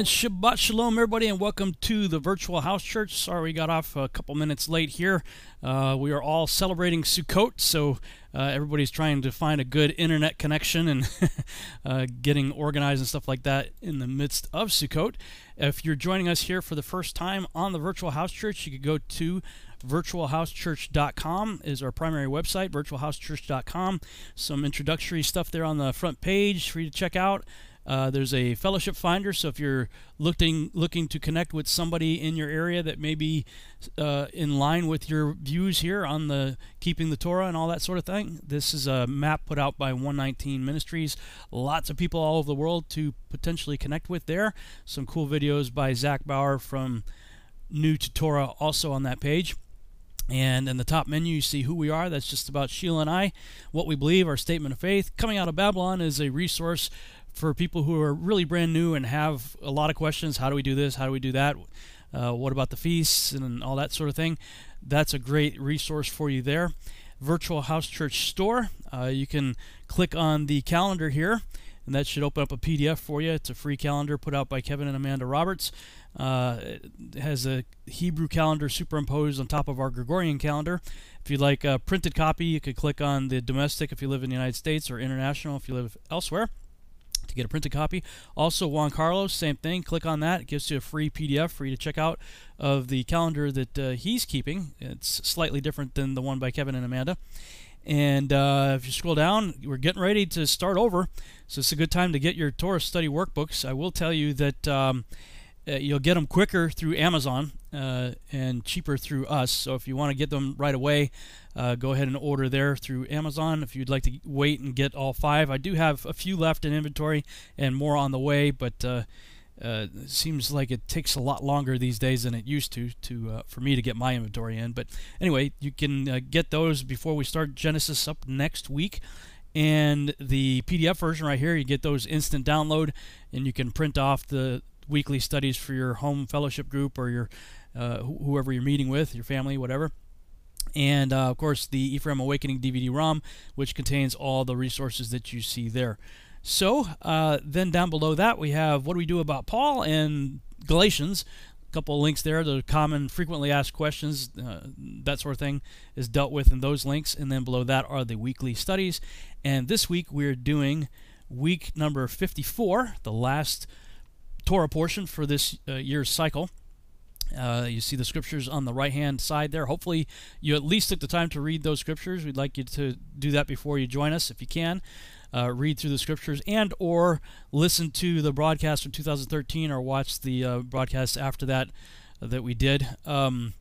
And Shabbat Shalom, everybody, and welcome to the Virtual House Church. Sorry we got off a couple minutes late here. Uh, we are all celebrating Sukkot, so uh, everybody's trying to find a good internet connection and uh, getting organized and stuff like that in the midst of Sukkot. If you're joining us here for the first time on the Virtual House Church, you could go to virtualhousechurch.com is our primary website virtualhousechurch.com some introductory stuff there on the front page for you to check out uh, there's a fellowship finder, so if you're looking looking to connect with somebody in your area that may be uh, in line with your views here on the keeping the Torah and all that sort of thing, this is a map put out by 119 Ministries. Lots of people all over the world to potentially connect with there. Some cool videos by Zach Bauer from New to Torah also on that page. And in the top menu, you see who we are. That's just about Sheila and I, what we believe, our statement of faith. Coming out of Babylon is a resource for people who are really brand new and have a lot of questions how do we do this? How do we do that? Uh, what about the feasts and all that sort of thing? That's a great resource for you there. Virtual house church store. Uh, you can click on the calendar here and that should open up a pdf for you. It's a free calendar put out by kevin and amanda roberts. Uh, it has a hebrew calendar superimposed on top of our gregorian calendar. If you'd like a printed copy you could click on the domestic if you live in the united states or international if you live elsewhere to get a printed copy. Also, Juan Carlos, same thing. Click on that. It gives you a free PDF for you to check out of the calendar that uh, he's keeping. It's slightly different than the one by Kevin and Amanda. And uh, if you scroll down, we're getting ready to start over. So it's a good time to get your Torah study workbooks. I will tell you that um, uh, you'll get them quicker through Amazon uh, and cheaper through us. So if you want to get them right away, uh, go ahead and order there through Amazon. If you'd like to wait and get all five, I do have a few left in inventory and more on the way, but uh, uh, it seems like it takes a lot longer these days than it used to to uh, for me to get my inventory in. But anyway, you can uh, get those before we start Genesis up next week. And the PDF version right here, you get those instant download, and you can print off the weekly studies for your home fellowship group or your uh, wh- whoever you're meeting with, your family, whatever and uh, of course the Ephraim Awakening DVD-ROM, which contains all the resources that you see there. So uh, then down below that we have what do we do about Paul and Galatians. A couple of links there. The common, frequently asked questions, uh, that sort of thing, is dealt with in those links. And then below that are the weekly studies. And this week we're doing week number 54, the last Torah portion for this uh, year's cycle. Uh, you see the scriptures on the right hand side there. Hopefully, you at least took the time to read those scriptures. We'd like you to do that before you join us if you can. Uh, read through the scriptures and or listen to the broadcast from 2013 or watch the uh, broadcast after that uh, that we did. Um,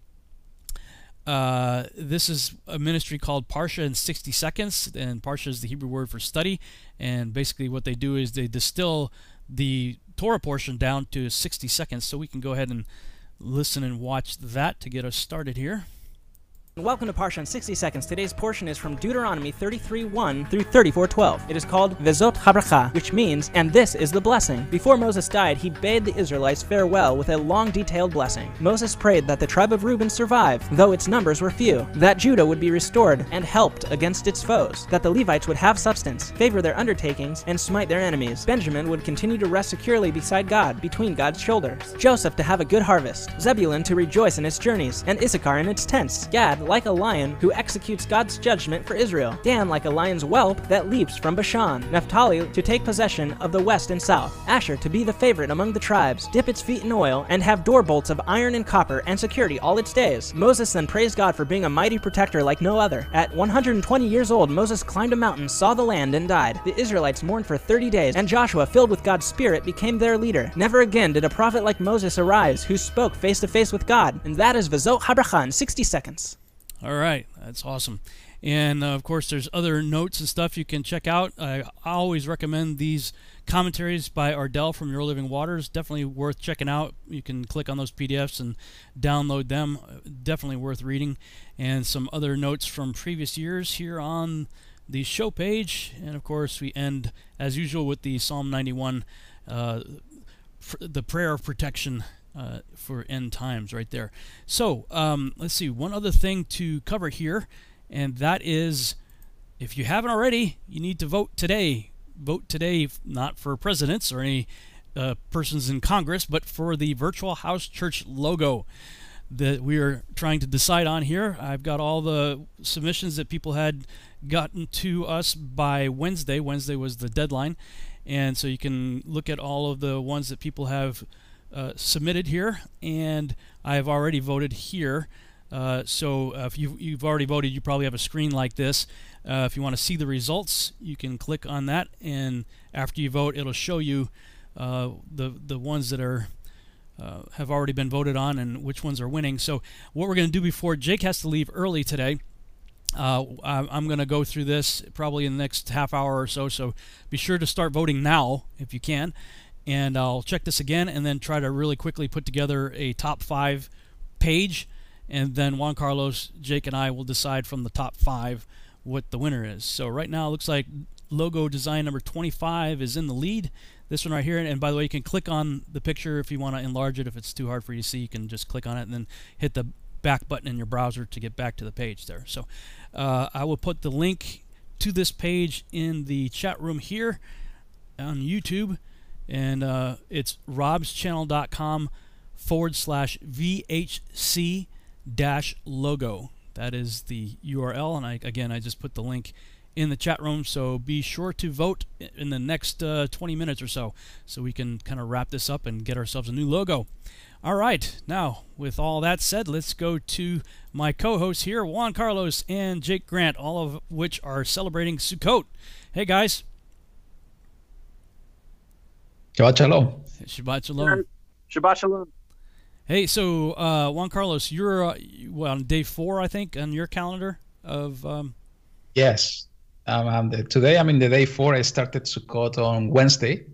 uh, this is a ministry called Parsha in 60 seconds, and Parsha is the Hebrew word for study. And basically, what they do is they distill the Torah portion down to 60 seconds. So we can go ahead and listen and watch that to get us started here. Welcome to Parsha in 60 Seconds. Today's portion is from Deuteronomy 33:1 through 34:12. It is called Vezot Habracha, which means, and this is the blessing. Before Moses died, he bade the Israelites farewell with a long detailed blessing. Moses prayed that the tribe of Reuben survive, though its numbers were few, that Judah would be restored and helped against its foes, that the Levites would have substance, favor their undertakings, and smite their enemies. Benjamin would continue to rest securely beside God, between God's shoulders. Joseph to have a good harvest, Zebulun to rejoice in its journeys, and Issachar in its tents. Gad like a lion who executes God's judgment for Israel. Dan like a lion's whelp that leaps from Bashan. Naphtali to take possession of the west and south. Asher to be the favorite among the tribes, dip its feet in oil, and have door bolts of iron and copper and security all its days. Moses then praised God for being a mighty protector like no other. At 120 years old, Moses climbed a mountain, saw the land, and died. The Israelites mourned for 30 days, and Joshua, filled with God's Spirit, became their leader. Never again did a prophet like Moses arise who spoke face to face with God. And that is Vazot Habracha in 60 seconds. All right, that's awesome. And uh, of course, there's other notes and stuff you can check out. I, always recommend these commentaries by Ardell from Your Living Waters. Definitely worth checking out. You can click on those PDFs and download them. Definitely worth reading. And some other notes from previous years here on the show page. And of course, we end as usual with the Psalm 91, uh, the prayer of protection uh, for end times right there. So um, let's see, one other thing to cover here, and that is if you haven't already, you need to vote today. Vote today, not for presidents or any uh, persons in Congress, but for the Virtual House Church logo that we are trying to decide on here. I've got all the submissions that people had gotten to us by Wednesday. Wednesday was the deadline. And so you can look at all of the ones that people have uh, submitted here. And I have already voted here. Uh, so uh, if you've, you've, already voted, you probably have a screen like this. Uh, if you want to see the results, you can click on that. And after you vote, it'll show you the, the ones that are have already been voted on and which ones are winning. So what we're going to do before Jake has to leave early today, uh, I'm going to go through this probably in the next half hour or so. So be sure to start voting now if you can, and I'll check this again and then try to really quickly put together a top five page, and then Juan Carlos, Jake, and I will decide from the top five what the winner is. So right now it looks like logo design number 25 is in the lead this one right here. And by the way, you can click on the picture if you want to enlarge it. If it's too hard for you to see, you can just click on it and then hit the back button in your browser to get back to the page there. So uh, I will put the link to this page in the chat room here on YouTube. And uh, it's robschannel.com forward slash VHC dash logo. That is the URL. And I, again, I just put the link in the chat room. So be sure to vote in the next uh, 20 minutes or so so we can kind of wrap this up and get ourselves a new logo. All right, now with all that said, let's go to my co hosts here, Juan Carlos and Jake Grant, all of which are celebrating Sukkot. Hey guys. Shabbat Shalom. Shabbat Shalom. Shabbat Shalom. Hey, so uh, Juan Carlos, you're uh, well, on day four, I think, on your calendar of. Um... Yes, um, um, the, today I'm in the day four. I started Sukkot on Wednesday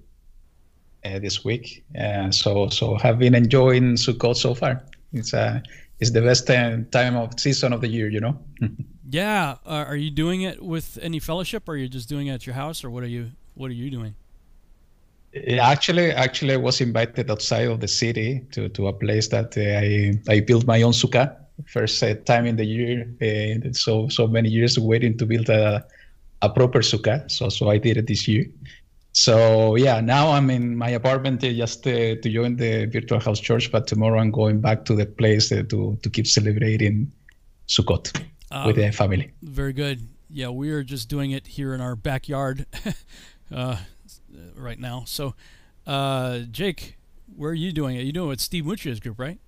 uh, this week, uh, so so have been enjoying Sukkot so far. It's uh, it's the best time of season of the year, you know. yeah, uh, are you doing it with any fellowship, or are you just doing it at your house, or what are you what are you doing? Actually, actually, I was invited outside of the city to, to a place that uh, I I built my own sukkah. First uh, time in the year, uh, so so many years waiting to build a a proper sukkah. So so I did it this year. So yeah, now I'm in my apartment just uh, to join the virtual house church, but tomorrow I'm going back to the place uh, to to keep celebrating Sukkot um, with the family. Very good. Yeah, we are just doing it here in our backyard uh, right now. So, uh, Jake, where are you doing it? You doing it with Steve Mutria's group, right?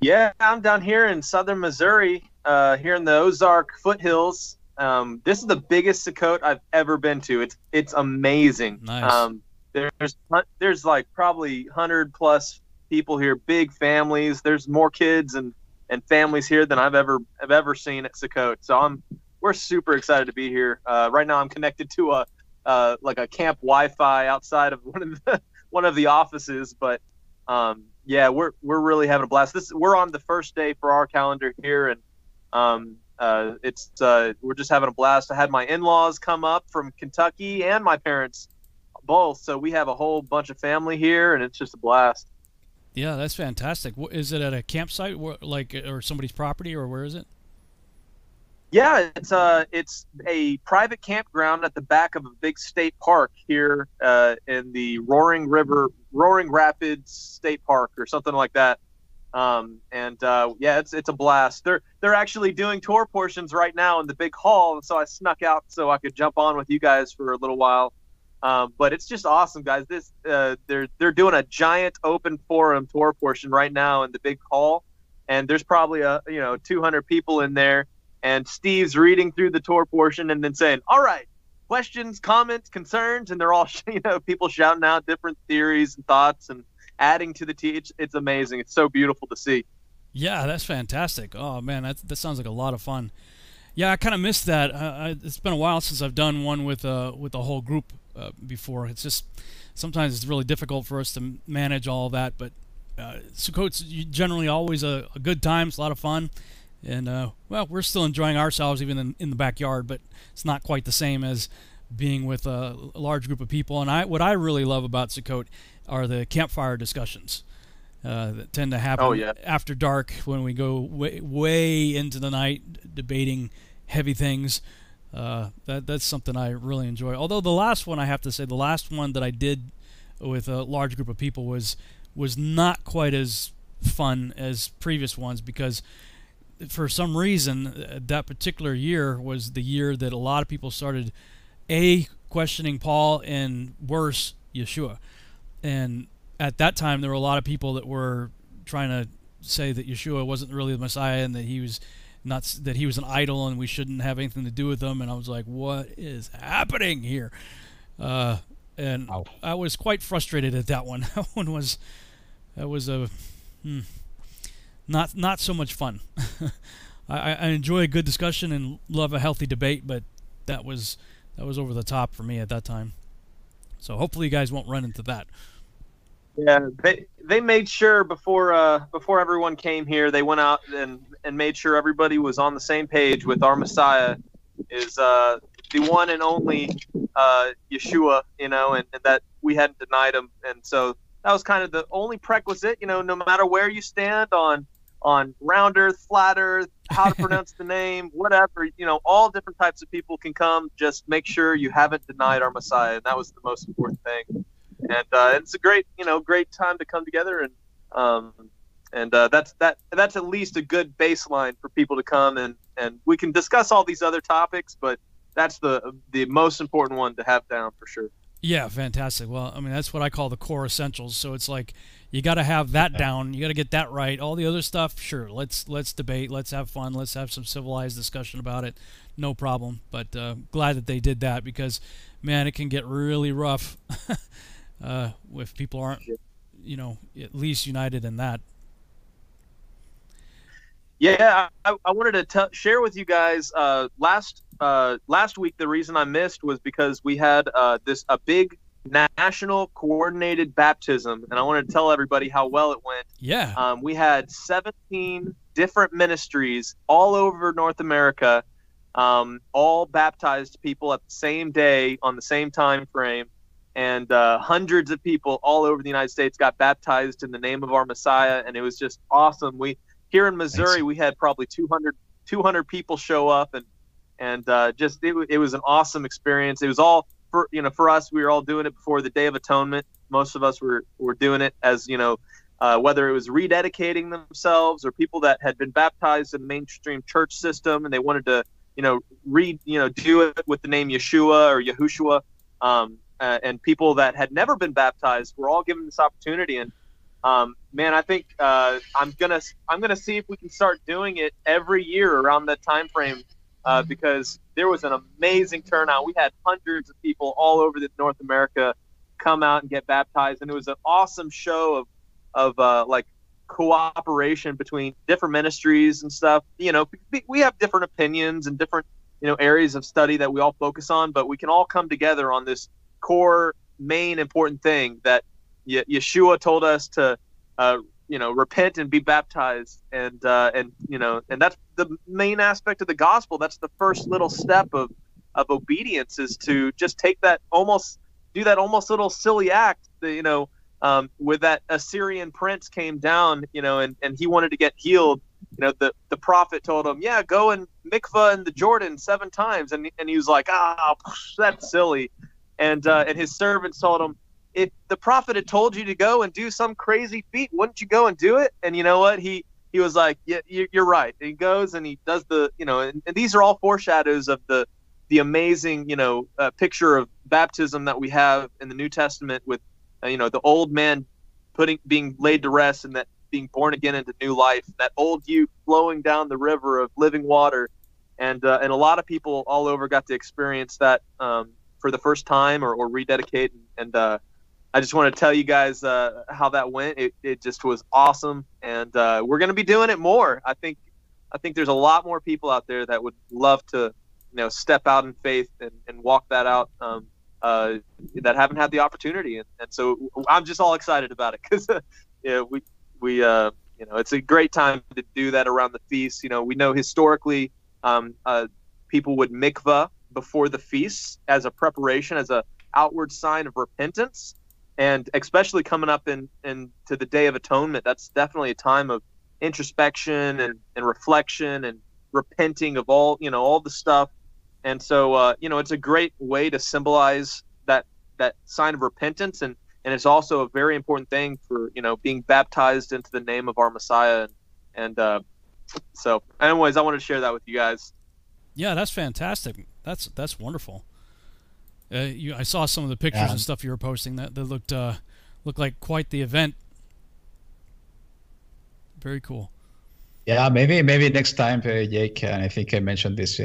Yeah, I'm down here in southern Missouri, uh, here in the Ozark foothills, um, this is the biggest Sukkot I've ever been to. It's it's amazing. Nice. Um, there's there's like probably hundred plus people here, big families. There's more kids and and families here than I've ever have ever seen at Sukkot. So I'm we're super excited to be here. Uh, right now, I'm connected to a uh, like a camp Wi-Fi outside of one of the one of the offices, but um, yeah, we're we're really having a blast. This we're on the first day for our calendar here, and um, uh, it's uh, we're just having a blast. I had my in-laws come up from Kentucky and my parents both, so we have a whole bunch of family here, and it's just a blast. Yeah, that's fantastic. Is it at a campsite, like, or somebody's property, or where is it? Yeah, it's uh, it's a private campground at the back of a big state park here uh, in the Roaring River, Roaring Rapids State Park, or something like that. Um, and uh, yeah, it's it's a blast. They're they're actually doing Torah portions right now in the big hall, and so I snuck out so I could jump on with you guys for a little while. Um, but it's just awesome, guys. This uh, they're they're doing a giant open forum Torah portion right now in the big hall, and there's probably a you know 200 people in there, and Steve's reading through the Torah portion and then saying, "All right, questions, comments, concerns," and they're all you know people shouting out different theories and thoughts and adding to the team. It's, it's amazing. It's so beautiful to see. Yeah, that's fantastic. Oh man, that that sounds like a lot of fun. Yeah, I kind of missed that. Uh, I, it's been a while since I've done one with uh, with a whole group uh, before. It's just sometimes it's really difficult for us to manage all that. But uh, Sukkot's generally always a, a, good time. It's a lot of fun, and uh, well, we're still enjoying ourselves even in, in the backyard. But it's not quite the same as being with a, large group of people. And I what I really love about Sukkot are the campfire discussions uh, that tend to happen oh, yeah. after dark when we go way, way into the night debating heavy things. Uh, that that's something I really enjoy. Although the last one, I have to say, the last one that I did with a large group of people was was not quite as fun as previous ones because for some reason uh, that particular year was the year that a lot of people started a questioning Paul and worse Yeshua. And at that time there were a lot of people that were trying to say that Yeshua wasn't really the Messiah and that he was not that he was an idol and we shouldn't have anything to do with him and I was like what is happening here uh, and Ow. I was quite frustrated at that one that one was that was a hmm, not not so much fun. I, I enjoy a good discussion and love a healthy debate but that was that was over the top for me at that time. So hopefully you guys won't run into that. Yeah, they they made sure before uh, before everyone came here, they went out and, and made sure everybody was on the same page with our Messiah is uh, the one and only uh, Yeshua, you know, and, and that we hadn't denied him, and so that was kind of the only prerequisite, you know, no matter where you stand on on round earth, flat earth, how to pronounce the name, whatever, you know, all different types of people can come. Just make sure you haven't denied our Messiah, and that was the most important thing. And uh, it's a great you know great time to come together and um, and uh, that's that that's at least a good baseline for people to come and and we can discuss all these other topics but that's the the most important one to have down for sure yeah fantastic. Well i mean that's what i call the core essentials. So it's like you got to have that down you got to get that right. All the other stuff sure let's let's debate let's have fun let's have some civilized discussion about it. No problem. But uh, glad that they did that because man it can get really rough uh, if people aren't, you know, at least united in that. Yeah, I, I wanted to share with you guys uh, last uh, last week. The reason I missed was because we had uh, this a big national coordinated baptism, and I wanted to tell everybody how well it went. Yeah, um, we had 17 different ministries all over North America, um, all baptized people at the same day on the same time frame and uh, hundreds of people all over the United States got baptized in the name of our Messiah, and it was just awesome. We here in Missouri, Thanks. we had probably 200, 200 people show up, and and uh, just it, it was an awesome experience. It was all for you know for us, we were all doing it before the Day of Atonement. Most of us were were doing it as you know. Uh, whether it was rededicating themselves or people that had been baptized in the mainstream church system and they wanted to, you know, read, you know, do it with the name Yeshua or Yahushua. Um, uh, and people that had never been baptized were all given this opportunity. And um, man, I think uh, I'm gonna I'm gonna see if we can start doing it every year around that time frame uh, mm-hmm. because there was an amazing turnout. We had hundreds of people all over the North America come out and get baptized, and it was an awesome show of of uh, like cooperation between different ministries and stuff. You know, we have different opinions and different you know areas of study that we all focus on, but we can all come together on this core main important thing that Ye- Yeshua told us to uh, you know repent and be baptized and uh, and you know and that's the main aspect of the gospel. That's the first little step of of obedience is to just take that almost do that almost little silly act that, you know um, with that Assyrian prince came down you know and, and he wanted to get healed. You know the the prophet told him yeah go and mikvah in the Jordan seven times. And, and he was like ah that's silly. And uh, and his servants told him, if the prophet had told you to go and do some crazy feat, wouldn't you go and do it? And you know what? He he was like, yeah, you're right. And he goes and he does the, you know, and, and these are all foreshadows of the the amazing, you know, uh, picture of baptism that we have in the New Testament with, uh, you know, the old man putting being laid to rest and that being born again into new life. That old youth flowing down the river of living water, and uh, and a lot of people all over got to experience that um, for the first time or, or rededicate. And uh, I just want to tell you guys uh, how that went. It, it just was awesome, and uh, we're going to be doing it more. I think I think there's a lot more people out there that would love to, you know, step out in faith and, and walk that out. Um, uh, that haven't had the opportunity, and, and so I'm just all excited about it because, yeah, we we uh, you know it's a great time to do that around the feast. You know, we know historically um, uh, people would mikvah before the feasts as a preparation, as a outward sign of repentance, and especially coming up in in to the Day of Atonement, that's definitely a time of introspection and, and reflection and repenting of all you know all the stuff. And so uh, you know it's a great way to symbolize that that sign of repentance and and it's also a very important thing for you know being baptized into the name of our Messiah. And, and uh, so, anyways, I wanted to share that with you guys. Yeah, that's fantastic. That's that's wonderful. Uh, you, I saw some of the pictures Yeah. and stuff you were posting. That that looked uh, looked like quite the event. Very cool. Yeah, maybe maybe next time, uh, Jake, and I think I mentioned this uh,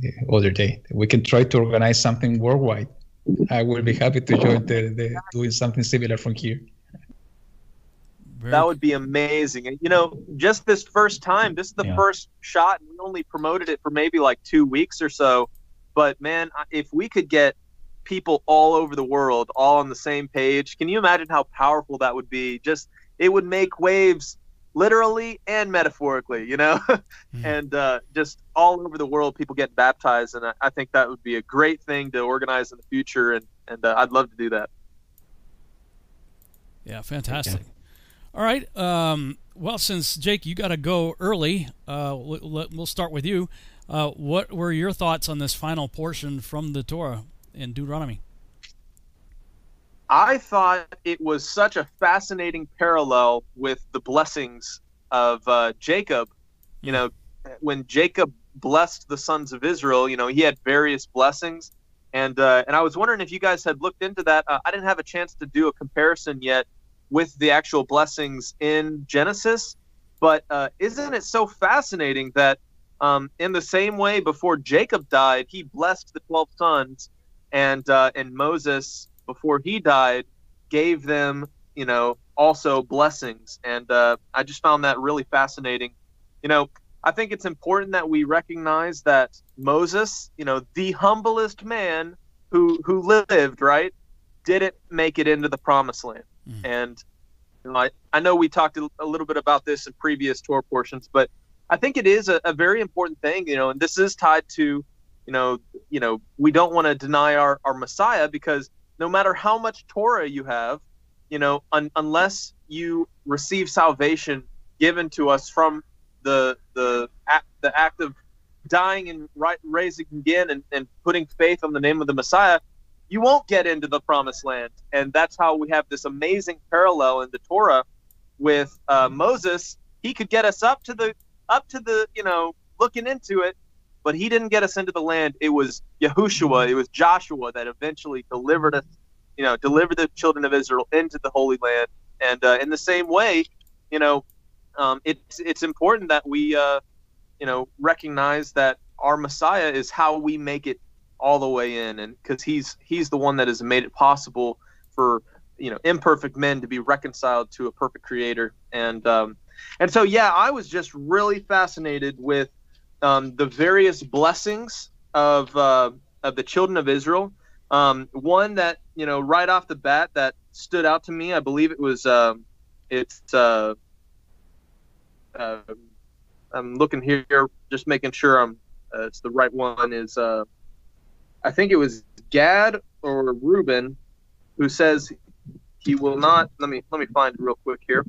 the other day, we can try to organize something worldwide. I will be happy to join the, the doing something similar from here. Very That would be amazing. And you know, just this first time, this is the Yeah. first shot, and we only promoted it for maybe like two weeks or so. But man, if we could get people all over the world all on the same page, can you imagine how powerful that would be? Just it would make waves literally and metaphorically, you know, Mhm. and uh, just all over the world, people get baptized, and I, I think that would be a great thing to organize in the future, and and uh, I'd love to do that. Yeah, fantastic. All right. Um, well, since Jake, you got to go early, uh, we'll, we'll start with you. Uh, what were your thoughts on this final portion from the Torah in Deuteronomy? I thought it was such a fascinating parallel with the blessings of uh, Jacob. You know, when Jacob blessed the sons of Israel, you know, he had various blessings, and uh, and I was wondering if you guys had looked into that. Uh, I didn't have a chance to do a comparison yet with the actual blessings in Genesis, but uh, isn't it so fascinating that um, in the same way before Jacob died, he blessed the twelve sons, and uh, and Moses before he died gave them you know also blessings. And uh, i just found that really fascinating. You know i think it's important that we recognize that moses you know the humblest man who who lived right didn't make it into the promised land. Mhm. and you know, I, I know we talked a, a little bit about this in previous Torah portions but i think it is a, a very important thing you know and this is tied to you know you know we don't want to deny our, our messiah because no matter how much Torah you have, you know, un- unless you receive salvation given to us from the the act, the act of dying and right, raising again and, and putting faith on the name of the Messiah, you won't get into the promised land. And that's how we have this amazing parallel in the Torah with uh, Moses. He could get us up to the up to the you know looking into it, but he didn't get us into the land. It was Yahushua, it was Joshua that eventually delivered us, you know, delivered the children of Israel into the Holy Land. And uh, in the same way, you know, um, it's it's important that we, uh, you know, recognize that our Messiah is how we make it all the way in, and because he's he's the one that has made it possible for you know imperfect men to be reconciled to a perfect Creator. And um, and so yeah, I was just really fascinated with um, the various blessings of uh, of the children of Israel. Um, one that you know right off the bat that stood out to me, I believe it was um it's uh, uh, I'm looking here, just making sure I'm uh, it's the right one. Is uh, I think it was Gad or Reuben who says he will not. Let me let me find it real quick here.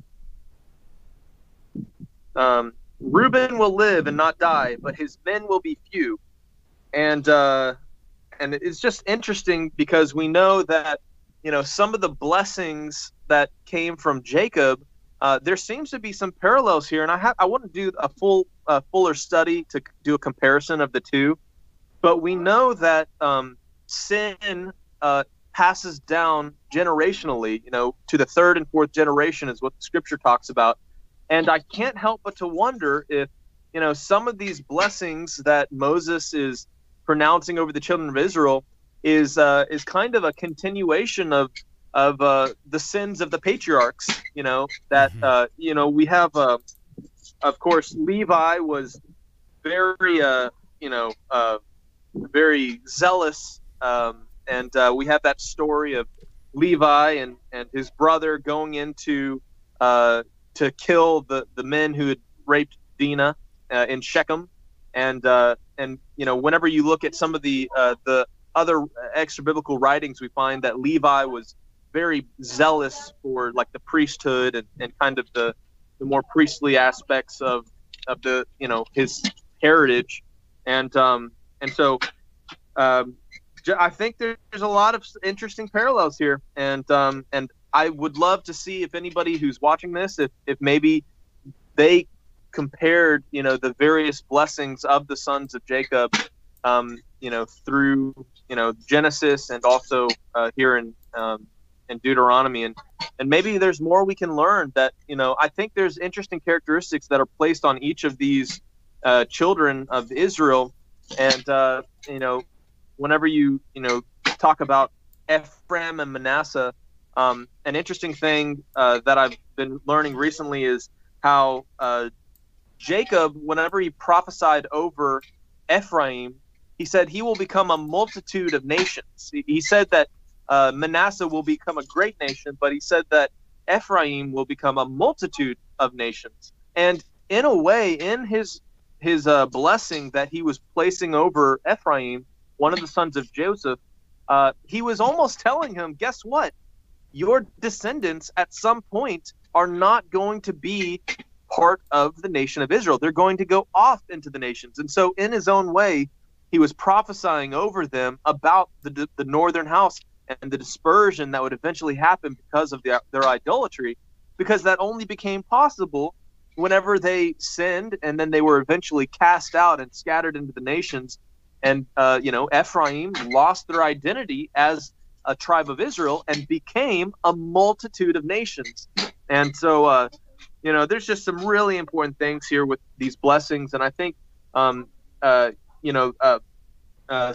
Um, Reuben will live and not die, but his men will be few. And uh, and it's just interesting because we know that you know some of the blessings that came from Jacob. Uh, there seems to be some parallels here, and I have I want to do a full uh, fuller study to do a comparison of the two. But we know that um, sin uh, passes down generationally. You know, to the third and fourth generation is what the Scripture talks about. And I can't help but to wonder if, you know, some of these blessings that Moses is pronouncing over the children of Israel is uh, is kind of a continuation of of uh, the sins of the patriarchs. You know that Mhm. uh, you know we have, uh, of course, Levi was very uh, you know uh, very zealous, um, and uh, we have that story of Levi and and his brother going into uh, to kill the the men who had raped Dinah uh, in Shechem, and uh, and you know whenever you look at some of the uh, the other extra biblical writings, we find that Levi was very zealous for like the priesthood and, and kind of the the more priestly aspects of of the you know his heritage, and um, and so um, I think there's a lot of interesting parallels here, and um, and I would love to see if anybody who's watching this, if if maybe they compared, you know, the various blessings of the sons of Jacob, um, you know, through you know Genesis and also uh, here in um, in Deuteronomy, and and maybe there's more we can learn. That you know, I think there's interesting characteristics that are placed on each of these uh, children of Israel, and uh, you know, whenever you you know talk about Ephraim and Manasseh, um, an interesting thing uh, that I've been learning recently is how uh, Jacob, whenever he prophesied over Ephraim, he said he will become a multitude of nations. He, he said that uh, Manasseh will become a great nation, but he said that Ephraim will become a multitude of nations. And in a way, in his his uh, blessing that he was placing over Ephraim, one of the sons of Joseph, uh, he was almost telling him, guess what? Your descendants at some point are not going to be part of the nation of Israel. They're going to go off into the nations. And so, in his own way, he was prophesying over them about the, the northern house and the dispersion that would eventually happen because of the, their idolatry, because that only became possible whenever they sinned and then they were eventually cast out and scattered into the nations. And, uh, you know, Ephraim lost their identity as a tribe of Israel and became a multitude of nations. And so, uh, you know, there's just some really important things here with these blessings. And I think, um, uh, you know, uh, uh,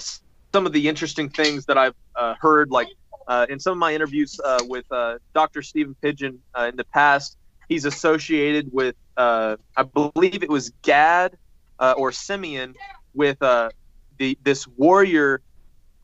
some of the interesting things that I've uh, heard, like uh, in some of my interviews uh, with uh, Dr. Stephen Pidgeon uh, in the past, he's associated with, uh, I believe it was Gad uh, or Simeon, with uh, the this warrior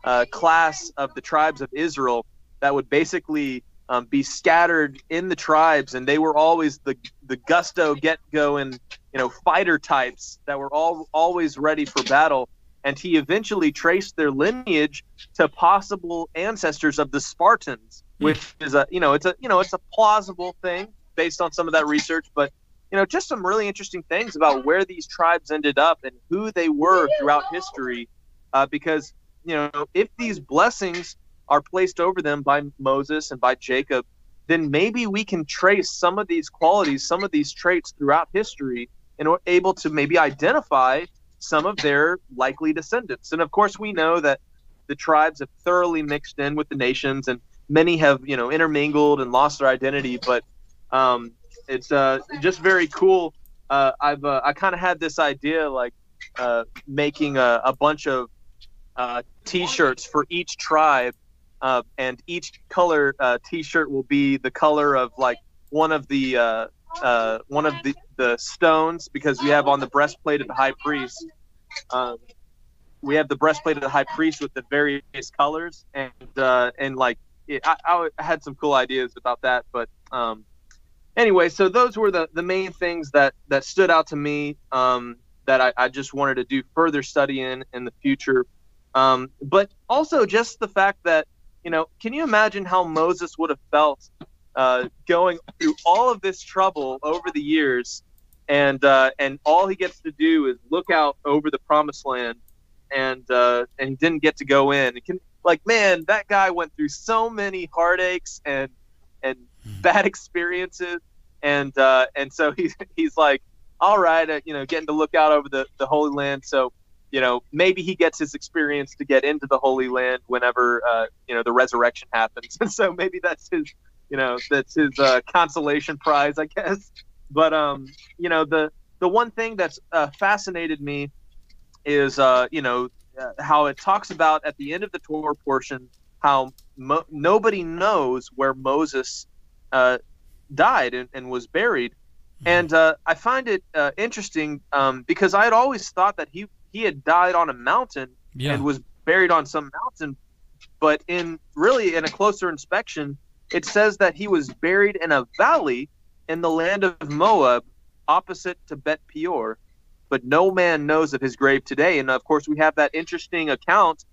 uh, class of the tribes of Israel that would basically um, be scattered in the tribes, and they were always the the gusto, get going, you know, fighter types that were all always ready for battle and he eventually traced their lineage to possible ancestors of the Spartans, hmm. which is a you know it's a you know it's a plausible thing based on some of that research, but you know just some really interesting things about where these tribes ended up and who they were throughout history, uh, because you know if these blessings are placed over them by Moses and by Jacob, then maybe we can trace some of these qualities, some of these traits throughout history, and we're able to maybe identify some of their likely descendants. And of course, we know that the tribes have thoroughly mixed in with the nations, and many have you know intermingled and lost their identity. But um, it's uh, just very cool. Uh, I've uh, I kind of had this idea like uh, making a, a, bunch of uh, T-shirts for each tribe, uh, and each color T-shirt will be the color of like one of the one of the the stones because we have on the breastplate of the high priest. Um, we have the breastplate of the high priest with the various colors, and uh, and like it, I, I, had some cool ideas about that, but um, anyway, so those were the the main things that that stood out to me um, that I, I just wanted to do further study in in the future. Um, but also just the fact that you know, can you imagine how Moses would have felt uh, going through all of this trouble over the years and uh, and all he gets to do is look out over the promised land, and uh, and he didn't get to go in. It can like man, that guy went through so many heartaches and and hmm. bad experiences, and uh, and so he's he's like, all right, uh, you know, getting to look out over the the Holy Land. So you know, maybe he gets his experience to get into the Holy Land whenever uh, you know the resurrection happens, and so maybe that's his you know that's his uh, consolation prize, I guess. But um, you know, the the one thing that's uh, fascinated me is uh, you know uh, how it talks about at the end of the Torah portion how mo- nobody knows where Moses uh, died and, and, was buried, mm-hmm. and uh, I find it uh, interesting um, because I had always thought that he he had died on a mountain yeah. and was buried on some mountain, but in really in a closer inspection, it says that he was buried in a valley in the land of Moab, opposite to Bet Peor, but no man knows of his grave today. And of course, we have that interesting account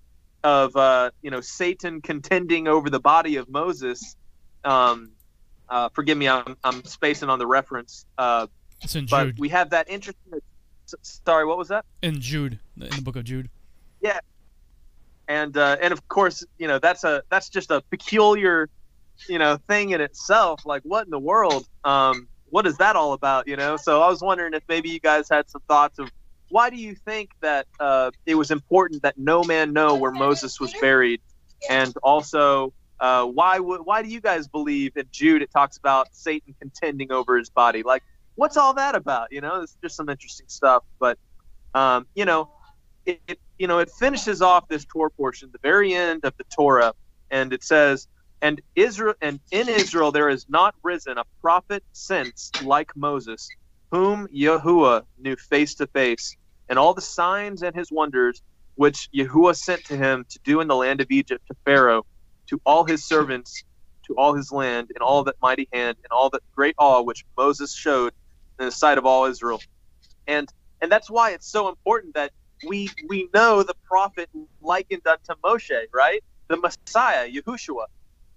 of uh, you know Satan contending over the body of Moses. Um, uh, forgive me, I'm, I'm spacing on the reference. Uh, but Jude. we have that interesting. Sorry, what was that? In Jude, in the book of Jude. Yeah, and and uh, and of course, you know that's a that's just a peculiar, you know, thing in itself. Like, what in the world? Um, what is that all about? You know. So I was wondering if maybe you guys had some thoughts of why do you think that uh, it was important that no man know where Moses was buried, and also uh, why would why do you guys believe in Jude? It talks about Satan contending over his body. Like, what's all that about? You know, it's just some interesting stuff. But um, you know, it, it you know it finishes off this Torah portion, the very end of the Torah, and it says, "And Israel and in Israel there has not risen a prophet since like Moses, whom Yahuwah knew face to face, and all the signs and his wonders which Yahuwah sent to him to do in the land of Egypt to Pharaoh." to all his servants, to all his land, and all that mighty hand, and all that great awe which Moses showed in the sight of all Israel. And and that's why it's so important that we we know the prophet likened unto Moshe, right? The Messiah, Yahushua.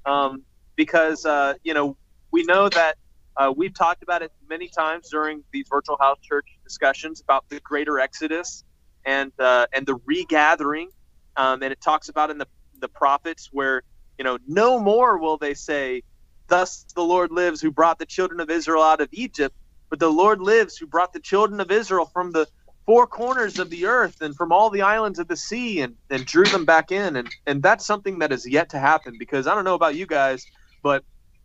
Um, because uh, you know we know that uh, we've talked about it many times during these virtual house church discussions about the greater exodus and uh, and the regathering, um, and it talks about in the the prophets where you know, no more will they say, Thus the Lord lives who brought the children of Israel out of Egypt, but the Lord lives who brought the children of Israel from the four corners of the earth and from all the islands of the sea and, and drew them back in. And, and that's something that is yet to happen because I don't know about you guys, but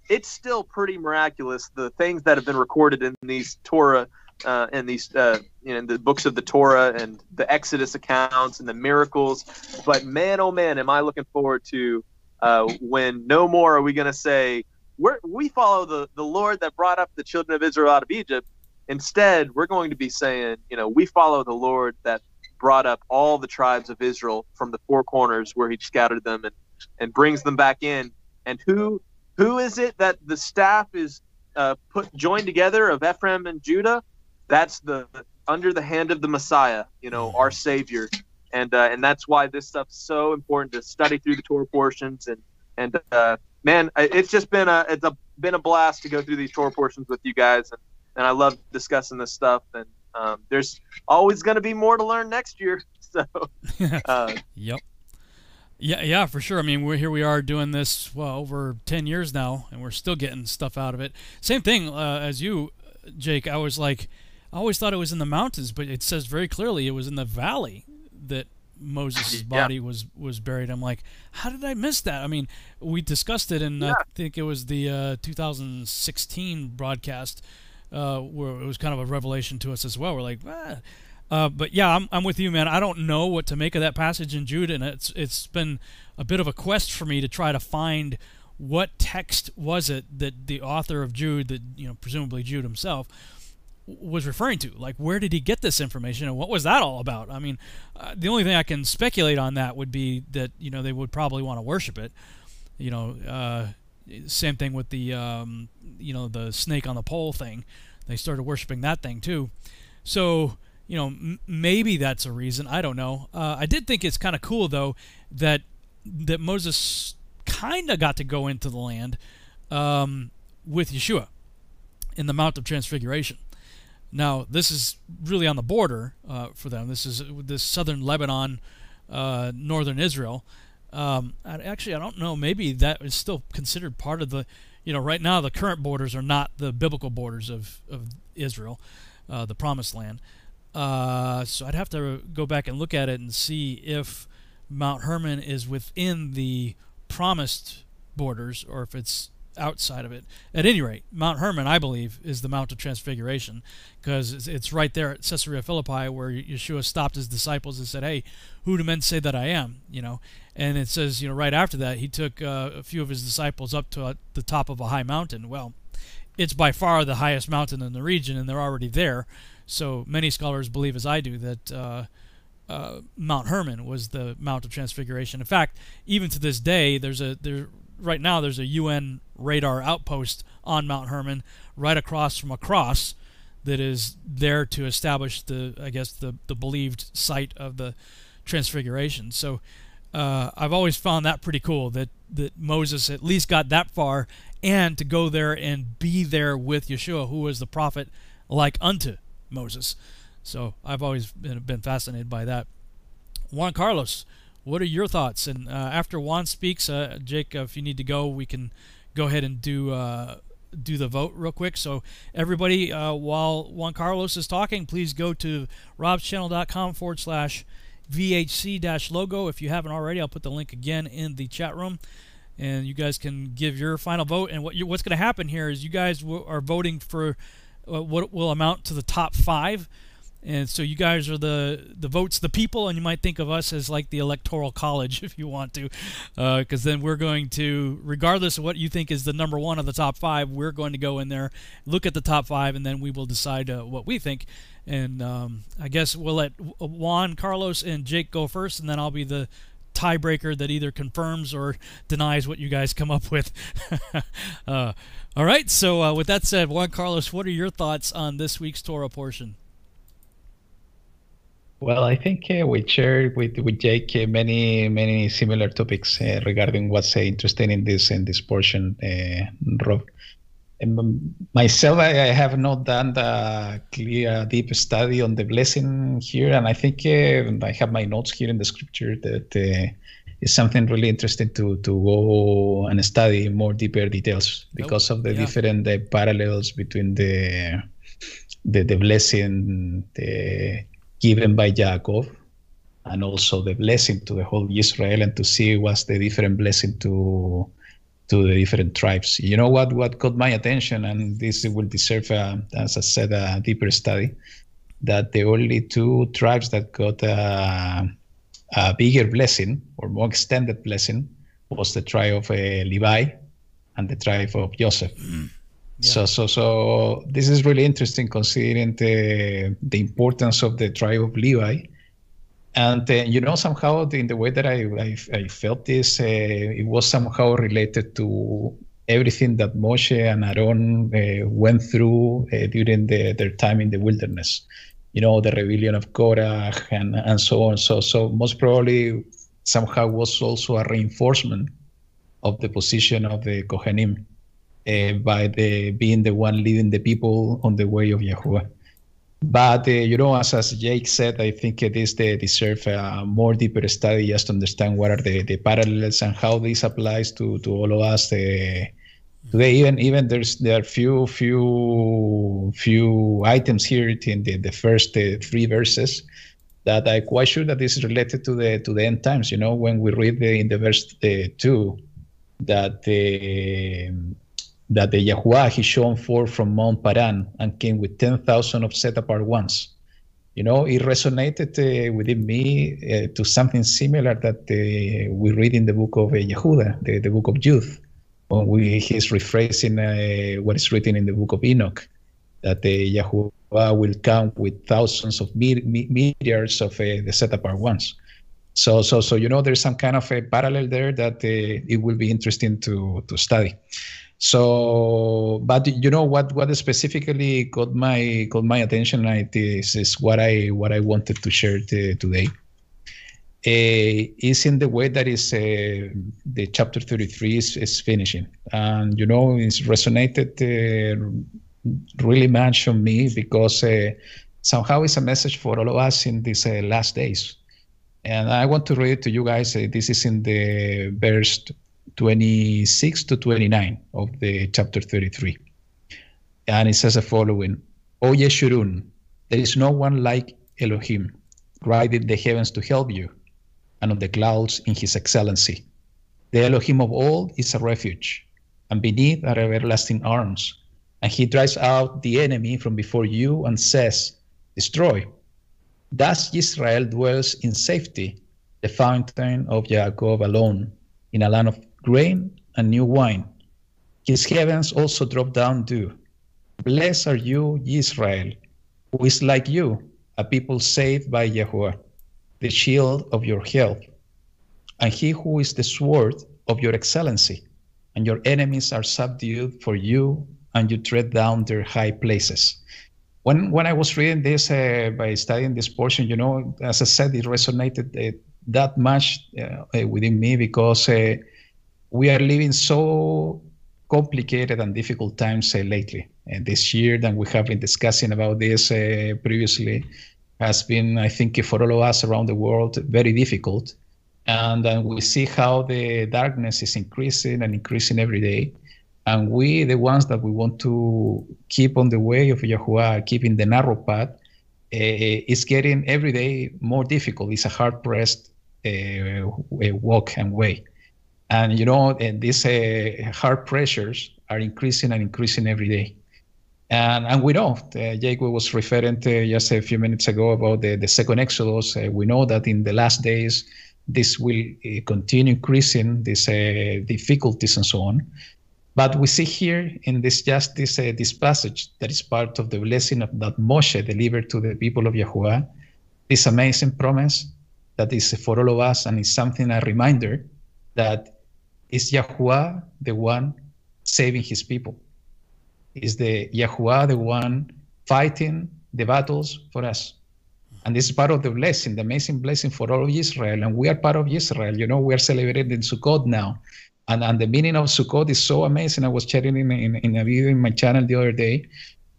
it's still pretty miraculous the things that have been recorded in these Torah uh, and these uh, you know the books of the Torah and the Exodus accounts and the miracles. But man, oh man, am I looking forward to uh, when no more are we going to say we're, we follow the, the Lord that brought up the children of Israel out of Egypt. Instead, we're going to be saying, you know, we follow the Lord that brought up all the tribes of Israel from the four corners where he scattered them and, and brings them back in. And who who is it that the staff is uh, put joined together of Ephraim and Judah? That's the under the hand of the Messiah, you know, our Savior and uh, and that's why this stuff's so important to study through the Torah portions and and uh, man, it's just been a it's a been a blast to go through these Torah portions with you guys, and, and I love discussing this stuff. And um, there's always going to be more to learn next year. So, uh, yep. Yeah, yeah, for sure. I mean, we're here. We are doing this well over ten years now, and we're still getting stuff out of it. Same thing uh, as you, Jake. I was like, I always thought it was in the mountains, but it says very clearly it was in the valley that Moses' body yeah. was was buried. I'm like, how did I miss that? I mean, we discussed it and yeah. I think it was the uh, 2016 broadcast uh, where it was kind of a revelation to us as well. We're like, ah. Uh, but yeah, I'm, I'm with you, man. I don't know what to make of that passage in Jude, and it's it's been a bit of a quest for me to try to find what text was it that the author of Jude, that you know, presumably Jude himself, was referring to. Like, where did he get this information, and what was that all about? I mean, uh, the only thing I can speculate on that would be that you know they would probably want to worship it. You know, uh, same thing with the um, you know the snake on the pole thing. They started worshiping that thing too. So you know, m- maybe that's a reason. I don't know. Uh, I did think it's kind of cool though that that Moses kind of got to go into the land um, with Yeshua in the Mount of Transfiguration. Now, this is really on the border uh, for them. This is this southern Lebanon, uh, northern Israel. Um, actually, I don't know. Maybe that is still considered part of the. You know, right now the current borders are not the biblical borders of of Israel, uh, the Promised Land. Uh, so I'd have to go back and look at it and see if Mount Hermon is within the promised borders or if it's outside of it. At any rate, Mount Hermon, I believe, is the Mount of Transfiguration because it's, right there at Caesarea Philippi where Yeshua stopped his disciples and said, "Hey, who do men say that I am?" You know, and it says, you know, right after that, he took uh, a few of his disciples up to uh, the top of a high mountain. Well, it's by far the highest mountain in the region, and they're already there. So many scholars believe, as I do, that. Uh, uh, Mount Hermon was the Mount of Transfiguration. In fact, even to this day, there's a there right now there's a UN radar outpost on Mount Hermon right across from a cross that is there to establish the I guess the the believed site of the transfiguration. So uh, I've always found that pretty cool that that Moses at least got that far and to go there and be there with Yeshua who was the prophet like unto Moses. So I've always been, been fascinated by that. Juan Carlos, what are your thoughts? And uh, after Juan speaks, uh, Jake, if you need to go, we can go ahead and do uh, do the vote real quick. So everybody, uh, while Juan Carlos is talking, please go to robschannel.com forward slash VHC logo. If you haven't already, I'll put the link again in the chat room. And you guys can give your final vote. And what you, what's going to happen here is you guys w- are voting for uh, what will amount to the top five and so you guys are the the votes the people and you might think of us as like the electoral college if you want to because uh, then we're going to regardless of what you think is the number one of the top five we're going to go in there look at the top five and then we will decide uh, what we think. And um, i guess we'll let juan carlos and jake go first and then i'll be the tiebreaker that either confirms or denies what you guys come up with. Uh, all right. So uh, with that said juan carlos what are your thoughts on this week's torah portion well, I think uh, we shared with with Jake uh, many many similar topics uh, regarding what's uh, interesting in this in this portion, uh, Rob. Um, myself, I, I, have not done the clear deep study on the blessing here, and I think uh, I have my notes here in the scripture that is something really interesting to to go and study more deeper details because of the yeah. different parallels between the the, the blessing the given by Jacob and also the blessing to the whole Israel and to see what's the different blessing to to the different tribes. You know what what caught my attention, and this will deserve, a, as I said, a deeper study. That the only two tribes that got a, a bigger blessing or more extended blessing was the tribe of uh, Levi and the tribe of Joseph. Mm. So, so, so this is really interesting considering the, the importance of the tribe of Levi. And you know, somehow in the way that I, I, I felt this, uh, it was somehow related to everything that Moshe and Aaron uh, went through uh, during the, their time in the wilderness. You know, the rebellion of Korah and, and so on. So, so most probably somehow was also a reinforcement of the position of the Kohanim uh, by the being the one leading the people on the way of Yahuwah. But uh, you know, as, as Jake said, I think this they deserve a more deeper study just to understand what are the, the parallels and how this applies to, to all of us. Uh, today, even even there's there are few few few items here in the, the first uh, three verses that I'm quite sure that this is related to the to the end times. You know, when we read the, in the verse two that the that the Yahuwah he shone forth from Mount Paran and came with 10,000 of set apart ones. You know, it resonated uh, within me uh, to something similar that uh, we read in the book of uh, Yehuda, the, the book of Jude, when we, he's rephrasing uh, what is written in the book of Enoch, that the Yahuwah will come with thousands of myriads of uh, the set apart ones. So, so, so you know, there's some kind of a parallel there that uh, it will be interesting to to study. So, but you know what? What specifically caught my caught my attention is, is what I what I wanted to share t- today. Uh, is in the way that is uh, the chapter 33 is, is finishing, and you know it's resonated uh, really much on me because somehow it's a message for all of us in these last days. And I want to read it to you guys. This is in the verse 26 to 29 of the chapter 33. And it says the following O Yeshurun, there is no one like Elohim, riding the heavens to help you, and on the clouds in his excellency. The Elohim of all is a refuge, and beneath are everlasting arms. And he drives out the enemy from before you and says, Destroy. Thus Israel dwells in safety, the fountain of Jacob alone, in a land of grain and new wine. His heavens also drop down dew. Blessed are you, Israel, who is like you, a people saved by Yahweh, the shield of your health, and he who is the sword of your excellency, and your enemies are subdued for you, and you tread down their high places. When when I was reading this uh, by studying this portion, you know, as I said, it resonated uh, that much uh, uh within me because uh, we are living so complicated and difficult times uh, lately. And this year that we have been discussing about this uh, previously has been, I think, for all of us around the world, very difficult. And then we see how the darkness is increasing and increasing every day. And we, the ones that we want to keep on the way of Yahuwah, keeping the narrow path, uh, is getting every day more difficult. It's a hard pressed uh, walk and way. And you know, these uh, hard pressures are increasing and increasing every day. And, and we know, uh, Jake was referring to just a few minutes ago about the, the second Exodus. Uh, we know that in the last days, this will uh, continue increasing, these difficulties and so on. But we see here in this just this, uh, this passage that is part of the blessing of, that Moshe delivered to the people of Yahweh, this amazing promise that is for all of us and is something, a reminder that is Yahuwah the one saving his people is the Yahuwah, the one fighting the battles for us. And this is part of the blessing, the amazing blessing for all of Israel. And we are part of Israel. You know, we are celebrating Sukkot now. And, and the meaning of Sukkot is so amazing. I was sharing in, in, in a video in my channel the other day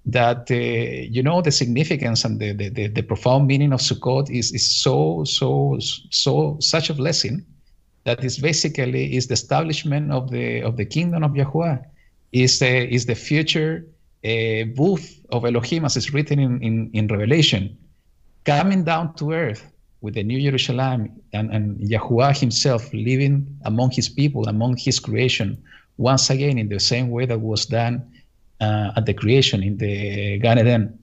that, uh, you know, the significance and the, the, the, the, profound meaning of Sukkot is, is so, so, so, such a blessing that is basically is the establishment of the, of the kingdom of Yahuwah is the, is the future uh, booth of Elohim, as is written in, in, in, Revelation, coming down to earth with the New Jerusalem and, and Yahuwah himself living among his people, among his creation, once again in the same way that was done uh, at the creation in the Gan Eden.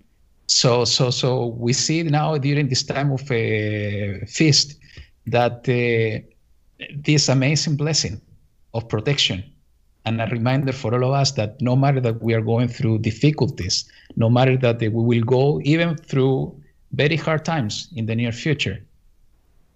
So, so, so we see now during this time of a feast that uh, this amazing blessing of protection and a reminder for all of us that no matter that we are going through difficulties, no matter that we will go even through very hard times in the near future,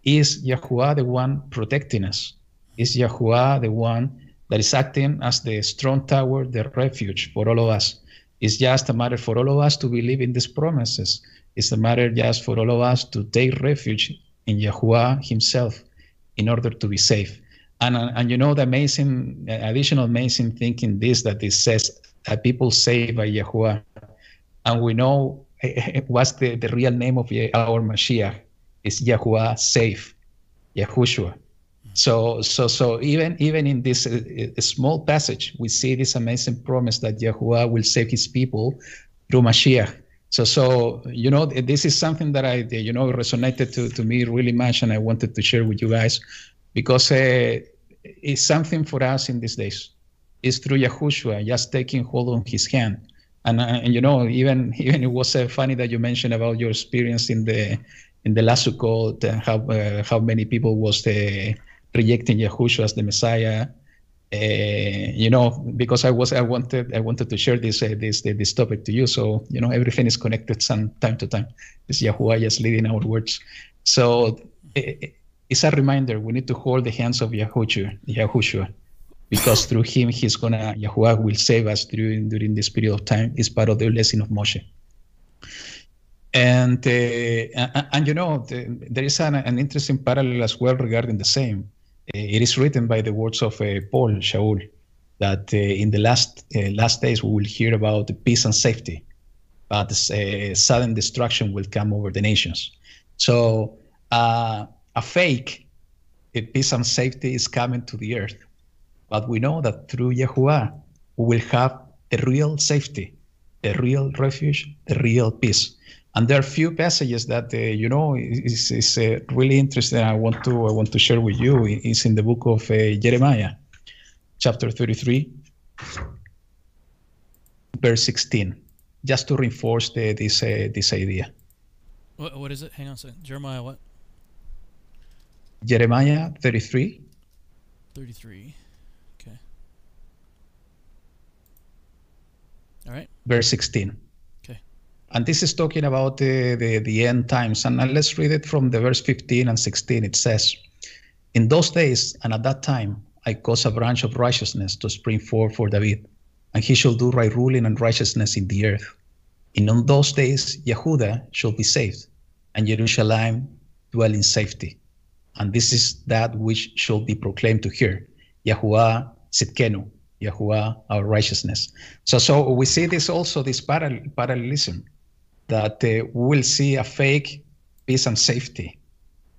is Yahuwah the one protecting us? Is Yahuwah the one that is acting as the strong tower, the refuge for all of us? It's just a matter for all of us to believe in these promises. It's a matter just for all of us to take refuge in Yahuwah Himself in order to be safe. And, uh, and you know the amazing additional amazing thing in this that it says that people say by Yahuwah, and we know what's the, the real name of our Mashiach is Yahuwah safe, Yahushua. So so so even even in this uh, uh, small passage, we see this amazing promise that Yahuwah will save His people through Mashiach. So so you know this is something that I you know resonated to to me really much, and I wanted to share with you guys because uh, it's something for us in these days. It's through Yahushua, just taking hold on His hand. And, uh, and you know, even even it was uh, funny that you mentioned about your experience in the in the last Sukkot, uh, how uh, how many people was uh, rejecting Yahushua as the Messiah. Uh, you know, because I was I wanted I wanted to share this this this topic to you. So you know, everything is connected some time to time. It's Yahuwah just leading our words. So it's a reminder we need to hold the hands of Yahushua, Yahushua because through him he's gonna Yahuwah will save us during during this period of time. It's part of the blessing of Moshe. And uh, and, you know the, there is an, an, interesting parallel as well regarding the same. It is written by the words of uh, Paul Shaul that uh, in the last uh, last days we will hear about peace and safety, but sudden destruction will come over the nations. So a fake a peace and safety is coming to the earth. But we know that through Yahuwah, we will have the real safety, the real refuge, the real peace. And there are few passages that uh, you know is, is uh, really interesting. I want to I want to share with you. It's in the book of uh, Jeremiah, chapter 33, verse 16, just to reinforce the, this uh, this idea. What, what is it? Hang on a second. Jeremiah, what? Jeremiah 33. 33. Okay. All right. Verse 16. And this is talking about the, the, the end times. And let's read it from the verse 15 and 16. It says, In those days and at that time, I cause a branch of righteousness to spring forth for David, and he shall do right ruling and righteousness in the earth. And on those days, Yehuda shall be saved, and Jerusalem dwell in safety and this is that which shall be proclaimed to her, Yahuwah Tsidkenu, Yahuwah our righteousness. So, so we see this also this parallelism that uh, we will see a fake peace and safety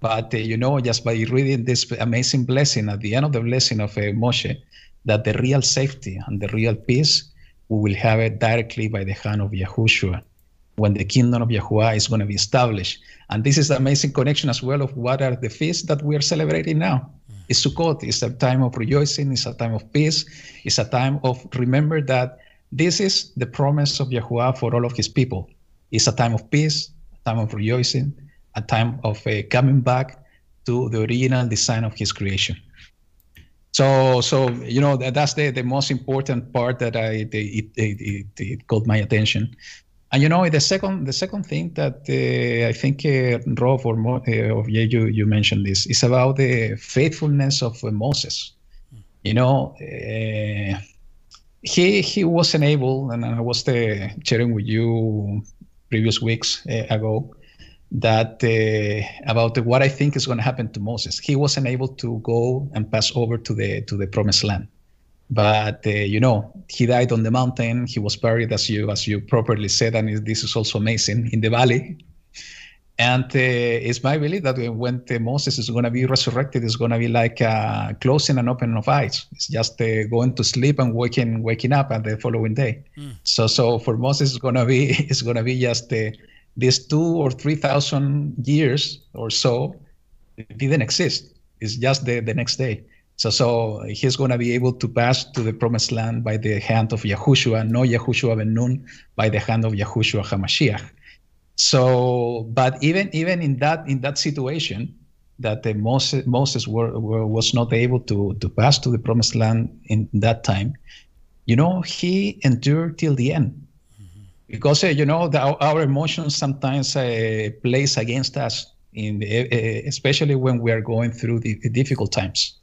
But uh, you know, just by reading this amazing blessing at the end of the blessing of uh, Moshe, that the real safety and the real peace we will have it directly by the hand of Yahushua when the kingdom of Yahuwah is going to be established. And this is the amazing connection as well of what are the feasts that we are celebrating now. Mm. It's Sukkot. It's a time of rejoicing. It's a time of peace. It's a time of remember that this is the promise of Yahuwah for all of his people. It's a time of peace, a time of rejoicing, a time of uh, coming back to the original design of his creation. So, so you know that, that's the, the most important part that I it, it, it, it caught my attention. And you know the second the second thing that uh, I think uh, Rob or Mo, uh, of you you mentioned this is about the faithfulness of uh, Moses. You know, uh, he he wasn't able, and I was uh, sharing with you previous weeks ago that uh, about what I think is going to happen to Moses. He wasn't able to go and pass over to the to the promised land, but uh, you know he died on the mountain. He was buried, as you as you properly said, and this is also amazing in the valley. And uh, it's my belief that when Moses is going to be resurrected, it's going to be like uh, closing and opening of eyes. It's just uh, going to sleep and waking waking up at the following day. Mm. So so for Moses, it's going to be it's going to be just uh, these two or three thousand years or so didn't exist. It's just the, the next day. So so he's going to be able to pass to the promised land by the hand of Yahushua, no Yahushua ben Nun, by the hand of Yahushua Hamashiach. So, but even even in that in that situation, that the Moses Moses were, were, was not able to to pass to the promised land in that time, you know, he endured till the end. Because uh, you know the, our emotions sometimes uh, plays against us in the, uh, especially when we are going through the, the, difficult times.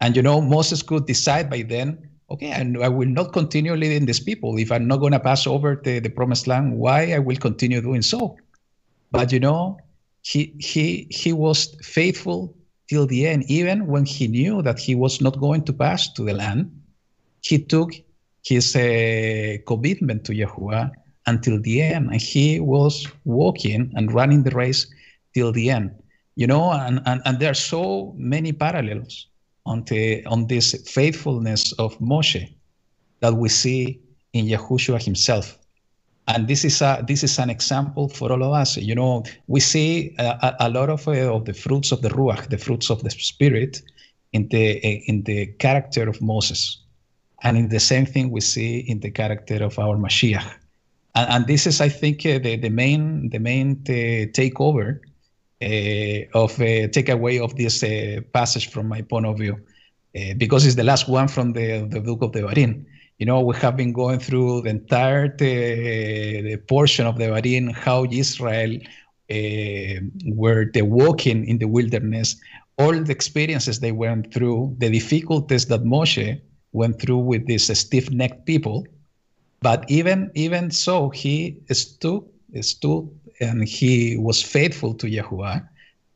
And you know moses could decide by then okay and i will not continue leading these people if i'm not going to pass over the, the promised land why i will continue doing so but you know he he he was faithful till the end even when he knew that he was not going to pass to the land he took his uh, commitment to Yahuwah until the end. And he was walking and running the race till the end. You know, and, and, and there are so many parallels on, the, on this faithfulness of Moshe that we see in Yahushua himself. And this is a this is an example for all of us. You know, we see a, a lot of, uh, of the fruits of the ruach, the fruits of the spirit, in the in the character of Moses, and in the same thing we see in the character of our Mashiach and, and this is, I think, uh, the the main the main t- takeover uh, of uh, takeaway of this uh, passage from my point of view, uh, because it's the last one from the the book of Devarim. You know, we have been going through the entire the, portion of Devarim, how Israel uh, were the walking in the wilderness, all the experiences they went through, the difficulties that Moshe went through with these stiff-necked people, but even even so, he stood stood and he was faithful to Yahuwah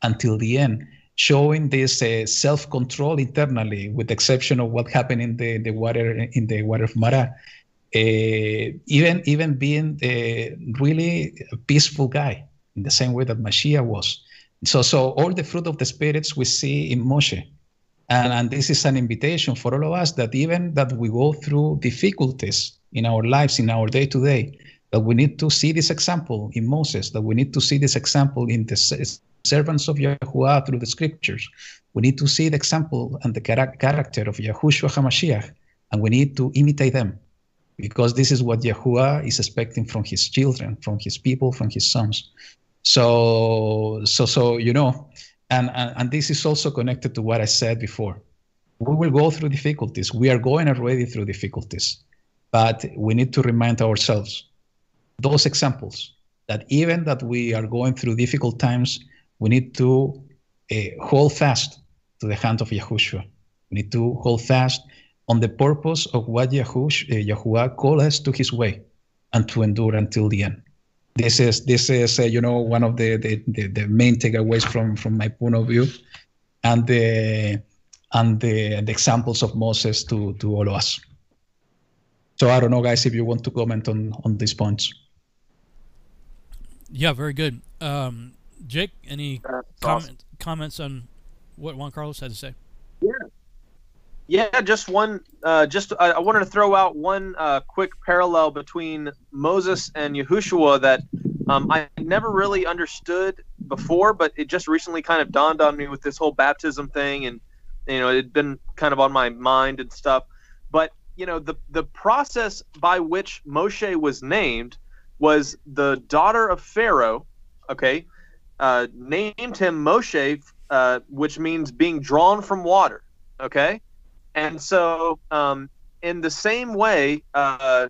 until the end, showing this uh, self-control internally, with the exception of what happened in the, the water in the water of Mara. Uh, even even being a really peaceful guy in the same way that Mashiach was. So so all the fruit of the spirits we see in Moshe. And, and this is an invitation for all of us that even that we go through difficulties in our lives, in our day to day, that we need to see this example in Moses, that we need to see this example in the servants of Yahuwah through the scriptures. We need to see the example and the character of Yahushua HaMashiach, and we need to imitate them because this is what Yahuwah is expecting from his children, from his people, from his sons. So, so, so you know, and, and, and this is also connected to what I said before. We will go through difficulties. We are going already through difficulties but we need to remind ourselves those examples that even that we are going through difficult times, we need to uh, hold fast to the hand of Yahushua. We need to hold fast on the purpose of what Yahush, uh, Yahuwah called us to his way and to endure until the end. This is this is uh, you know one of the, the, the, the, main takeaways from, from my point of view and the and the, the examples of Moses to, to all of us. So I don't know, guys, if you want to comment on on these points. Yeah, very good. Um, Jake, any comment, comments on what Juan Carlos had to say? Yeah. Yeah, just one. Uh, just I, I wanted to throw out one uh, quick parallel between Moses and Yahushua that um, I never really understood before, but it just recently kind of dawned on me with this whole baptism thing, and you know, it'd been kind of on my mind and stuff. But you know, the the process by which Moshe was named was the daughter of Pharaoh. Okay, uh, named him Moshe, uh, which means being drawn from water. Okay and so, um, in the same way, uh,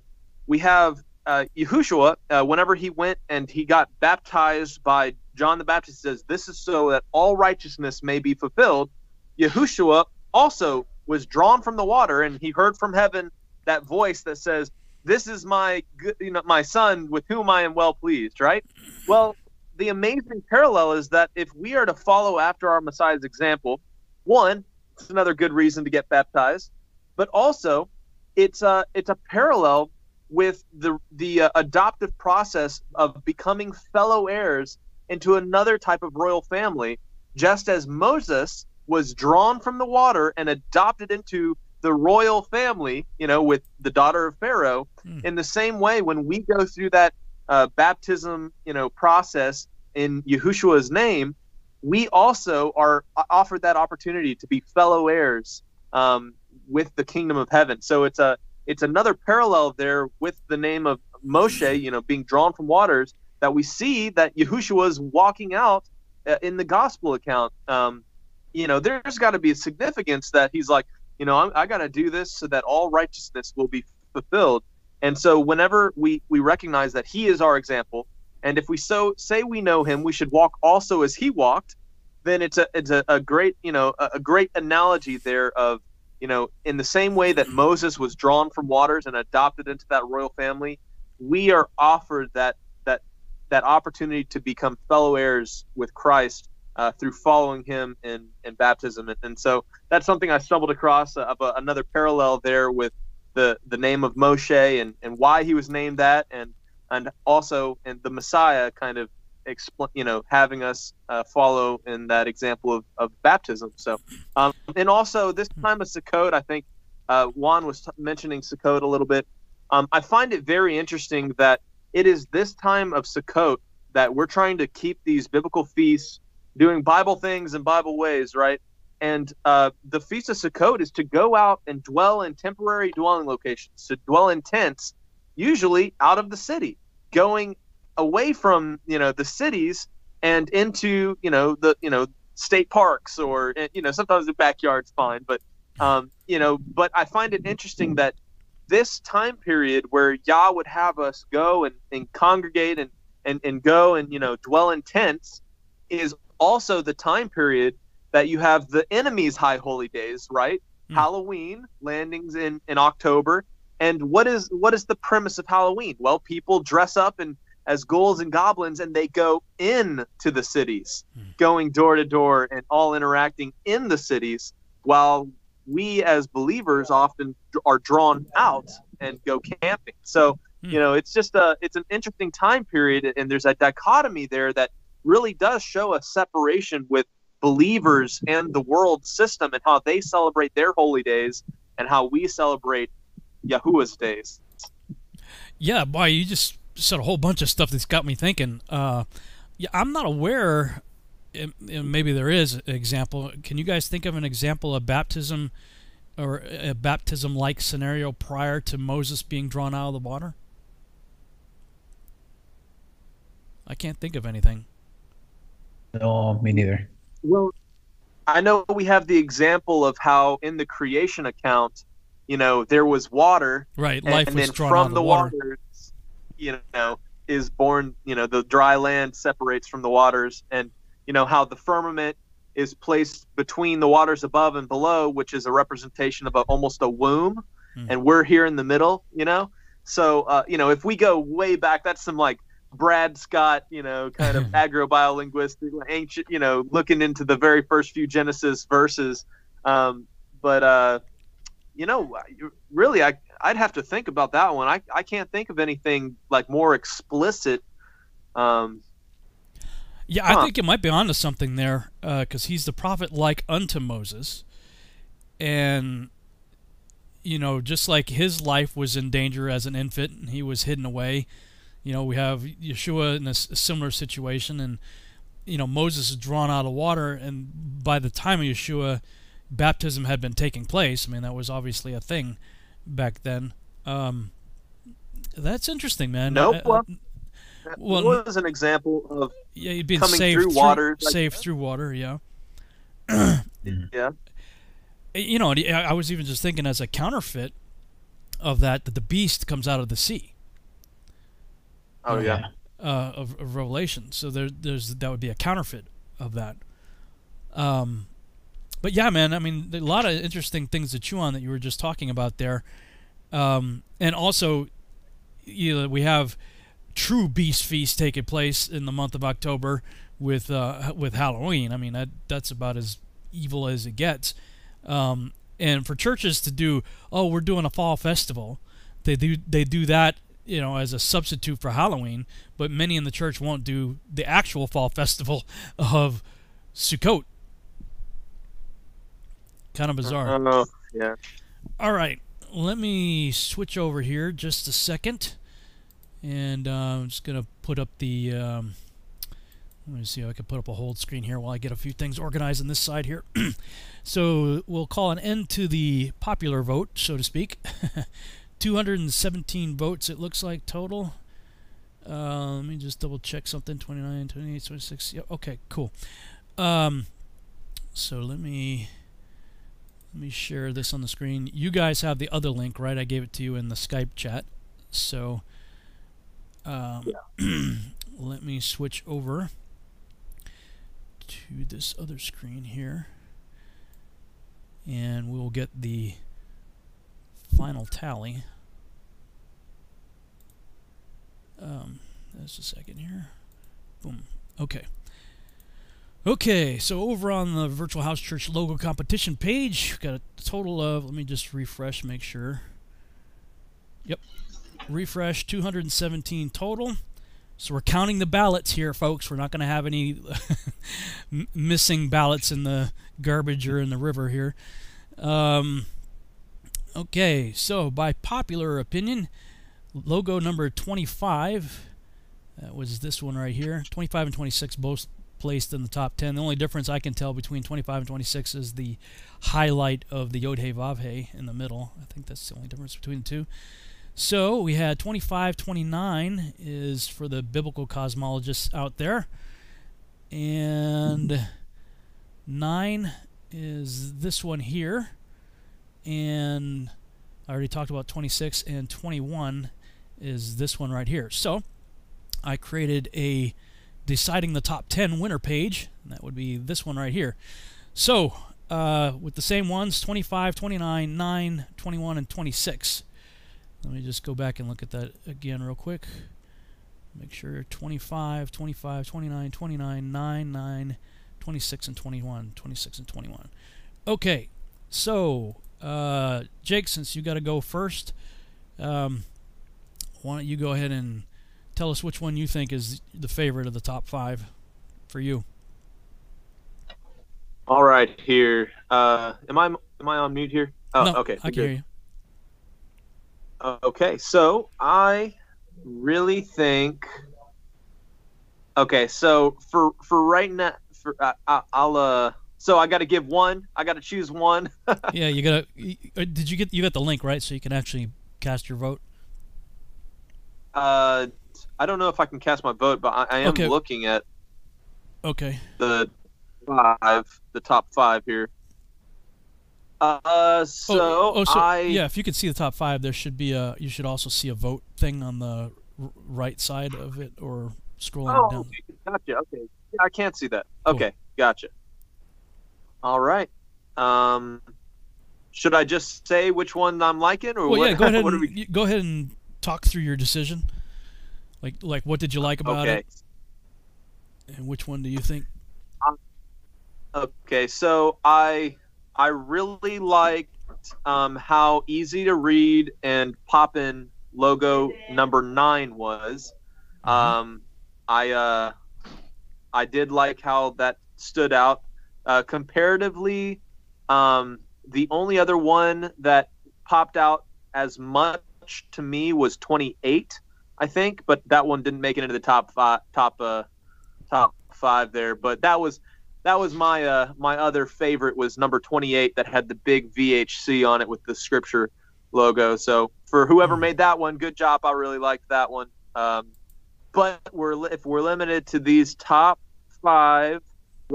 we have uh, Yahushua, uh, whenever he went and he got baptized by John the Baptist, says, This is so that all righteousness may be fulfilled. Yahushua also was drawn from the water, and he heard from heaven that voice that says, This is my, you know, my son with whom I am well pleased, right? Well, the amazing parallel is that if we are to follow after our Messiah's example, one, it's another good reason to get baptized. But also, it's a it's a parallel with the the uh, adoptive process of becoming fellow heirs into another type of royal family, just as Moses was drawn from the water and adopted into the royal family, you know, with the daughter of Pharaoh. Hmm. In the same way, when we go through that uh, baptism, you know, process in Yahushua's name, we also are offered that opportunity to be fellow heirs um, with the kingdom of heaven. So it's a it's another parallel there with the name of Moshe, you know, being drawn from waters that we see that Yahushua is walking out uh, in the gospel account. Um, you know, there's got to be a significance that he's like, you know, I'm, I got to do this so that all righteousness will be fulfilled. And so, whenever we we recognize that he is our example, and if we so say we know him, we should walk also as he walked. Then it's a it's a, a great you know a, a great analogy there of you know in the same way that Moses was drawn from waters and adopted into that royal family, we are offered that that that opportunity to become fellow heirs with Christ uh, through following Him in in baptism. And, and so that's something I stumbled across uh, of a, another parallel there with the the name of Moshe and and why he was named that and and also and the Messiah kind of explain, you know, having us uh, follow in that example of, of baptism. So, um, and also this time of Sukkot, I think uh, Juan was t- mentioning Sukkot a little bit. Um, I find it very interesting that it is this time of Sukkot that we're trying to keep these biblical feasts, doing Bible things in Bible ways, right? And uh, the Feast of Sukkot is to go out and dwell in temporary dwelling locations, to dwell in tents, usually out of the city going away from you know the cities and into you know the you know state parks or eh, you know sometimes the backyard's fine but um, you know but i find it interesting that this time period where yah would have us go and, and congregate and, and and go and you know dwell in tents is also the time period that you have the enemy's high holy days right mm. halloween landings in in october and what is what is the premise of Halloween? Well, people dress up and as ghouls and goblins and they go in to the cities, mm. going door to door and all interacting in the cities while we as believers often are drawn out and go camping. So, mm. you know, it's just a it's an interesting time period and there's a dichotomy there that really does show a separation with believers and the world system and how they celebrate their holy days and how we celebrate Yahuwah's days. Yeah, boy, you just said a whole bunch of stuff that's got me thinking. Uh, yeah, I'm not aware. Maybe there is an example. Can you guys think of an example of baptism or a baptism-like scenario prior to Moses being drawn out of the water? I can't think of anything. No, me neither. Well, I know we have the example of how in the creation account you know, there was water. Right, life and, was then drawn from out of the, the water. waters, you know, is born. You know, the dry land separates from the waters, and you know how the firmament is placed between the waters above and below, which is a representation of a, almost a womb, mm. and we're here in the middle. You know, so uh, you know if we go way back, that's some like Brad Scott, you know, kind of agrobiolinguistic, ancient, you know, looking into the very first few Genesis verses. Um, but uh, you know, really, I I'd have to think about that one. I I can't think of anything like more explicit. Um, Yeah, I think it might be onto something there, because he's the prophet like unto Moses, and you know, just like his life was in danger as an infant, and he was hidden away. You know, we have Yeshua in a, s- a similar situation, and you know, Moses is drawn out of water, and by the time of Yeshua, baptism had been taking place. I mean, that was obviously a thing back then. Um, that's interesting, man. Nope, Uh, well- uh, Well, well, was an example of yeah, you'd been coming saved through waters like saved that. through water. Yeah. yeah. You know, I I was even just thinking as a counterfeit of that that the beast comes out of the sea Oh yeah. uh, of, of Revelation. So there, there's that would be a counterfeit of that. Um, but yeah, man. I mean, a lot of interesting things to chew on that you were just talking about there, um, and also, you know, we have true beast feast taking place in the month of October with uh, with Halloween. I mean, that that's about as evil as it gets. Um, and for churches to do, oh, we're doing a fall festival, they do they do that, you know, as a substitute for Halloween. But many in the church won't do the actual fall festival of Sukkot. Kind of bizarre. Oh yeah. All right, let me switch over here just a second, and uh, I'm just gonna put up the. Um, let me see if I can put up a hold screen here while I get a few things organized on this side here. so we'll call an end to the popular vote, so to speak. 217 votes it looks like total. Uh, let me just double check something. 29, 28, 26. Yeah, okay, cool. Um, so let me let me share this on the screen. You guys have the other link, right? I gave it to you in the Skype chat. So um, let me switch over to this other screen here. And we'll get the final tally. Um, just a second here. Boom. Okay. Okay, so over on the Virtual House Church logo competition page, got a total of, let me just refresh, make sure. Yep. Refresh 217 total. So we're counting the ballots here, folks. We're not going to have any missing ballots in the garbage or in the river here. Um, okay, so by popular opinion, logo number 25, that was this one right here. 25 and 26 both placed in the top 10. The only difference I can tell between 25 and 26 is the highlight of the Yod He Vav He in the middle. I think that's the only difference between the two. So we had 25, 29 is for the biblical cosmologists out there. And 9 is this one here. And I already talked about 26 and 21 is this one right here. So I created a deciding the top 10 winner page. That would be this one right here. So uh, with the same ones 25, 29, 9, 21, and 26. Let me just go back and look at that again real quick. Make sure 25, 25, 29, 29, 9, 9, 26, and 21. 26 and 21. Okay, so uh, Jake, since you got to go first, um, why don't you go ahead and tell us which one you think is the favorite of the top five for you? All right, here. Uh, am I am I on mute here? Oh, no, okay. I can hear you. Uh, okay, so I really think. Okay, so for for right now, for uh, I'll uh. So I got to give one. I got to choose one. yeah, you got to. Did you get you got the link right so you can actually cast your vote? Uh, I don't know if I can cast my vote, but I, I am Okay. looking at Okay. the five, the top five here. Uh, so oh, oh, so I yeah, if you can see the top five, there should be a. You should also see a vote thing on the r- right side of it, or scrolling Oh, down. gotcha. Okay, yeah, I can't see that. Cool. Okay, gotcha. All right. Um, should I just say which one I'm liking, or Well, what? yeah, go ahead. And, we? Go ahead and talk through your decision. Like, like, what did you like about Okay. it, and which one do you think? Okay, so I I really liked um, how easy to read and pop in logo number nine was. Mm-hmm. Um, I uh, I did like how that stood out. Uh, comparatively, um, the only other one that popped out as much to me was 28, I think, but that one didn't make it into the top five, top uh, top five there. But that was that was my uh, my other favorite was number 28 that had the big VHC on it with the scripture logo. So for whoever Hmm. made that one, good job. I really liked that one. Um, but we're if we're limited to these top five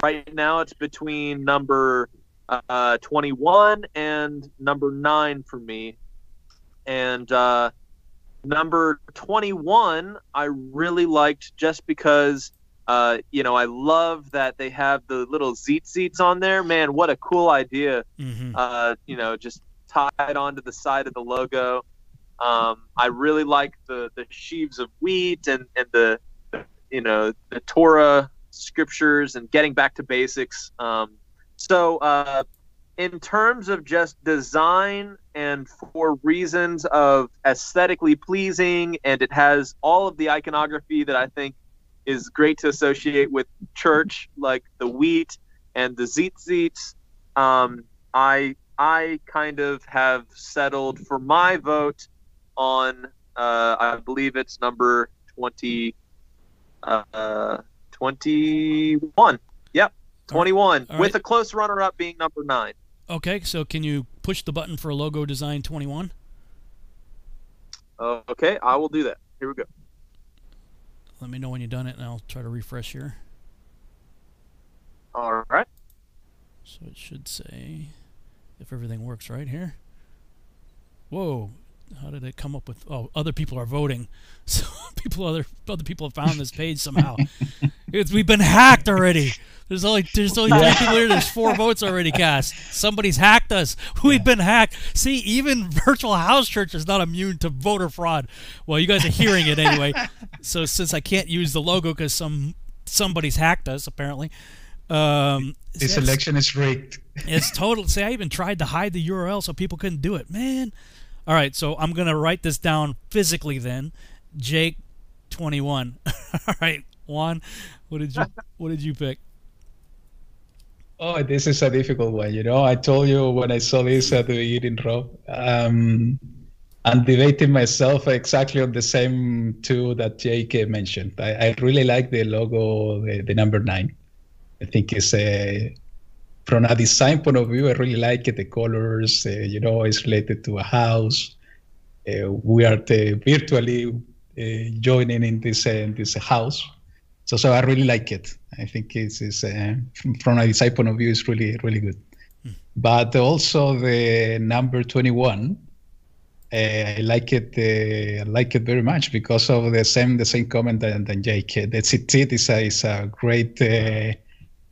right now, it's between number uh, 21 and number nine for me. And uh, number 21, I really liked just because. Uh, you know, I love that they have the little tzitzits on there. Man, what a cool idea! hmm uh, you know, just tied onto the side of the logo. Um, I really like the the sheaves of wheat and and the, the you know the Torah scriptures and getting back to basics. Um, so uh, in terms of just design and for reasons of aesthetically pleasing, and it has all of the iconography that I think is great to associate with church, like the wheat and the zeet Um, I I kind of have settled for my vote on uh, I believe it's number twenty uh, twenty one. Yep, twenty one All with right. a close runner up being number nine. Okay, so can you push the button for a logo design 21? Uh, okay, I will do that. Here we go. Let me know when you've done it, and I'll try to refresh here. All right. So it should say, if everything works right here. Whoa, how did it come up with? Oh, other people are voting. So people, other other people have found this page somehow. it's, we've been hacked already. There's only there's only ten people here. There's four votes already cast. Somebody's hacked us. We've been hacked. See, even virtual house church is not immune to voter fraud. Well, you guys are hearing it anyway. So since I can't use the logo because some somebody's hacked us apparently. Um, This election is rigged. it's total. See, I even tried to hide the URL so people couldn't do it. Man. All right, so I'm gonna write this down physically then. Jake, 21. All right, Juan, what did you what did you pick? Oh, this is a difficult one. You know, I told you when I saw this at the eating Rob. Um, I'm debating myself exactly on the same two that uh, mentioned. I, I really like the logo, the, the number nine. I think it's a from a design point of view. I really like it. The colors, uh, you know, it's related to a house. Uh, we are uh, virtually uh, joining in this uh, in this house. So, so I really like it. I think it's, it's uh, from, from a design point of view, it's really, really good. But also the number 21, uh, I like it. Uh, I like it very much because of the same, the same comment than, than Jake. Uh, The tzitzit is a, is a great, uh,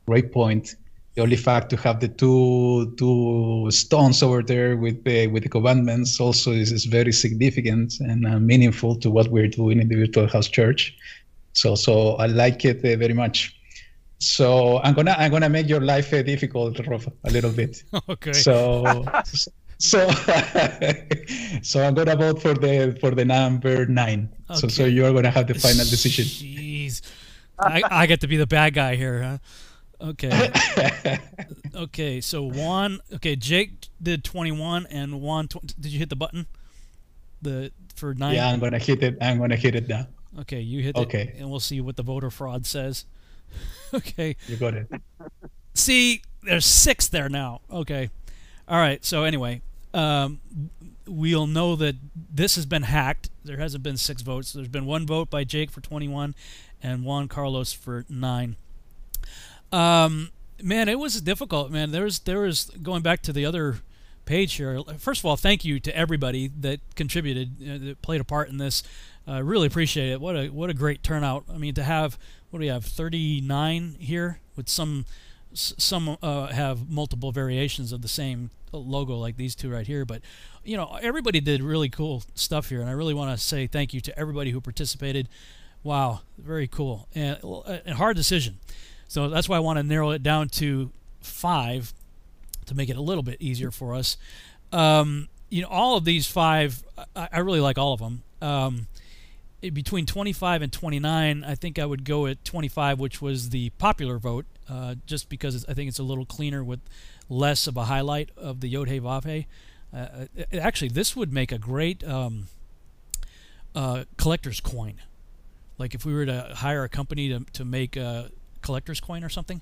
great point. The only fact to have the two two stones over there with the with the commandments also is, is very significant and uh, meaningful to what we're doing in the virtual house church. So so I like it uh, very much. So I'm gonna I'm gonna make your life uh, difficult, Rafa, a little bit. Okay. So so so I'm gonna vote for the for the number nine. Okay. So so you are gonna have the final decision. Jeez. I, I get to be the bad guy here, huh? Okay. Okay, so Juan. Okay, Jake did 21, and Juan. Tw- did you hit the button? The for nine. yeah, I'm gonna hit it. I'm gonna hit it now. Okay, you hit Okay. it, and we'll see what the voter fraud says. okay. You got it. See, there's six there now. Okay. All right. So anyway, um, we'll know that this has been hacked. There hasn't been six votes. There's been one vote by Jake for 21, and Juan Carlos for nine. Um, man, it was difficult. Man, there was there was going back to the other page here. First of all, thank you to everybody that contributed, uh, that played a part in this. I really appreciate it. What a what a great turnout. I mean, to have what do we have 39 here with some some uh, have multiple variations of the same logo like these two right here. But you know everybody did really cool stuff here and i really want to say thank you to everybody who participated. Wow very cool. And a hard decision. So that's why i want to narrow it down to five to make it a little bit easier for us. Um, you know all of these five I, I really like all of them. Um, between 25 and 29, I think I would go at 25, which was the popular vote, uh, just because I think it's a little cleaner with less of a highlight of the Yod Hey Vav Hey. Uh, actually, this would make a great um, uh, collector's coin. Like if we were to hire a company to, to make a collector's coin or something.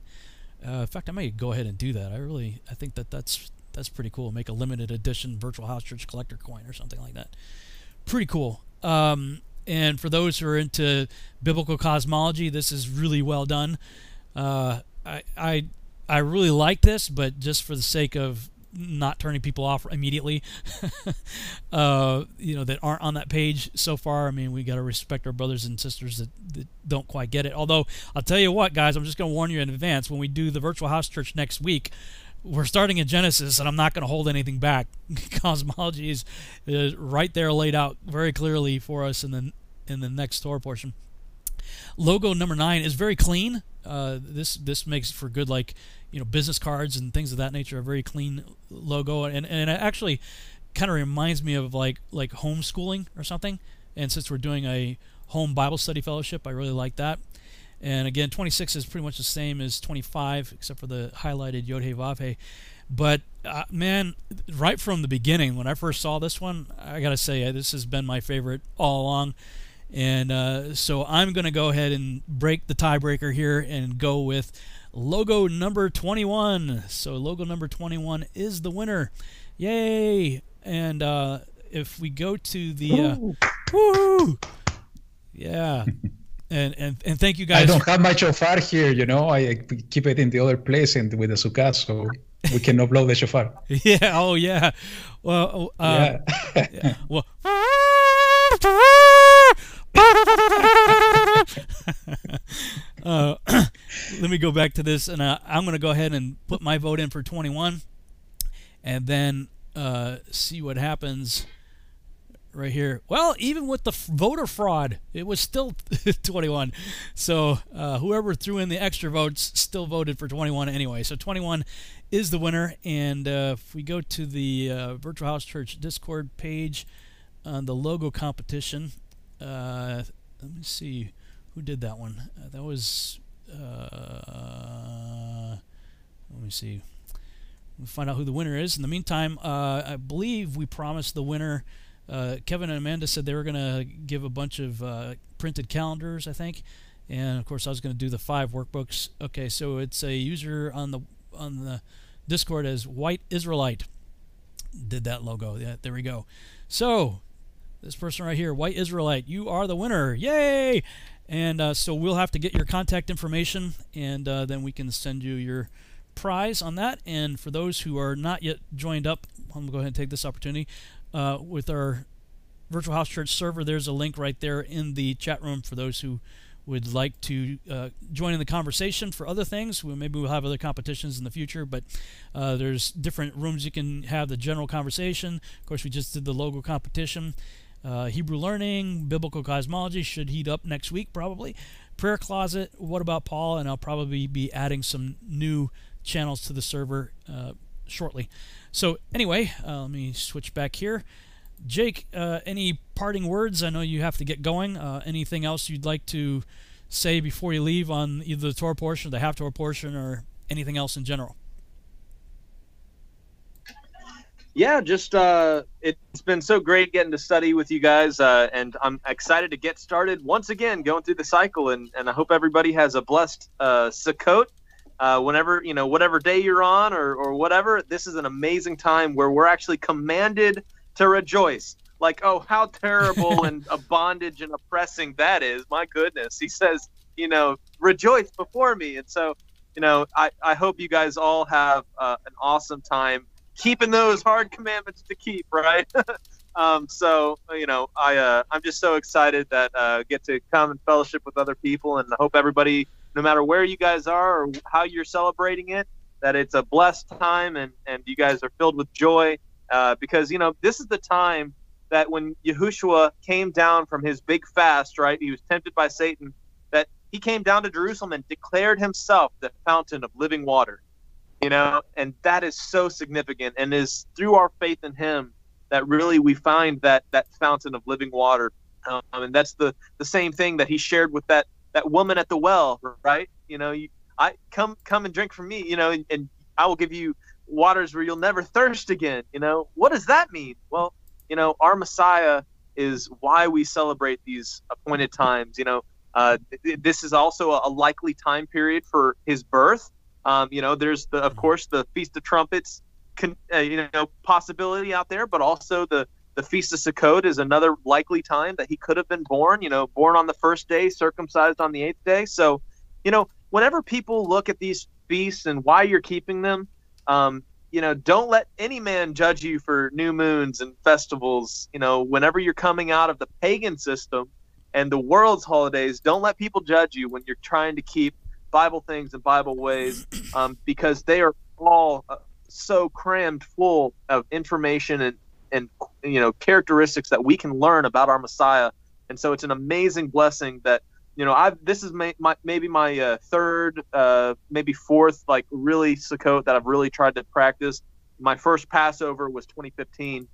Uh, in fact, I may go ahead and do that. I really, I think that that's that's pretty cool. Make a limited edition Virtual House Church collector coin or something like that. Pretty cool. Um, and for those who are into biblical cosmology, this is really well done. Uh, I, I I really like this, but just for the sake of not turning people off immediately, uh, you know, that aren't on that page so far. I mean, we got to respect our brothers and sisters that, that, don't quite get it. Although, I'll tell you what, guys, I'm just going to warn you in advance when we do the virtual house church next week. We're starting in Genesis, and I'm not going to hold anything back. Cosmology is, right there laid out very clearly for us in the in the next Torah portion. Logo number nine is very clean. Uh, this this makes for good like you know business cards and things of that nature. A very clean logo, and and it actually kind of reminds me of like like homeschooling or something. And since we're doing a home Bible study fellowship, I really like that. And again, 26 is pretty much the same as 25, except for the highlighted Yod Hey Vav Hey. But uh, man, right from the beginning, when I first saw this one, I gotta say this has been my favorite all along. And uh, so I'm going to go ahead and break the tiebreaker here and go with logo number 21. So logo number 21 is the winner. Yay! And uh, if we go to the uh, woo, yeah. And, and and thank you guys. I don't have my shofar here, you know. I keep it in the other place and with the sukkah, so we cannot blow the shofar. yeah. Oh, yeah. Well, uh, yeah. yeah. Well. uh, let me go back to this, and uh, I'm going to go ahead and put my vote in for 21, and then uh, see what happens right here. Well, even with the voter fraud, it was still 21. So uh, whoever threw in the extra votes still voted for 21 anyway. So 21 is the winner. And uh, if we go to the uh, Virtual House Church Discord page on the logo competition, uh, let me see who did that one. Uh, that was. Uh, let me see. We'll find out who the winner is. In the meantime, I believe we promised the winner. Uh, Kevin and Amanda said they were going to give a bunch of uh, printed calendars, I think, and of course I was going to do the five workbooks. Okay, so it's a user on the on the Discord as White Israelite did that logo. Yeah, there we go. So this person right here, White Israelite, you are the winner. Yay! And uh, so we'll have to get your contact information, and uh, then we can send you your prize on that. And for those who are not yet joined up, I'm going to go ahead and take this opportunity uh, with our Virtual House Church server. There's a link right there in the chat room for those who would like to uh, join in the conversation for other things. We, maybe we'll have other competitions in the future, but uh, there's different rooms you can have the general conversation. Of course, we just did the logo competition. Uh, Hebrew learning, biblical cosmology should heat up next week probably. Prayer closet. What about Paul? And I'll probably be adding some new channels to the server uh, shortly. So anyway, uh, let me switch back here. Jake, uh, any parting words? I know you have to get going. Uh, anything else you'd like to say before you leave on either the Torah portion, the haftorah portion, or anything else in general? yeah, just uh, it's been so great getting to study with you guys, uh, and I'm excited to get started once again going through the cycle. And, and I hope everybody has a blessed uh, Sukkot. Uh, whenever you know whatever day you're on or, or whatever, this is an amazing time where we're actually commanded to rejoice. Like, oh, how terrible and a bondage and oppressing that is! My goodness, he says, you know, rejoice before me. And so, you know, I, I hope you guys all have uh, an awesome time keeping those hard commandments to keep, right? um, so you know, I uh, I'm just so excited that uh, get to come and fellowship with other people, and hope everybody, no matter where you guys are or how you're celebrating it, that it's a blessed time and and you guys are filled with joy, uh, because you know this is the time that when Yahushua came down from his big fast, right? He was tempted by Satan. That he came down to Jerusalem and declared himself the fountain of living water you know and that is so significant and is through our faith in him that really we find that that fountain of living water Um, and that's the the same thing that he shared with that that woman at the well, right? You know, you, I come come and drink from me, you know, and, and I will give you waters where you'll never thirst again. You know, what does that mean? Well, you know, our Messiah is why we celebrate these appointed times. You know, uh, this is also a, a, likely time period for his birth. Um, you know, there's the, of course, the Feast of Trumpets, con- uh, you know, possibility out there, but also the the Feast of Sukkot is another likely time that he could have been born. You know, born on the first day, circumcised on the eighth day. So, you know, whenever people look at these feasts and why you're keeping them, um, you know, don't let any man judge you for new moons and festivals. You know, whenever you're coming out of the pagan system and the world's holidays, don't let people judge you when you're trying to keep Bible things and Bible ways, um, because they are all uh, so crammed full of information and and you know characteristics that we can learn about our Messiah. And so it's an amazing blessing that you know, I've this is my, my maybe my uh, third, uh, maybe fourth, like really Sukkot that I've really tried to practice. My first Passover was 2015,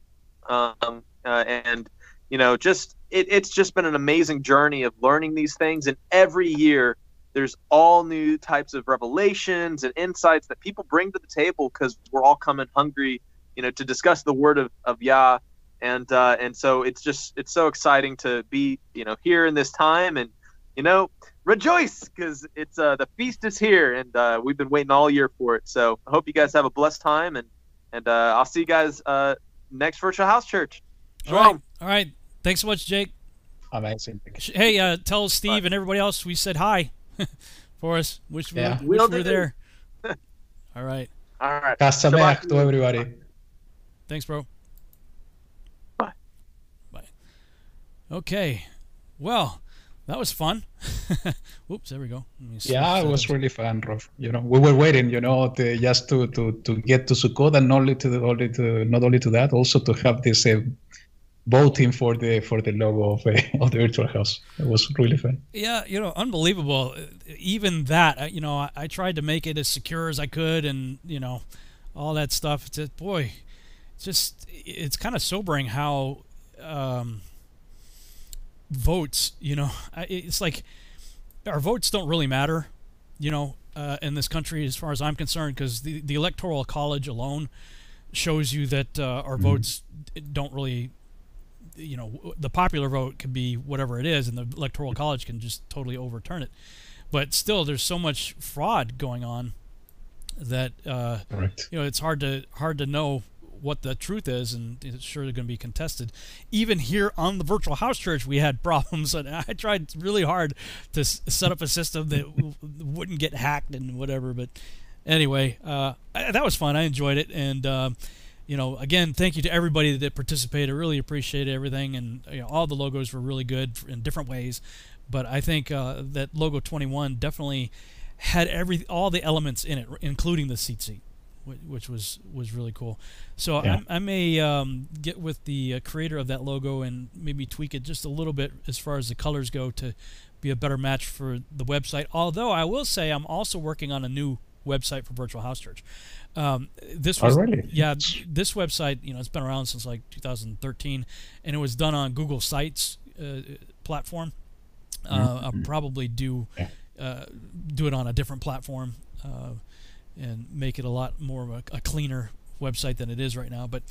um, uh, and you know, just it, it's just been an amazing journey of learning these things. And every year, there's all new types of revelations and insights that people bring to the table because we're all coming hungry, you know, to discuss the Word of of Yah. And uh, and so it's just it's so exciting to be you know here in this time and you know, rejoice because it's uh, the feast is here, and uh, we've been waiting all year for it. So I hope you guys have a blessed time, and and uh, I'll see you guys uh, next virtual house church. Shalom. All right. All right. Thanks so much, Jake. Amazing. Hey, uh, tell Steve Bye. and everybody else we said hi for us. Wish we, yeah. wish we were there. all right. All right. Chag Sameach to everybody. Thanks, bro. Bye. Bye. Okay. Well, that was fun. Oops, there we go. Yeah, it was really fun, Rob. You know, we were waiting, you know, to, just to, to, to get to Sukkot and not only to only to not only to that, also to have this uh, voting for the for the logo of, uh, of the virtual house. It was really fun. Yeah, you know, unbelievable. Even that, you know, I, I tried to make it as secure as I could, and you know, all that stuff. It's just, boy, it's just it's kind of sobering how. Um, votes, you know, it's like our votes don't really matter, you know, uh, in this country as far as I'm concerned, because the, the electoral college alone shows you that uh, our mm-hmm. votes don't really, you know, the popular vote can be whatever it is, and the electoral college can just totally overturn it. But still, there's so much fraud going on that uh, right. you know it's hard to hard to know what the truth is, and it's surely going to be contested. Even here on the virtual house church, we had problems, and I tried really hard to s- set up a system that w- wouldn't get hacked and whatever. But anyway, uh, I, that was fun. I enjoyed it, and uh, you know, again, thank you to everybody that participated. I really appreciate everything, and you know, all the logos were really good in different ways. But I think uh, that logo 21 definitely had every all the elements in it, including the tzitzit which was was really cool. So yeah. I, I, may um, get with the uh, creator of that logo and maybe tweak it just a little bit as far as the colors go to be a better match for the website. Although I will say I'm also working on a new website for Virtual House Church. Um, this was oh, really? yeah, this website you know it's been around since like 2013, and it was done on Google Sites uh, platform. Uh, mm-hmm. I'll probably do. Uh, do it on a different platform uh, and make it a lot more of a, a, cleaner website than it is right now. But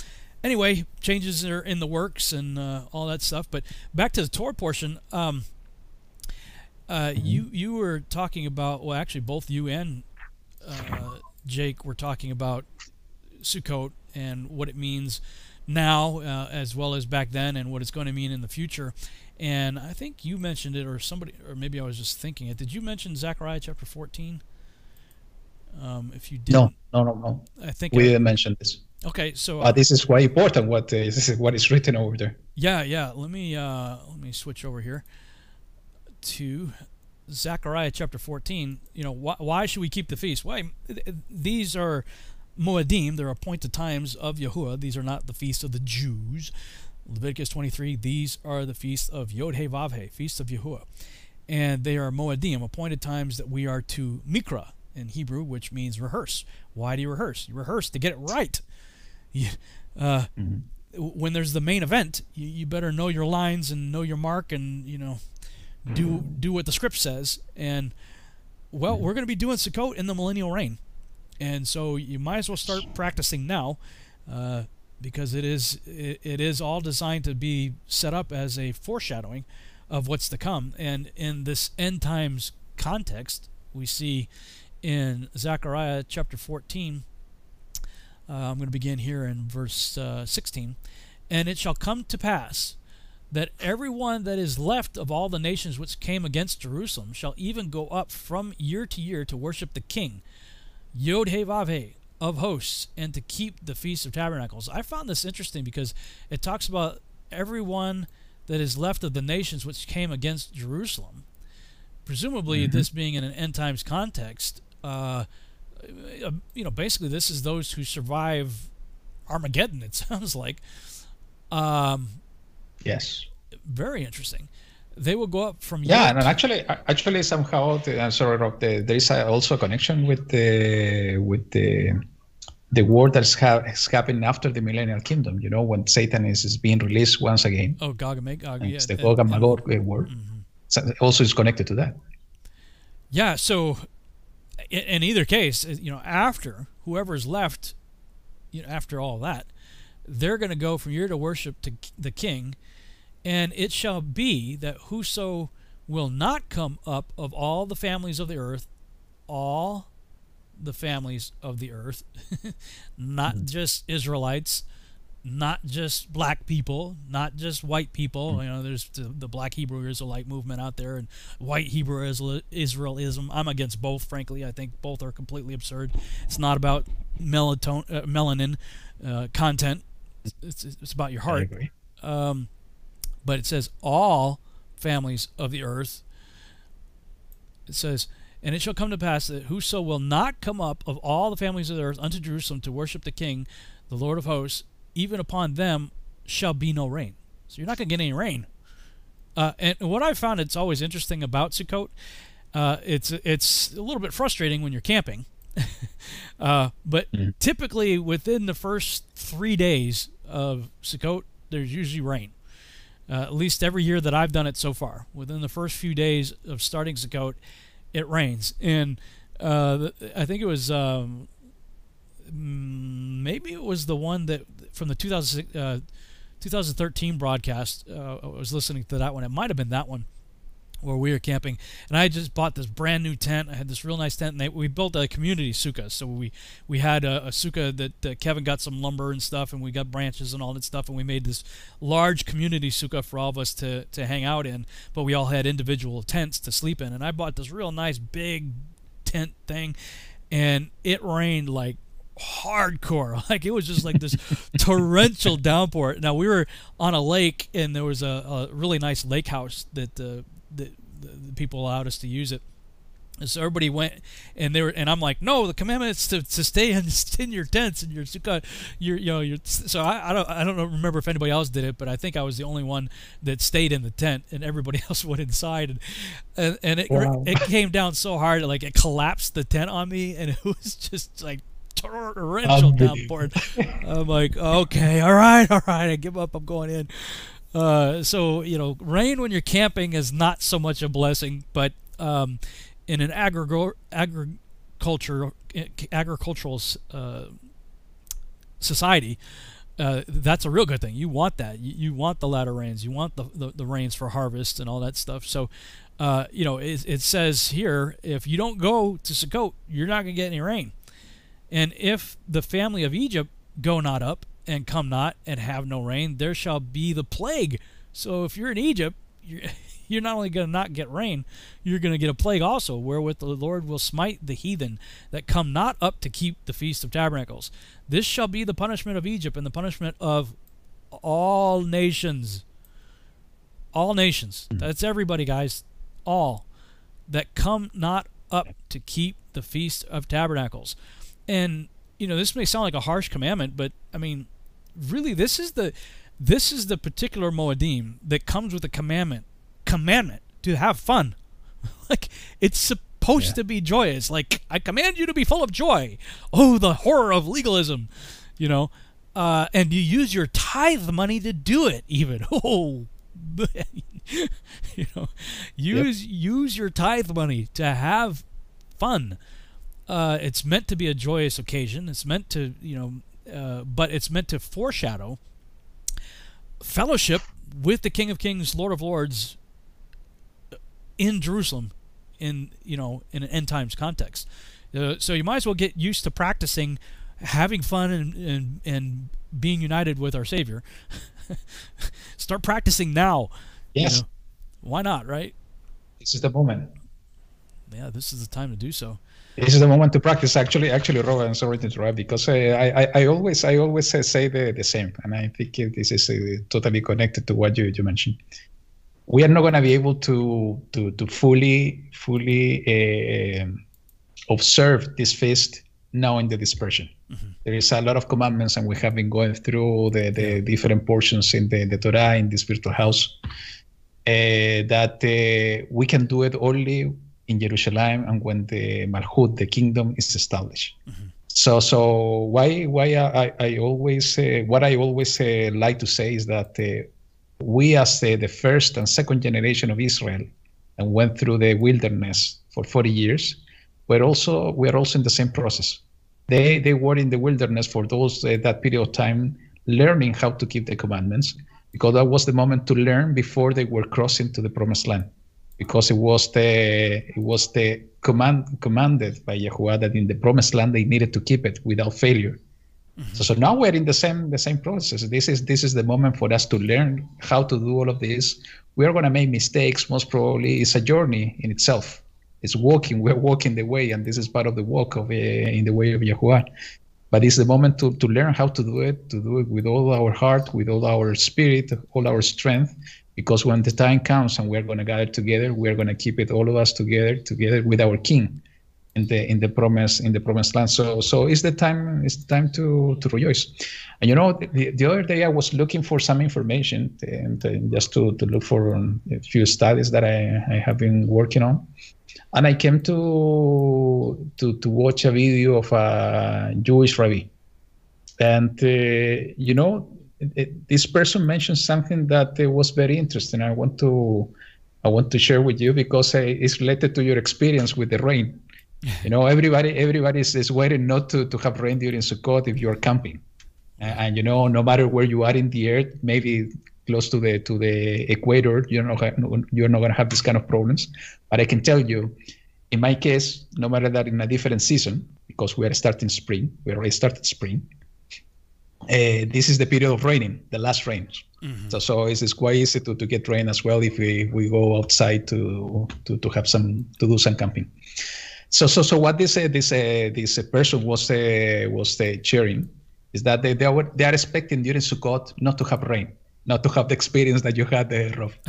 anyway, changes are in the works and uh, all that stuff. But back to the Torah portion. Um, uh, mm-hmm. you you were talking about well, actually both you and uh, Jake were talking about Sukkot and what it means now, uh, as well as back then, and what it's going to mean in the future. And I think you mentioned it, or somebody, or maybe I was just thinking it. Did you mention Zechariah chapter fourteen? Um, if you did no, no, no, no. I think we I, mention this. Okay, so uh, this is quite important. What is what is written over there? Yeah, yeah. Let me uh, let me switch over here to Zechariah chapter 14. You know, why, why should we keep the feast? Why these are Moedim, they're appointed times of Yahuwah. These are not the feast of the Jews. Leviticus 23, these are the feasts of Yod He Vav He, feast of Yahuwah. And they are Moedim, appointed times that we are to Mikra, in Hebrew, which means rehearse. Why do you rehearse? You rehearse to get it right. You, uh, mm-hmm. when there's the main event, you, you better know your lines and know your mark, and you know, do do what the script says. And well, we're going to be doing Sukkot in the millennial reign, and so you might as well start practicing now, uh, because it is it, it is all designed to be set up as a foreshadowing of what's to come. And in this end times context, we see in Zechariah chapter 14. Uh, I'm going to begin here in verse uh, 16. And it shall come to pass that everyone that is left of all the nations which came against Jerusalem shall even go up from year to year to worship the King, Yod He Vav He, of hosts, and to keep the Feast of Tabernacles. I found this interesting because it talks about everyone that is left of the nations which came against Jerusalem. Presumably, Mhm. this being in an end times context, uh, uh, you know, basically, this is those who survive Armageddon. It sounds like. Um, Yes. very interesting. They will go up from Yeah, and actually, actually, somehow, the, I'm sorry, Rob. The, there is a, also a connection with the with the the war that's ha- has happened after the millennial kingdom. You know, when Satan is, is being released once again. Oh, Gog and Magog. Yeah, it's the Gog and Magog uh, war. Mhm. So also is connected to that. Yeah. So, in, in either case, uh, you know, after whoever's left, you know, after all that, they're going to go from year to worship to the King, and it shall be that whoso will not come up of all the families of the earth, all the families of the earth, not just Israelites, not just black people, not just white people. You know, there's the, the black Hebrew Israelite movement out there and white Hebrew Israelism. I'm against both, frankly. I think both are completely absurd. It's not about melaton- uh, melanin uh, content. It's, it's, it's about your I heart. agree. Um, but it says all families of the earth. It says, and it shall come to pass that whoso will not come up of all the families of the earth unto Jerusalem to worship the King, the Lord of hosts, even upon them shall be no rain. So you're not going to get any rain. Uh, and what I found it's always interesting about Sukkot, uh, it's it's a little bit frustrating when you're camping, uh, but Mhm. typically within the first three days of Sukkot, there's usually rain. Uh, at least every year that I've done it so far, within the first few days of starting Sukkot, it rains. And uh, I think it was um, mm, maybe it was the one that from the 2006, uh, 2013 broadcast. Uh, I was listening to that one. It might have been that one where we were camping, and I just bought this brand new tent. I had this real nice tent, and they, we built a community sukkah. So we we had a, a sukkah that uh, Kevin got some lumber and stuff, and we got branches and all that stuff, and we made this large community sukkah for all of us to to hang out in. But we all had individual tents to sleep in, and I bought this real nice big tent thing, and it rained like hardcore like it was just like this torrential downpour now we were on a lake and there was a, a really nice lake house that uh, that the, the people allowed us to use it. And so everybody went and they were and I'm like no the commandment is to, to stay in, in your tents and your sukkah your you know your so I, I don't I don't remember if anybody else did it but I think I was the only one that stayed in the tent and everybody else went inside. And and, and it Wow. it came down so hard like it collapsed the tent on me and it was just like torrential downpour. I'm like okay all right all right I give up I'm going in uh, so you know, rain when you're camping is not so much a blessing, but um, in an agriculture agriculture agricultural uh, society, uh, that's a real good thing. You want that. You, you want the latter rains. You want the, the, the rains for harvest and all that stuff. So, uh, you know, it, it says here if you don't go to Sukkot, you're not going to get any rain. And if the family of Egypt go not up and come not and have no rain, there shall be the plague. So if you're in Egypt, you're, you're not only going to not get rain, you're going to get a plague also, wherewith the Lord will smite the heathen that come not up to keep the Feast of Tabernacles. This shall be the punishment of Egypt and the punishment of all nations. All nations. Hmm. That's everybody, guys. All that come not up to keep the Feast of Tabernacles. And you know, this may sound like a harsh commandment, but I mean, really, this is the this is the particular moedim that comes with a commandment commandment to have fun. like it's supposed Yeah. to be joyous. Like I command you to be full of joy. Oh, the horror of legalism, you know. uh, and you use your tithe money to do it. Even oh, you know, use yep. use your tithe money to have fun. Uh, it's meant to be a joyous occasion. It's meant to you know, uh, but it's meant to foreshadow fellowship with the King of Kings, Lord of Lords in Jerusalem in you know in an end times context. Uh, so you might as well get used to practicing having fun and and, and being united with our Savior. Start practicing now. Yes. You know? Why not, right? This is the moment. Yeah, this is the time to do so. This is the moment to practice. Actually, actually, Robert, I'm sorry to interrupt because I, I, I always, I always say the, the same, and I think this is uh, totally connected to what you, you mentioned we are not going to be able to to to fully fully uh, observe this feast now in the dispersion. Mm-hmm. There is a lot of commandments, and we have been going through the, the different portions in the, the Torah in this virtual house. Uh, that uh, we can do it only in Jerusalem and when the Malchut, the kingdom, is established. Mm-hmm. So, so why why I, I always uh, what I always uh, like to say is that uh, we as the, the first and second generation of Israel and went through the wilderness for 40 years, we're also we are also in the same process. They they were in the wilderness for those uh, that period of time, learning how to keep the commandments, because that was the moment to learn before they were crossing to the promised land, because it was the it was the command commanded by Yahuwah that in the promised land they needed to keep it without failure. Mm-hmm. So, so now we're in the same the same process. This is this is the moment for us to learn how to do all of this. We are going to make mistakes. Most probably, it's a journey in itself. It's walking. We're walking the way, and this is part of the walk of uh, in the way of Yahuwah. But it's the moment to, to learn how to do it, to do it with all our heart, with all our spirit, all our strength. Because when the time comes and we're going to gather together, we're going to keep it all of us together, together with our King in the in the promise in the promised land. So so it's the time it's the time to to rejoice. And you know, the, the other day I was looking for some information and uh, just to, to look for a few studies that I, I have been working on, and I came to to to watch a video of a Jewish rabbi, and uh, you know. It, this person mentioned something that uh, was very interesting. I want to I want to share with you because uh, it's related to your experience with the rain you know, everybody everybody is, is waiting not to, to have rain during Sukkot if you're camping. And, and, you know, no matter where you are in the earth, maybe close to the to the equator, you're not you're not going to have this kind of problems. But I can tell you, in my case, no matter that in a different season, because we are starting spring, we already started spring. Uh, this is the period of raining, the last rains. Mm-hmm. So, so it's, it's quite easy to, to get rain as well if we, we go outside to, to, to have some to do some camping. So, so, so what this uh, this uh, this person was uh, was uh, sharing is that they they are, they are expecting during Sukkot not to have rain, not to have the experience that you had, uh, Rob.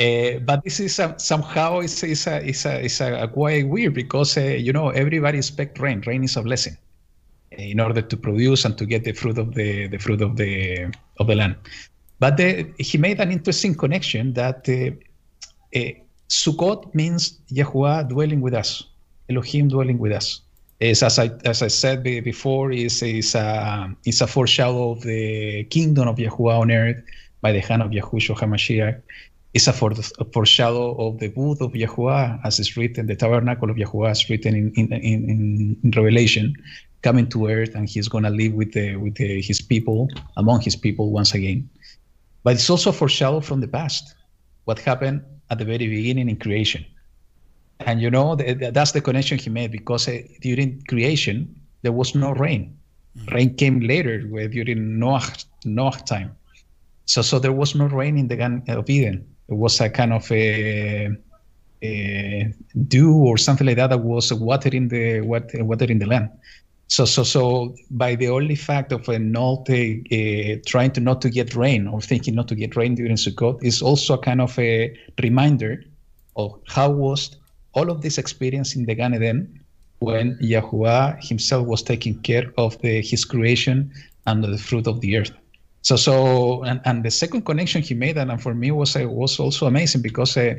Uh, but this is uh, somehow it's, is a is a is a, quite weird because uh, you know everybody expect rain. Rain is a blessing Eh, in order to produce and to get the fruit of the the fruit of the of the land. But the, he made an interesting connection that eh, eh, Sukkot means Yahuwah dwelling with us. Elohim dwelling with us. Is as I as I said before, is is a is a foreshadow of the kingdom of Yahuwah on earth by the hand of Yahushua Hamashiach. It's a foreshadow of the booth of Yahuwah, as is written, the tabernacle of Yahuwah is written in in, in, in Revelation, coming to earth, and he's going to live with the with the, his people among his people once again. But it's also a foreshadow from the past, what happened at the very beginning in creation. And you know that's the connection he made because uh, during creation there was no rain. Mm-hmm. rain came later during noah noah time. So so there was no rain in the garden of eden. It was a kind of a, a dew or something like that that was watering the watering the land so so so by the only fact of uh, not uh, uh, trying to not to get rain or thinking not to get rain during Sukkot is also a kind of a reminder of how was all of this experience in the Gan Eden when Yahuwah himself was taking care of the, his creation and the fruit of the earth. So, so, and, and the second connection he made, and for me was uh, was also amazing because, uh,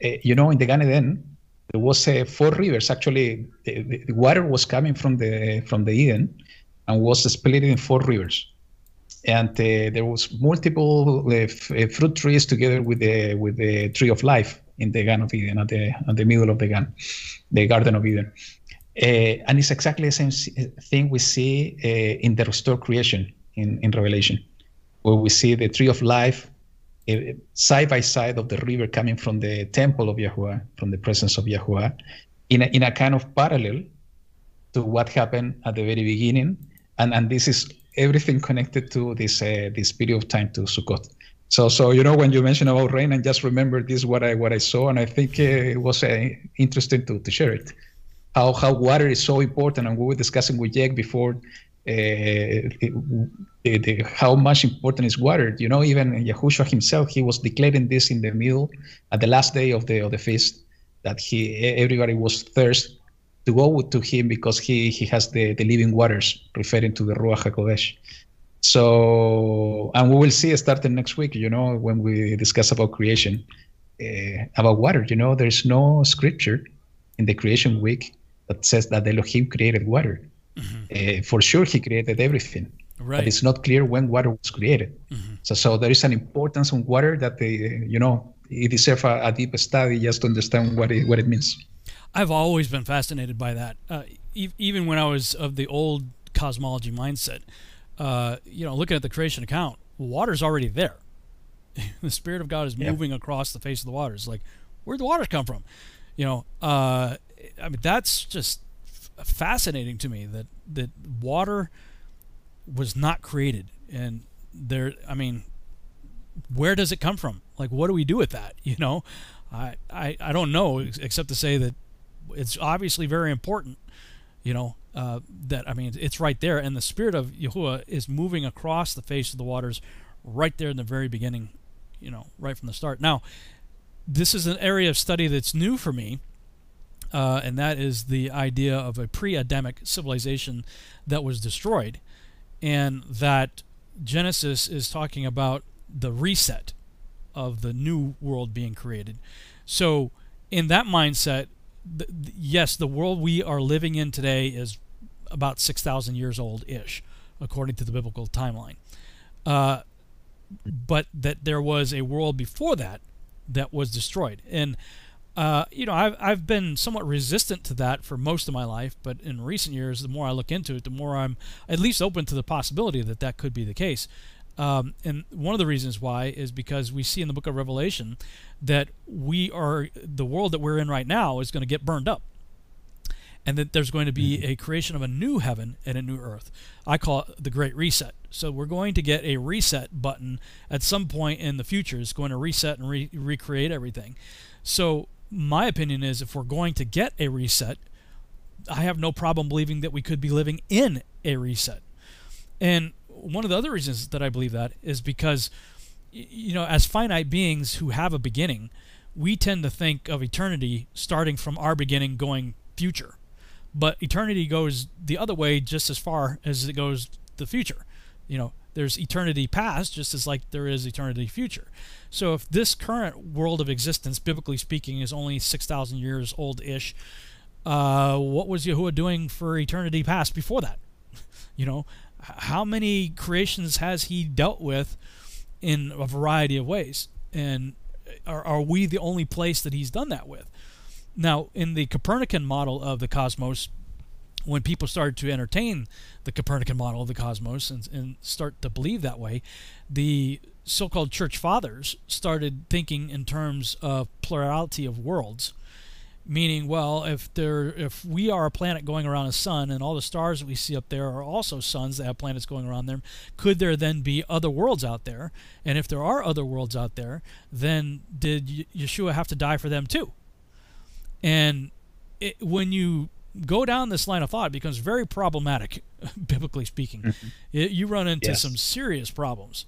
you know, in the Gan Eden, there was uh, four rivers. Actually, the, the, water was coming from the from the Eden, and was split in four rivers. and uh, there was multiple uh, uh, fruit trees together with the with the tree of life in the Garden of Eden, at the at the middle of the Garden, the Garden of Eden. Uh, and it's exactly the same thing we see uh, in the restored creation in, in Revelation, where we see the tree of life side by side of the river coming from the temple of Yahuwah, from the presence of Yahuwah, in a, in a kind of parallel to what happened at the very beginning. And, and this is everything connected to this uh, this period of time to Sukkot. So, so you know, when you mentioned about rain, I just remember this what I what I saw, and I think uh, it was uh, interesting to, to share it. How how water is so important, and we were discussing with Jack before. Uh, it, it, the, how much important is water? You know, even Yahushua himself, he was declaring this in the middle at the last day of the of the feast that he everybody was thirst to go to him because he he has the, the living waters, referring to the Ruach Hakodesh. So, and we will see starting next week, you know, when we discuss about creation, uh, about water. You know, there's no scripture in the creation week that says that Elohim created water. Mm-hmm. Uh, for sure, he created everything. Right. But it's not clear when water was created. Mm-hmm. So, so there is an importance on water that they, you know, it deserves a, a deep study just to understand what it, what it means. I've always been fascinated by that. Uh, e- even when I was of the old cosmology mindset, uh, you know, looking at the creation account, water's already there. the Spirit of God is yeah. moving across the face of the waters. Like, where'd the waters come from? You know, uh, I mean, that's just fascinating to me that that water was not created, and there. I mean, where does it come from? Like, what do we do with that? You know, I I, I don't know except to say that it's obviously very important. You know, uh, that I mean, it's right there, and the spirit of Yahuwah is moving across the face of the waters, right there in the very beginning, you know, right from the start. Now, this is an area of study that's new for me, uh, and that is the idea of a pre-Adamic civilization that was destroyed, and that Genesis is talking about the reset of the new world being created. So, in that mindset, yes, the world we are living in today is about 6,000 years old ish, according to the biblical timeline. Uh, but that there was a world before that that was destroyed. And, uh, you know, I've, I've been somewhat resistant to that for most of my life, but in recent years, the more I look into it, the more I'm at least open to the possibility that that could be the case. Um, and one of the reasons why is because we see in the book of Revelation that we are the world that we're in right now is going to get burned up and that there's going to be mm-hmm. a creation of a new heaven and a new earth. I call it the Great Reset. So we're going to get a reset button at some point in the future. It's going to reset and re- recreate everything. So my opinion is, if we're going to get a reset, I have no problem believing that we could be living in a reset. And one of the other reasons that I believe that is because, you know, as finite beings who have a beginning, we tend to think of eternity starting from our beginning going future but eternity goes the other way just as far as it goes the future. You know, there's eternity past just as like there is eternity future. So if this current world of existence, biblically speaking, is only 6,000 years old-ish, uh, what was Yahuwah doing for eternity past before that? you know, how many creations has he dealt with in a variety of ways? And are, are we the only place that he's done that with? Now, in the Copernican model of the cosmos, when people started to entertain the Copernican model of the cosmos and, and start to believe that way, the so called church fathers started thinking in terms of plurality of worlds. Meaning, well, if there, if we are a planet going around a sun, and all the stars that we see up there are also suns that have planets going around them, could there then be other worlds out there? And if there are other worlds out there, then did Yeshua have to die for them too? And it, when you go down this line of thought, it becomes very problematic, biblically speaking. Mm-hmm. It, you run into yes. some serious problems.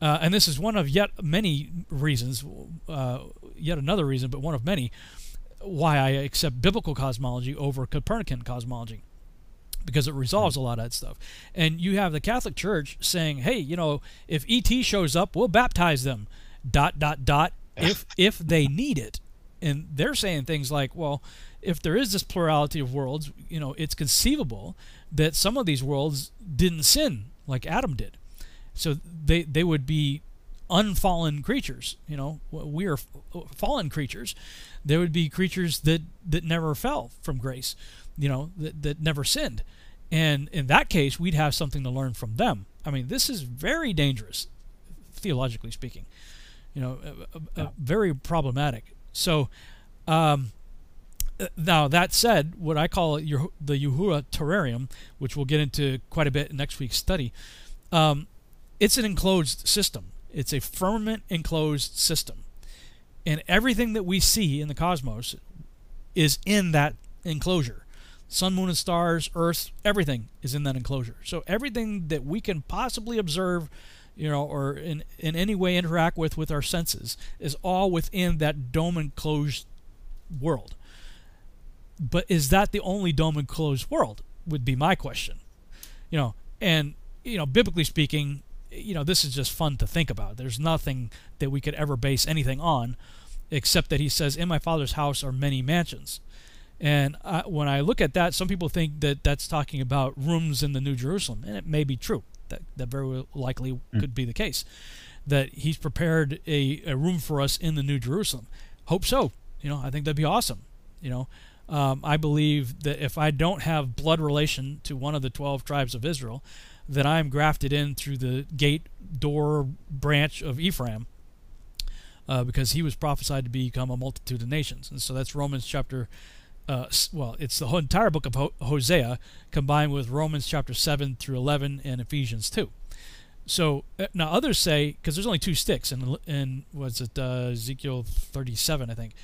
Uh, and this is one of yet many reasons, uh, yet another reason, but one of many, why I accept biblical cosmology over Copernican cosmology. Because it resolves mm-hmm. a lot of that stuff. And you have the Catholic Church saying, hey, you know, if ET shows up, we'll baptize them. Dot, dot, dot, if, if they need it and they're saying things like, well, if there is this plurality of worlds, you know, it's conceivable that some of these worlds didn't sin like Adam did. So they they would be unfallen creatures. You know, we are fallen creatures. There would be creatures that that never fell from grace. You know, that that never sinned. And in that case, we'd have something to learn from them. I mean, this is very dangerous, theologically speaking. You know, uh, uh, very problematic. So, um, now that said, what I call the Yahuwah terrarium, which we'll get into quite a bit in next week's study, um, it's an enclosed system. It's a firmament enclosed system, and everything that we see in the cosmos is in that enclosure. Sun, moon, and stars, Earth, everything is in that enclosure. So everything that we can possibly observe, you know, or in in any way interact with with our senses is all within that dome enclosed world. But is that the only dome enclosed world? Would be my question. You know, and you know, biblically speaking, you know, this is just fun to think about. There's nothing that we could ever base anything on, except that he says, "In my Father's house are many mansions." And I, when I look at that, some people think that that's talking about rooms in the New Jerusalem, and it may be true. That that very likely mm. could be the case. That he's prepared a, a room for us in the New Jerusalem. Hope so. You know, I think that'd be awesome. You know, um, I believe that if I don't have blood relation to one of the 12 tribes of Israel, that I'm grafted in through the gate door branch of Ephraim, uh, because he was prophesied to become a multitude of nations. And so that's Romans chapter, uh, well, it's the entire book of Hosea combined with Romans chapter 7 through 11 and Ephesians 2. So uh, now others say, because there's only two sticks, and in was it uh, Ezekiel 37, I think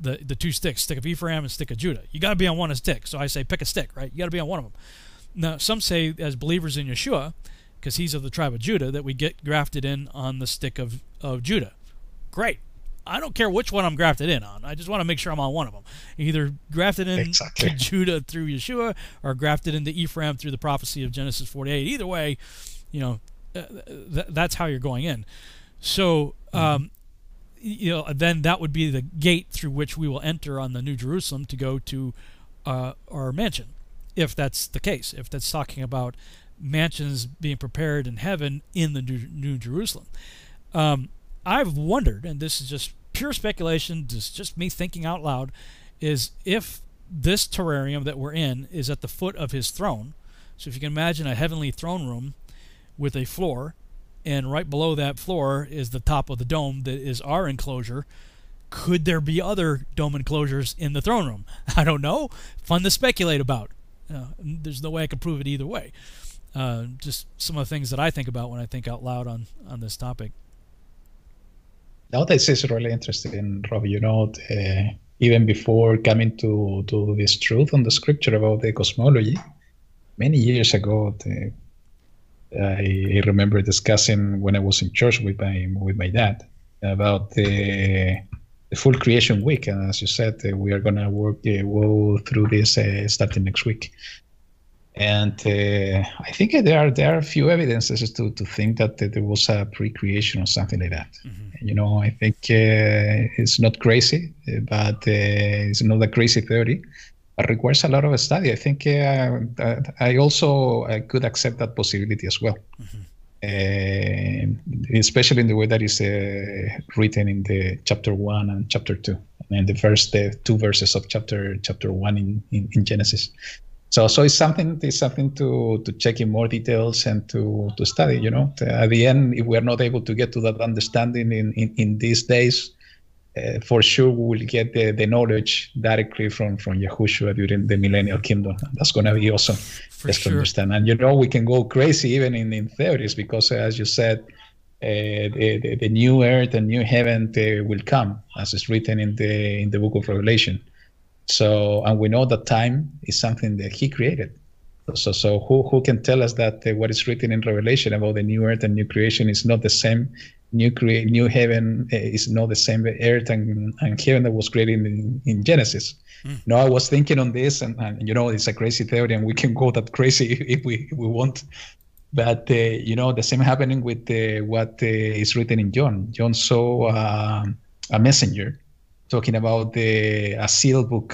the the two sticks, stick of Ephraim and stick of Judah. You got to be on one of the stick. So I say pick a stick, right? You got to be on one of them. Now some say as believers in Yeshua, because he's of the tribe of Judah, that we get grafted in on the stick of of Judah. Great. I don't care which one I'm grafted in on. I just want to make sure I'm on one of them. Either grafted in exactly. to Judah through Yeshua or grafted into Ephraim through the prophecy of Genesis 48. Either way, you know, uh, th- that's how you're going in. So, mm-hmm. um, you know, then that would be the gate through which we will enter on the New Jerusalem to go to uh, our mansion, if that's the case. If that's talking about mansions being prepared in heaven in the New, New Jerusalem. Um, I've wondered, and this is just pure speculation, just just me thinking out loud, is if this terrarium that we're in is at the foot of his throne. So if you can imagine a heavenly throne room with a floor and right below that floor is the top of the dome that is our enclosure. Could there be other dome enclosures in the throne room? I don't know. Fun to speculate about. Uh, there's no way I can prove it either way. Uh, just some of the things that I think about when I think out loud on on this topic. This is really interesting, Rob. You know, even before coming to to this truth on the scripture about the cosmology, many years ago, the, I remember discussing when I was in church with my with my dad about the, the full creation week, and as you said, we are gonna work uh, through this uh, starting next week. And uh, I think there are there are a few evidences to, to think that there was a pre-creation or something like that. Mm-hmm. You know, I think uh, it's not crazy, but uh, it's not a crazy theory It requires a lot of study. I think uh, I also I could accept that possibility as well, mm-hmm. uh, especially in the way that is uh, written in the chapter one and chapter two, and the first two verses of chapter chapter one in, in, in, Genesis. So, so it's something it's something to to check in more details and to to study. You know, at the end, if we are not able to get to that understanding in in, in these days uh, for sure we will get the, the knowledge directly from from Yahushua during the millennial kingdom. That's going to be awesome for just sure. to understand. And you know we can go crazy even in, in theories because uh, as you said, uh, the, the, the, new earth and new heaven uh, will come as is written in the in the book of Revelation. So and we know that time is something that He created. So, so who, who can tell us that uh, what is written in Revelation about the new earth and new creation is not the same new create new heaven uh, is not the same earth and, and heaven that was created in, in Genesis. Mm. No, I was thinking on this, and, and, you know, it's a crazy theory, and we can go that crazy if we if we want. But uh, you know, the same happening with uh, what uh, is written in John. John saw uh, a messenger talking about the a seal book,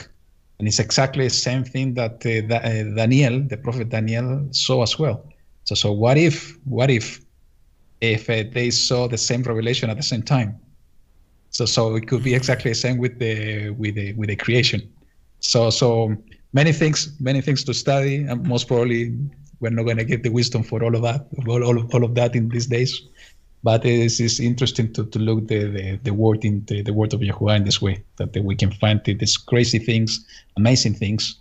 and it's exactly the same thing that uh, Daniel, the prophet Daniel, saw as well. So, so what if, what if if uh, they saw the same revelation at the same time. So so it could be exactly the same with the with the with the creation. So so many things many things to study, and most probably we're not going to get the wisdom for all of that all, all, all of that in these days. But it's, it's interesting to, to look the, the, the word in the, the word of Yahuwah in this way that we can find these crazy things, amazing things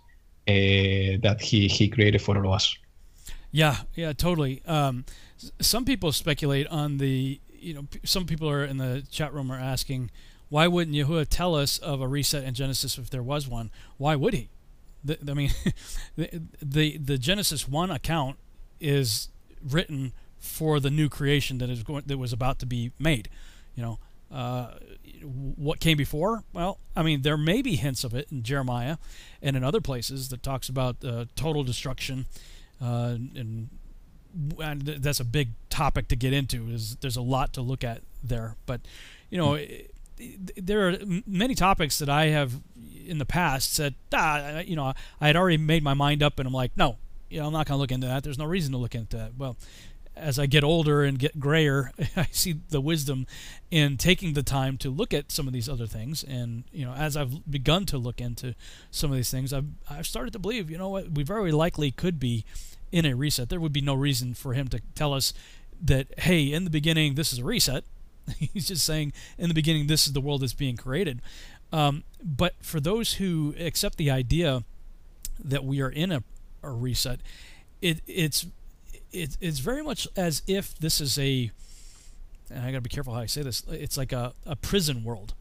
uh, that he he created for us. Yeah, yeah, totally. Um, some people speculate on the you know, some people are in the chat room are asking, why wouldn't Yahuwah tell us of a reset in Genesis if there was one? Why would he? The, I mean, the, the the Genesis one account is written for the new creation that is going that was about to be made. You know, uh, what came before? Well, I mean, there may be hints of it in Jeremiah and in other places that talks about uh, total destruction uh, and and that's a big topic to get into. Is there's a lot to look at there, but you know, there are many topics that I have in the past said, ah, you know, I had already made my mind up, and I'm like, no, you know, I'm not going to look into that. There's no reason to look into that. Well, as I get older and get grayer, I see the wisdom in taking the time to look at some of these other things. And you know, as I've begun to look into some of these things, I've I've started to believe, you know what, we very likely could be in a reset. There would be no reason for him to tell us that, hey, in the beginning, this is a reset. He's just saying, in the beginning, this is the world that's being created. Um, but for those who accept the idea that we are in a, a reset, it, it's it, it's very much as if this is a and I got to be careful how I say this. It's like a, a prison world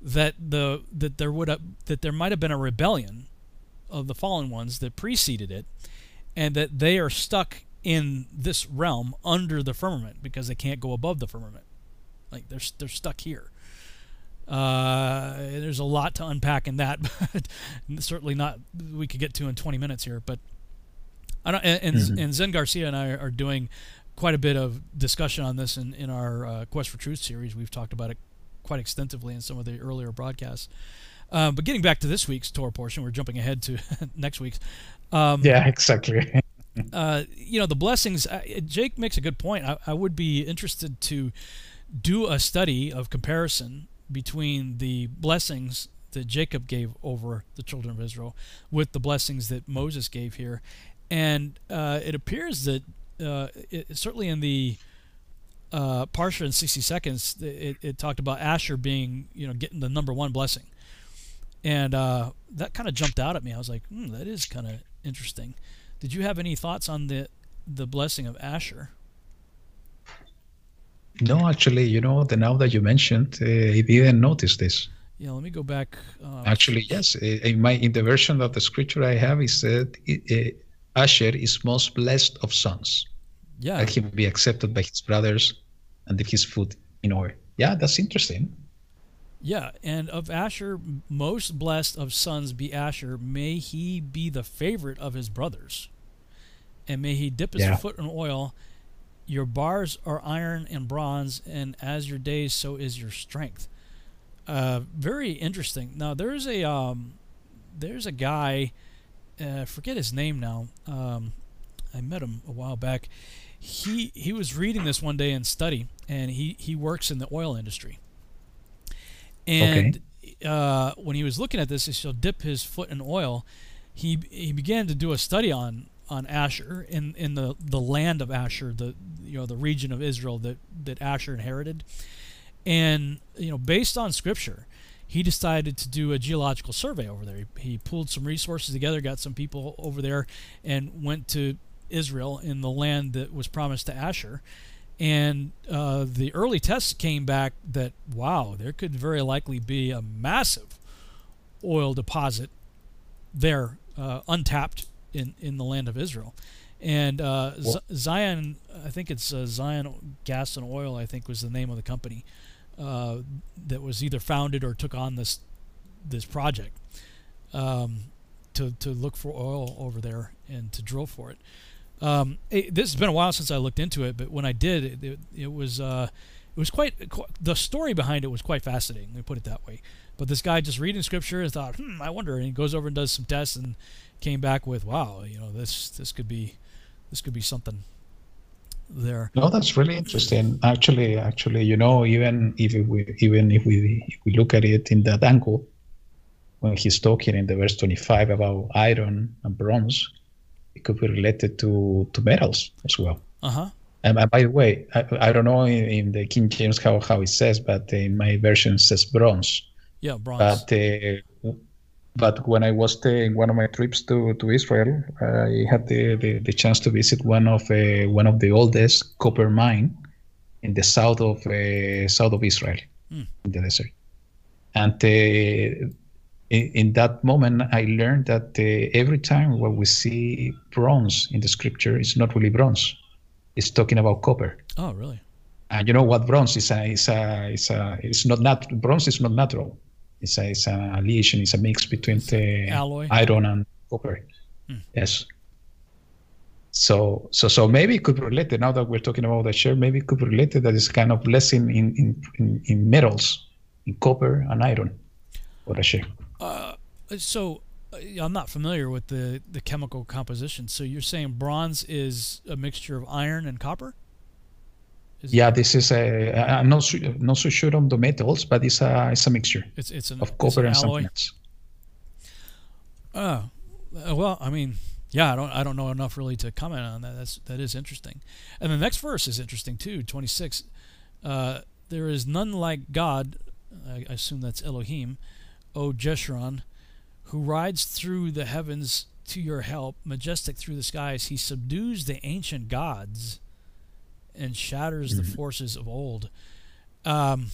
that the that there would have, that there might have been a rebellion of the fallen ones that preceded it, and that they are stuck in this realm under the firmament because they can't go above the firmament. Like they're they're stuck here. Uh, there's a lot to unpack in that, but certainly not we could get to in 20 minutes here. But I don't, and, mm-hmm. and Zen Garcia and I are doing quite a bit of discussion on this in in our uh, Quest for Truth series. We've talked about it quite extensively in some of the earlier broadcasts. Uh, but getting back to this week's Torah portion, we're jumping ahead to next week's. Um, yeah, exactly. uh, you know, the blessings. Uh, Jake makes a good point. I, I, would be interested to do a study of comparison between the blessings that Jacob gave over the children of Israel with the blessings that Moses gave here, and uh, it appears that uh, it, certainly in the uh, Parsha in 60 seconds, it, it, talked about Asher being, you know, getting the number one blessing. And uh, that kind of jumped out at me. I was like, hmm, that is kind of interesting. Did you have any thoughts on the the blessing of Asher? No, actually, you know, the now that you mentioned, uh, I didn't notice this. Yeah, let me go back. Uh, actually, yes. In my in the version of the scripture I have, it said uh, Asher is most blessed of sons. Yeah, that he will be accepted by his brothers and his foot in order. Yeah, that's interesting. Yeah, and of Asher, most blessed of sons be Asher. May he be the favorite of his brothers, and may he dip his yeah. foot in oil. Your bars are iron and bronze, and as your days, so is your strength. Uh, very interesting. Now there's a um, there's a guy, uh, forget his name now. Um, I met him a while back. He he was reading this one day in study, and he he works in the oil industry and okay. uh, when he was looking at this, he shall dip his foot in oil. He he began to do a study on on Asher in in the the land of Asher, the you know the region of Israel that that Asher inherited, and you know based on scripture, he decided to do a geological survey over there. He, he pulled some resources together, got some people over there, and went to Israel in the land that was promised to Asher and uh, the early tests came back that, wow, there could very likely be a massive oil deposit there, uh, untapped in, in the land of Israel. And uh, Z- Zion, I think it's uh, Zion Gas and Oil, I think was the name of the company uh, that was either founded or took on this this project um, to, to look for oil over there and to drill for it. Um, it, this has been a while since I looked into it, but when I did, it, it, it was uh, it was quite, the story behind it was quite fascinating. Let me put it that way. But this guy just reading scripture and thought, hmm, I wonder, and he goes over and does some tests and came back with, wow, you know, this this could be this could be something there. No, that's really interesting. Actually, actually, you know, even if we even if we if we look at it in that angle, when he's talking in the verse 25 about iron and bronze, it could be related to to metals as well. Uh huh. And by the way, I, I don't know in, in, the King James how, how it says, but in my version says bronze. Yeah, bronze. But uh, but when I was in one of my trips to, to Israel, I had the, the, the chance to visit one of uh, one of the oldest copper mine in the south of uh, south of Israel, Hmm. in the desert. And uh, in, in that moment, I learned that uh, every time when we see bronze in the scripture, it's not really bronze; it's talking about copper. oh, really? And you know what bronze is? A, is a, is a, it's not nat- bronze is not natural. It's a, it's a lesion. It's a mix between the Alloy. iron and copper. Hmm. Yes. So so so maybe it could be related. Now that we're talking about the share, maybe it could be related that it's kind of less in in, in, in, in metals, in copper and iron, or Asher. Uh, so uh, I'm not familiar with the the chemical composition. So you're saying bronze is a mixture of iron and copper? Is Yeah, this is a. I'm not su- not so sure on the metals, but it's a it's a mixture It's it's an, of copper an and alloy. something else. Oh, uh, well, I mean, yeah, I don't, I don't know enough really to comment on that. That's that is interesting. And the next verse is interesting too. Twenty six. Uh, there is none like God. I I assume that's Elohim, O Jeshurun, who rides through the heavens to your help, majestic through the skies. He subdues the ancient gods, and shatters the Mhm. forces of old. Um,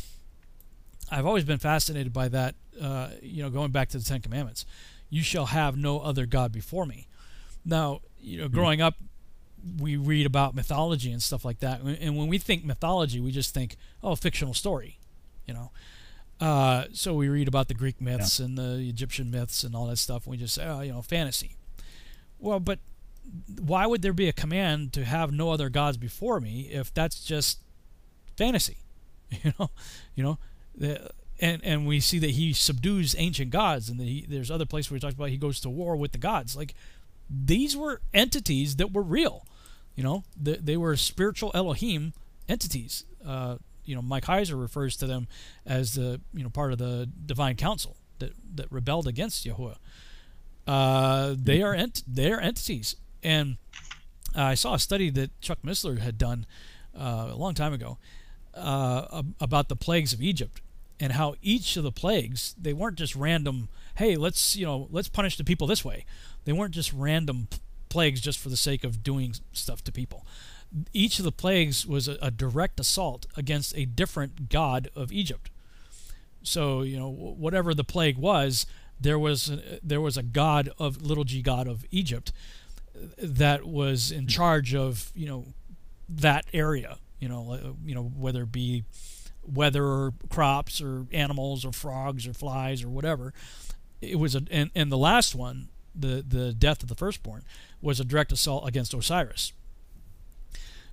I've always been fascinated by that. Uh, you know, going back to the Ten Commandments you shall have no other god before me. Now, you know, growing up, we read about mythology and stuff like that, and when we think mythology, we just think, oh, fictional story, you know. Uh, so we read about the Greek myths and the Egyptian myths and all that stuff, and we just say, oh, you know, fantasy. Well, but why would there be a command to have no other gods before me if that's just fantasy? You know, you know, and and we see that he subdues ancient gods, and he, there's other places where he talks about he goes to war with the gods. Like these were entities that were real. You know, they, they were spiritual Elohim entities. Uh, you know, Mike Heiser refers to them as the you know part of the divine council that that rebelled against Yahuwah. Uh, they are ent- they are entities, and I saw a study that Chuck Missler had done uh, a long time ago uh, about the plagues of Egypt and how each of the plagues they weren't just random. Hey, let's you know let's punish the people this way. They weren't just random plagues just for the sake of doing stuff to people. Each of the plagues was a, a direct assault against a different god of Egypt. So you know wh- whatever the plague was, there was a, there was a god of little g god of Egypt that was in charge of you know that area. You know you know whether it be weather or crops or animals or frogs or flies or whatever. It was a and, and the last one, the the death of the firstborn, was a direct assault against Osiris.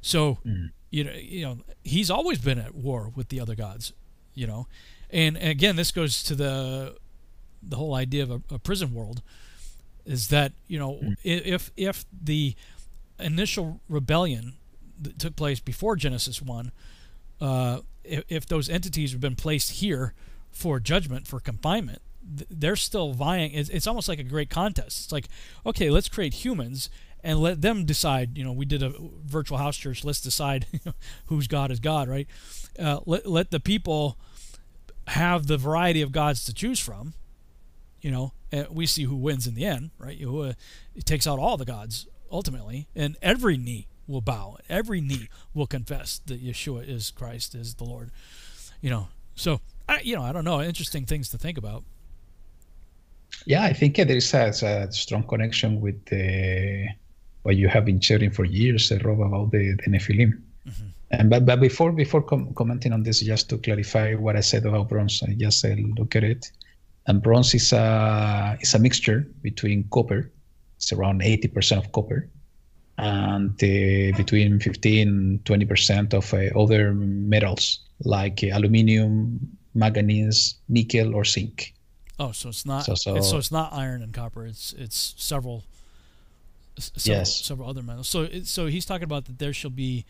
So Mm. you know you know he's always been at war with the other gods, you know, and, and again this goes to the the whole idea of a, a prison world, is that you know Mm. i- if if the initial rebellion that took place before Genesis one, uh, if, if those entities have been placed here for judgment for confinement, th- they're still vying. It's, it's almost like a great contest. It's like, okay, let's create humans and let them decide. You know, we did a virtual house church. Let's decide whose God is God, right? Uh, let let the people have the variety of gods to choose from. You know, and we see who wins in the end, right? Yahuwah takes out all the gods ultimately, and every knee will bow, every knee will confess that Yeshua is Christ, is the Lord. You know, so I, you know, I don't know, interesting things to think about. Yeah, I think there is a, a strong connection with uh, what you have been sharing for years, uh, Rob, about the, the Nephilim. Mhm. And but, but before before com- commenting on this, just to clarify what I said about bronze, I just uh, look at it, and bronze is a is a mixture between copper, it's around eighty percent of copper, and uh, between 15 20 percent of uh, other metals like uh, aluminium, manganese, nickel, or zinc. Oh, so it's not. So- so- it's, so it's not iron and copper. It's it's several. Several, Yes. several other metals. So it, so he's talking about that there shall be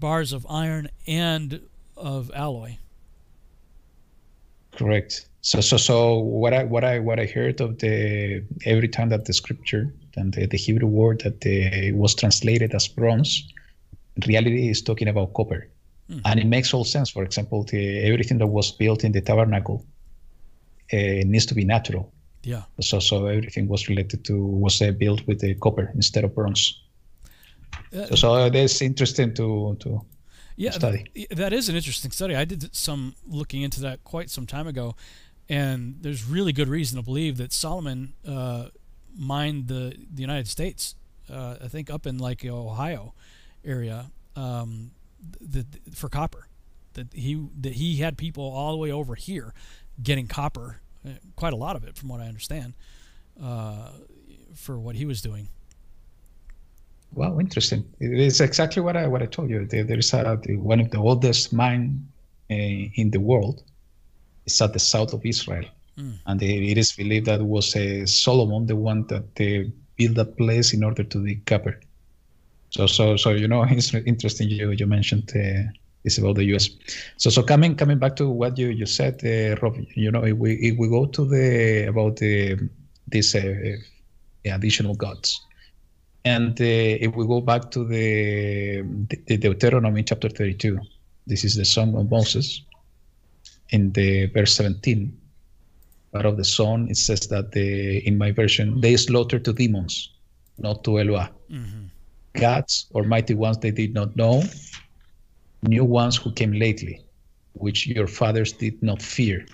bars of iron and of alloy. Correct. So so so what I what I what I heard of the every time that the scripture and the, the Hebrew word that the, was translated as bronze, reality is talking about copper, mm. and it makes all sense. For example, the, everything that was built in the tabernacle uh, needs to be natural. Yeah. So so everything was related to was uh, built with the copper instead of bronze. Uh, so, so that's interesting to to yeah, study. that is an interesting study. I did some looking into that quite some time ago, and there's really good reason to believe that Solomon uh, mined the the United States. Uh, I think up in like Ohio area um, the, the, for copper. That he that he had people all the way over here getting copper, uh, quite a lot of it, from what I understand, uh, for what he was doing. Wow, interesting. It is exactly what I what I told you. There, there is a, one of the oldest mine uh, in the world. It's at the south of Israel, mm. and it is believed that was uh, Solomon the one that uh, built that place in order to dig copper. So, so, so you know, it's interesting. You you mentioned uh, it's about the U.S. So, so coming coming back to what you you said, uh, Rob. You know, if we if we go to the about the this uh, additional gods and uh, if we go back to the, the Deuteronomy chapter 32, this is the song of Moses. In the verse 17, part of the song, it says that the, in my version, they slaughtered to demons, not to Eloah. Mm-hmm. Gods or mighty ones they did not know, new ones who came lately, which your fathers did not fear.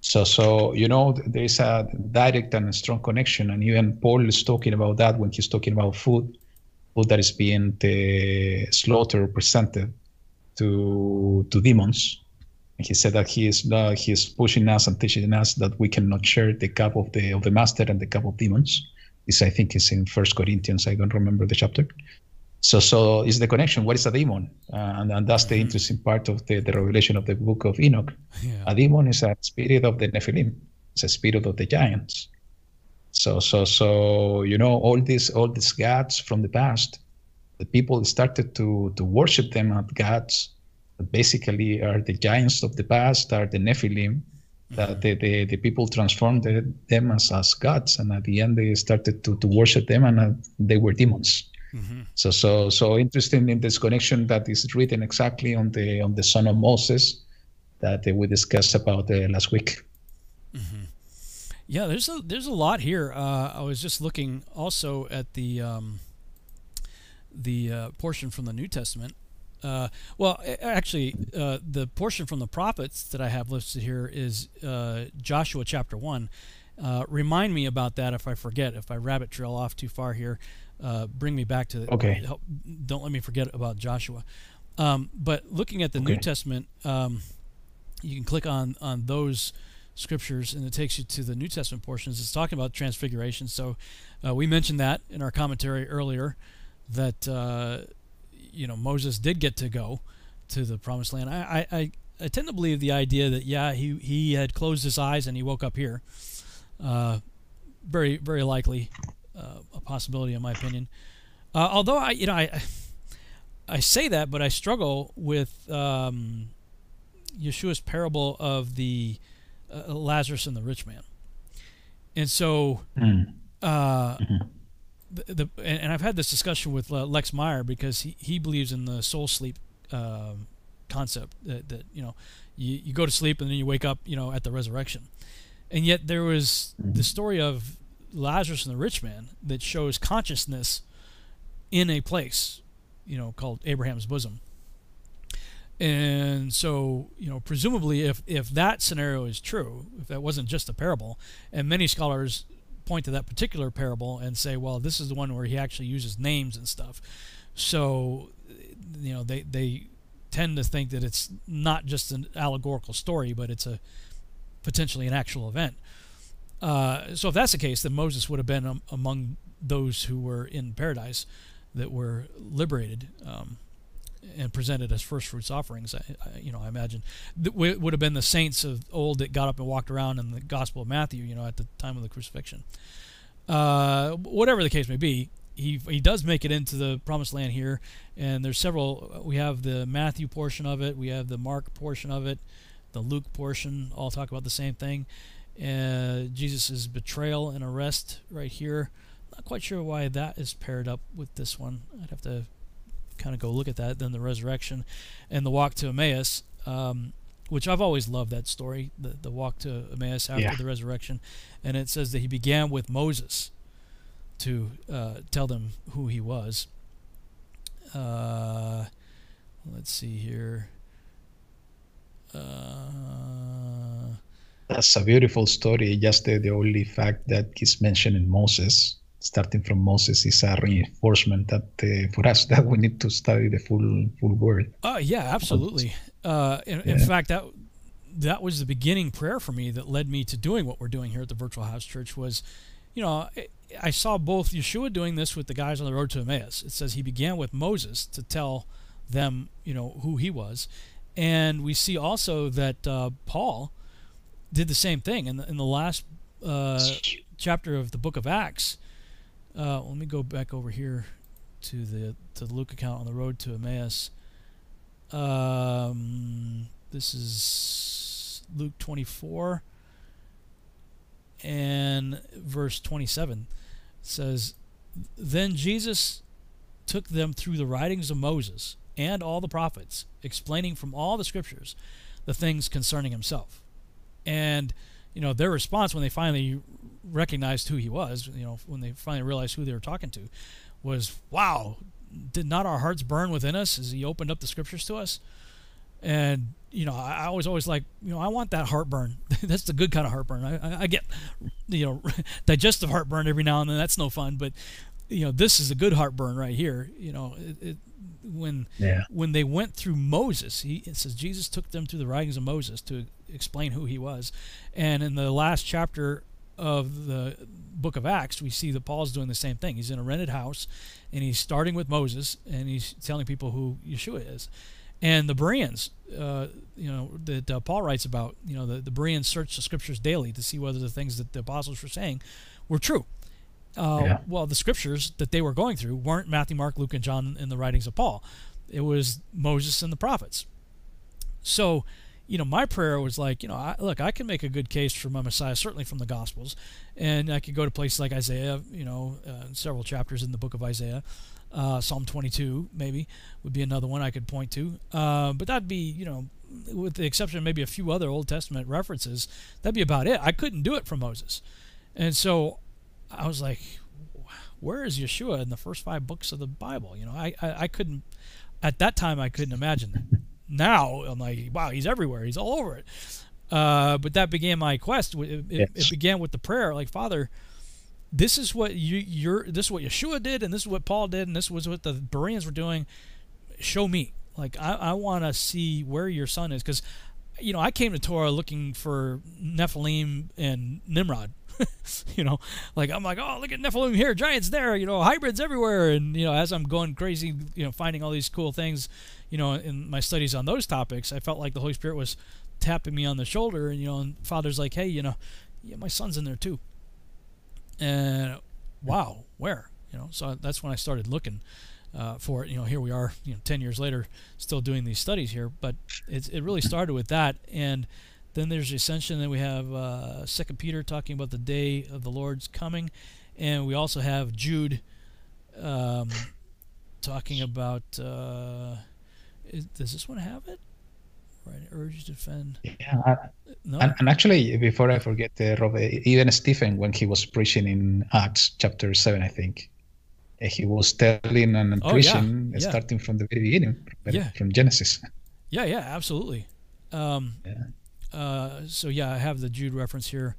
So, so you know, there is a direct and a strong connection, and even Paul is talking about that when he's talking about food, food that is being uh, slaughtered presented to to demons. And he said that he is uh, he is pushing us and teaching us that we cannot share the cup of the of the master and the cup of demons. This I think is in First Corinthians. I don't remember the chapter. So, so is the connection. What is a demon? Uh, and, and that's the mm-hmm. interesting part of the, the revelation of the book of Enoch. Yeah. A demon is a spirit of the Nephilim. It's a spirit of the giants. So, so, so you know all these all these gods from the past. The people started to to worship them as gods. Basically, are the giants of the past, are the Nephilim. Mm-hmm. That the, the, the people transformed them as, as gods, and at the end they started to, to worship them, and uh, they were demons. Mm-hmm. So so so interesting in this connection that is written exactly on the on the son of Moses that uh, we discussed about uh, last week. Mm-hmm. Yeah, there's a there's a lot here. Uh, I was just looking also at the um, the uh, portion from the New Testament. Uh, well, actually, uh, the portion from the prophets that I have listed here is Joshua chapter one. remind me about that if I forget, if I rabbit trail off too far here uh, bring me back to okay. Help, don't let me forget about Joshua. Um, but looking at the okay. New Testament, um, you can click on on those scriptures and it takes you to the New Testament portions. It's talking about transfiguration. So uh, we mentioned that in our commentary earlier that uh, you know Moses did get to go to the promised land. I, I, I tend to believe the idea that yeah he he had closed his eyes and he woke up here. Uh, very very likely uh, a possibility, in my opinion. Uh, although I, you know, I, I say that, but I struggle with um, Yeshua's parable of the uh, Lazarus and the rich man, and so. Mm. Mm-hmm. The, the, and, I've had this discussion with uh, Lex Meyer because he, he believes in the soul sleep um, concept that, that you know you, you go to sleep and then you wake up you know at the resurrection and yet there was mm-hmm. the story of Lazarus and the rich man that shows consciousness in a place, you know, called Abraham's bosom. And so, you know, presumably, if if that scenario is true, if that wasn't just a parable, and many scholars point to that particular parable and say, well, this is the one where he actually uses names and stuff. So, you know, they they tend to think that it's not just an allegorical story, but it's a potentially an actual event. Uh, so if that's the case, then Moses would have been um, among those who were in paradise that were liberated um, and presented as first fruits offerings. I, I, you know, I imagine that would have been the saints of old that got up and walked around in the Gospel of Matthew. You know, at the time of the crucifixion. Uh, whatever the case may be, he he does make it into the promised land here, and there's several. We have the Matthew portion of it, we have the Mark portion of it, the Luke portion. All talk about the same thing. Uh, Jesus' betrayal and arrest right here. Not quite sure why that is paired up with this one. I'd have to kind of go look at that. Then the resurrection and the walk to Emmaus. Um, which I've always loved that story, the, the walk to Emmaus after Yeah. the resurrection. And it says that he began with Moses to uh, tell them who he was. Uh, let's see here. Uh, That's a beautiful story. Just the, the only fact that he's mentioning Moses, starting from Moses, is a reinforcement that uh, for us that we need to study the full full word. Oh yeah, absolutely. Uh, in, in fact, that that was the beginning prayer for me that led me to doing what we're doing here at the Virtual House Church. Was, you know, I, I saw both Yeshua doing this with the guys on the road to Emmaus. It says he began with Moses to tell them, you know, who he was, and we see also that uh, Paul did the same thing in the, in the last uh, chapter of the book of Acts. Uh, let me go back over here to the to the Luke account on the road to Emmaus. Um, this is Luke 24 and verse 27 says, Then Jesus took them through the writings of Moses and all the prophets, explaining from all the scriptures the things concerning himself. And, you know, their response when they finally recognized who he was, you know, when they finally realized who they were talking to, was, wow, did not our hearts burn within us as he opened up the scriptures to us? And you know, I, I was always like, you know, I want that heartburn. that's the good kind of heartburn. I, I, I get, you know, digestive heartburn every now and then. That's no fun. But you know, this is a good heartburn right here. You know, it, it, when Yeah. when they went through Moses, he it says Jesus took them through the writings of Moses to explain who he was, and in the last chapter of the book of Acts, we see that Paul's doing the same thing. He's in a rented house, and he's starting with Moses, and he's telling people who Yeshua is. And the Bereans, uh, you know, that uh, Paul writes about, you know, the, the Bereans searched the scriptures daily to see whether the things that the apostles were saying were true. Uh, Yeah. Well, the scriptures that they were going through weren't Matthew, Mark, Luke, and John in the writings of Paul. It was Moses and the prophets. So, you know, my prayer was like, you know, I, look, I can make a good case for my Messiah, certainly from the Gospels, and I could go to places like Isaiah, you know, uh, several chapters in the book of Isaiah, uh, Psalm 22 maybe would be another one I could point to. Uh, but that'd be, you know, with the exception of maybe a few other Old Testament references, that'd be about it. I couldn't do it from Moses, and so I was like, where is Yeshua in the first five books of the Bible? You know, I, I, I couldn't, at that time, I couldn't imagine that. Now I'm like, wow, he's everywhere. He's all over it. Uh, but that began my quest. It, Yes. it began with the prayer, like Father, this is what you, you're, this is what Yeshua did, and this is what Paul did, and this was what the Bereans were doing. Show me. Like I, I want to see where your son is, because, you know, I came to Torah looking for Nephilim and Nimrod. you know, like I'm like, oh, look at Nephilim here, giants there, you know, hybrids everywhere, and you know, as I'm going crazy, you know, finding all these cool things, you know, in my studies on those topics, I felt like the Holy Spirit was tapping me on the shoulder, and you know, and Father's like, hey, you know, yeah, my son's in there too, and wow, where, you know, so that's when I started looking. Uh, for it, you know, here we are, you know, ten years later, still doing these studies here. But it's, it really started with that, and then there's the ascension. Then we have uh, Second Peter talking about the day of the Lord's coming, and we also have Jude um, talking about. Uh, is, does this one have it? Right, urge to defend. Yeah, I- No. and, and actually, before I forget, uh, Rob, uh, even Stephen, when he was preaching in Acts chapter seven, I think, uh, he was telling and Oh, yeah, preaching, uh, yeah. starting from the very beginning, from- Yeah. from Genesis. Yeah, yeah, absolutely. Um, Yeah. uh, so yeah, I have the Jude reference here.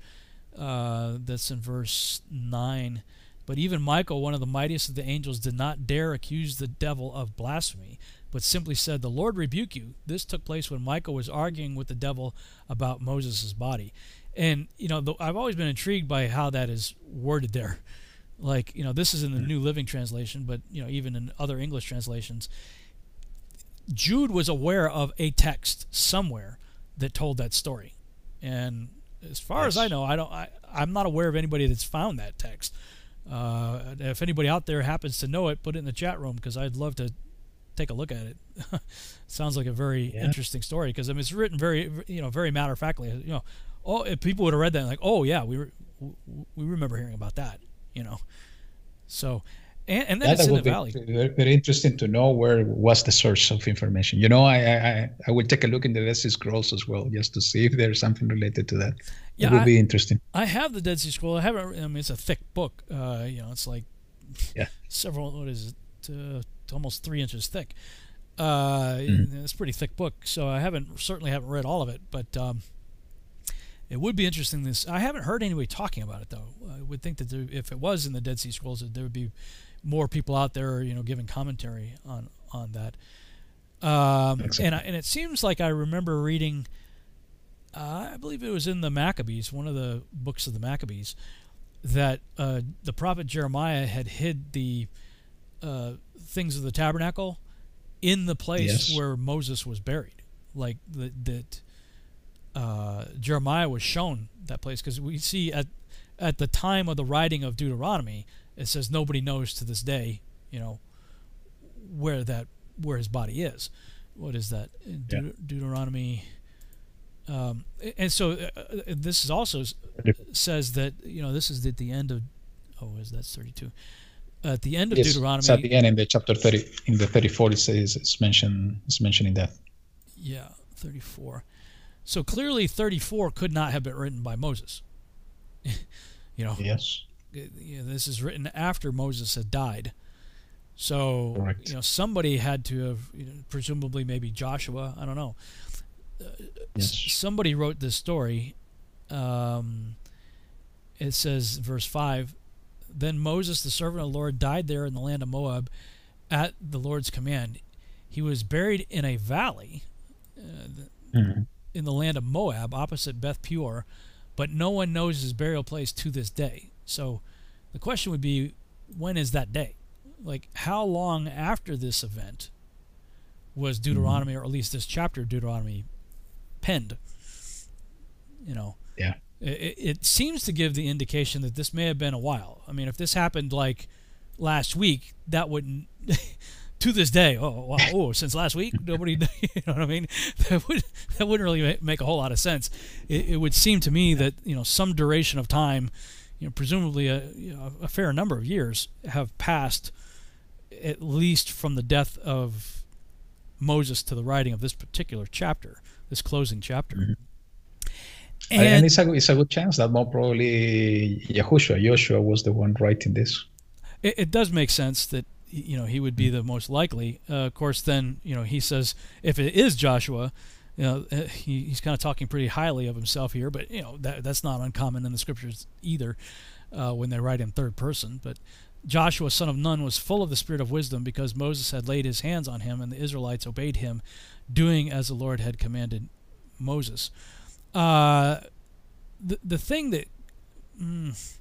Uh, that's in verse nine. But even Michael, one of the mightiest of the angels, did not dare accuse the devil of blasphemy, but simply said, "The Lord rebuke you." This took place when Michael was arguing with the devil about Moses' body, and you know, the, I've always been intrigued by how that is worded there. Like, you know, this is in the New Living Translation, but you know, even in other English translations, Jude was aware of a text somewhere that told that story, and as far as I know, I don't. I, I'm not aware of anybody that's found that text. Uh, if anybody out there happens to know it, put it in the chat room because I'd love to take a look at it. Sounds like a very yeah. interesting story because I mean it's written very you know very matter of factly. You know, oh if people would have read that like oh yeah we re- we remember hearing about that. You know, so and, and then yeah, it's in the valley. Very, interesting to know where was the source of information. You know, I I I will take a look in the Dead Sea Scrolls as well just to see if there's something related to that. Yeah, it would I, be interesting. I have the Dead Sea Scroll. I haven't. I mean, it's a thick book. Uh, you know, it's like yeah several. What is it? Uh, almost three inches thick. Uh, mm. It's a pretty thick book, so I haven't certainly haven't read all of it, but um, it would be interesting. This I haven't heard anybody talking about it though. I would think that there, if it was in the Dead Sea Scrolls, there would be more people out there, you know, giving commentary on on that. Um, and I, and it seems like I remember reading. Uh, I believe it was in the Maccabees, one of the books of the Maccabees, that uh, the prophet Jeremiah had hid the uh, things of the tabernacle in the place yes. where Moses was buried. Like that, that uh, Jeremiah was shown that place because we see at at the time of the writing of Deuteronomy, it says nobody knows to this day, you know, where that where his body is. What is that? De- yeah. Deuteronomy. Um, and so uh, uh, this is also says that you know this is at the end of oh is that's 32 at the end of yes, Deuteronomy. It's at the end in the chapter 30, in the 34, it says it's mentioned, it's mentioning that. Yeah, 34. So clearly 34 could not have been written by Moses. you know. Yes. this is written after Moses had died. So, Correct. you know, somebody had to have, you know, presumably maybe Joshua, I don't know. Uh, yes. somebody wrote this story. Um, it says, verse 5 then Moses, the servant of the Lord, died there in the land of Moab at the Lord's command. He was buried in a valley uh, mm-hmm. in the land of Moab, opposite Beth Peor, but no one knows his burial place to this day. So the question would be when is that day? Like, how long after this event was mm-hmm. Deuteronomy, mm-hmm. or at least this chapter of Deuteronomy, penned? You know? Yeah it, it seems to give the indication that this may have been a while. I mean, if this happened like last week, that wouldn't. to this day, oh, wow, oh, since last week, nobody, you know what I mean? That would that wouldn't really make a whole lot of sense. It, it would seem to me that you know some duration of time, you know, presumably a, you know, a fair number of years have passed, at least from the death of Moses to the writing of this particular chapter, this closing chapter. Mm-hmm. And, and it's, a, it's a good chance that more probably Yahushua, Joshua was the one writing this. It, it does make sense that you know he would be the most likely. Uh, of course, then you know he says if it is Joshua, you know uh, he, he's kind of talking pretty highly of himself here, but you know that that's not uncommon in the scriptures either uh, when they write in third person. But Joshua, son of Nun, was full of the spirit of wisdom because Moses had laid his hands on him, and the Israelites obeyed him, doing as the Lord had commanded Moses. Uh, the the thing that mm,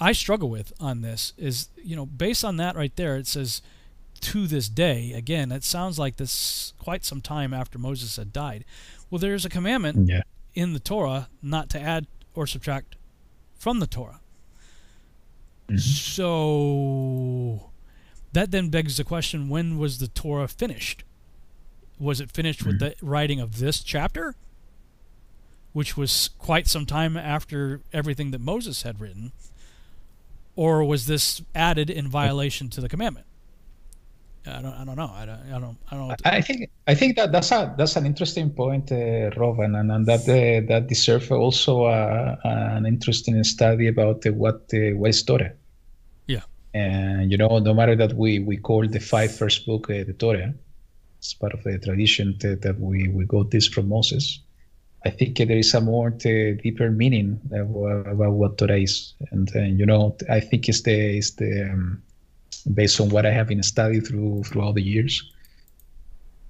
I struggle with on this is, you know, based on that right there, it says to this day. Again, it sounds like this quite some time after Moses had died. Well, there's a commandment yeah. in the Torah not to add or subtract from the Torah. Mm-hmm. So that then begs the question: When was the Torah finished? Was it finished mm-hmm. with the writing of this chapter? Which was quite some time after everything that Moses had written? Or was this added in violation to the commandment? I don't, I don't know. I don't, I don't, I don't. I think, I think that that's a that's an interesting point, uh, Robin, and, and that uh, that deserves also uh, an interesting study about uh, what uh, what is Torah. Yeah. And you know, no matter that we we call the five first book uh, the Torah, it's part of the tradition that, that we we got this from Moses. I think there is a more deeper meaning about what Torah is, and, uh, you know, I think it's the it's the um, based on what I have been studied through throughout the years.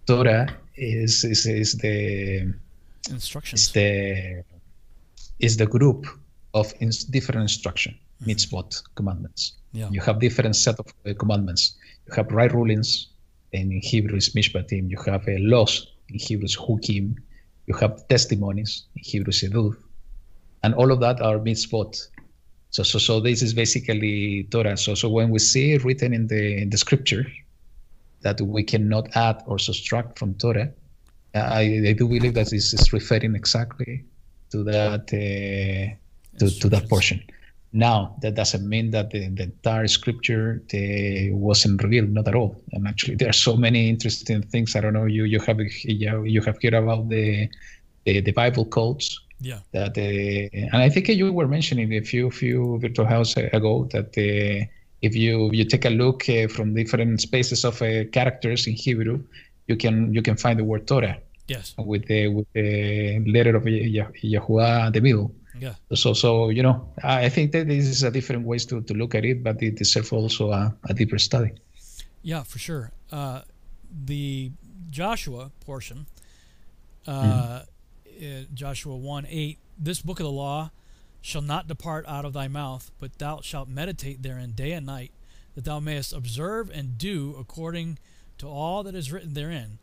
Torah is is, is the instructions. Is the is the group of in different instruction mm-hmm. mitzvot commandments. Yeah. You have different set of uh, commandments. You have right rulings, and in Hebrew is mishpatim. You have uh, laws in Hebrew is hukim you have testimonies in Hebrew Seduth, and all of that are mitzvot. So, so, so this is basically Torah. So, so when we see written in the in the scripture that we cannot add or subtract from Torah, I, I do believe that this is referring exactly to that uh, to, to that portion. Now, that doesn't mean that the, the entire scripture uh, wasn't revealed, not at all. And actually, there are so many interesting things. I don't know. You you have you, have heard about the the, the Bible codes. Yeah. That uh, and I think you were mentioning a few few virtual house ago that uh, if you you take a look uh, from different spaces of uh, characters in Hebrew, you can you can find the word Torah. Yes. With the with the letter of Yahuwah in the middle. Yeah. So, so you know, I think that this is a different ways to, to look at it, but it deserves also a, a deeper study. Yeah, for sure. Uh, the Joshua portion, uh, mm-hmm. Joshua 1 8, this book of the law shall not depart out of thy mouth, but thou shalt meditate therein day and night, that thou mayest observe and do according to all that is written therein.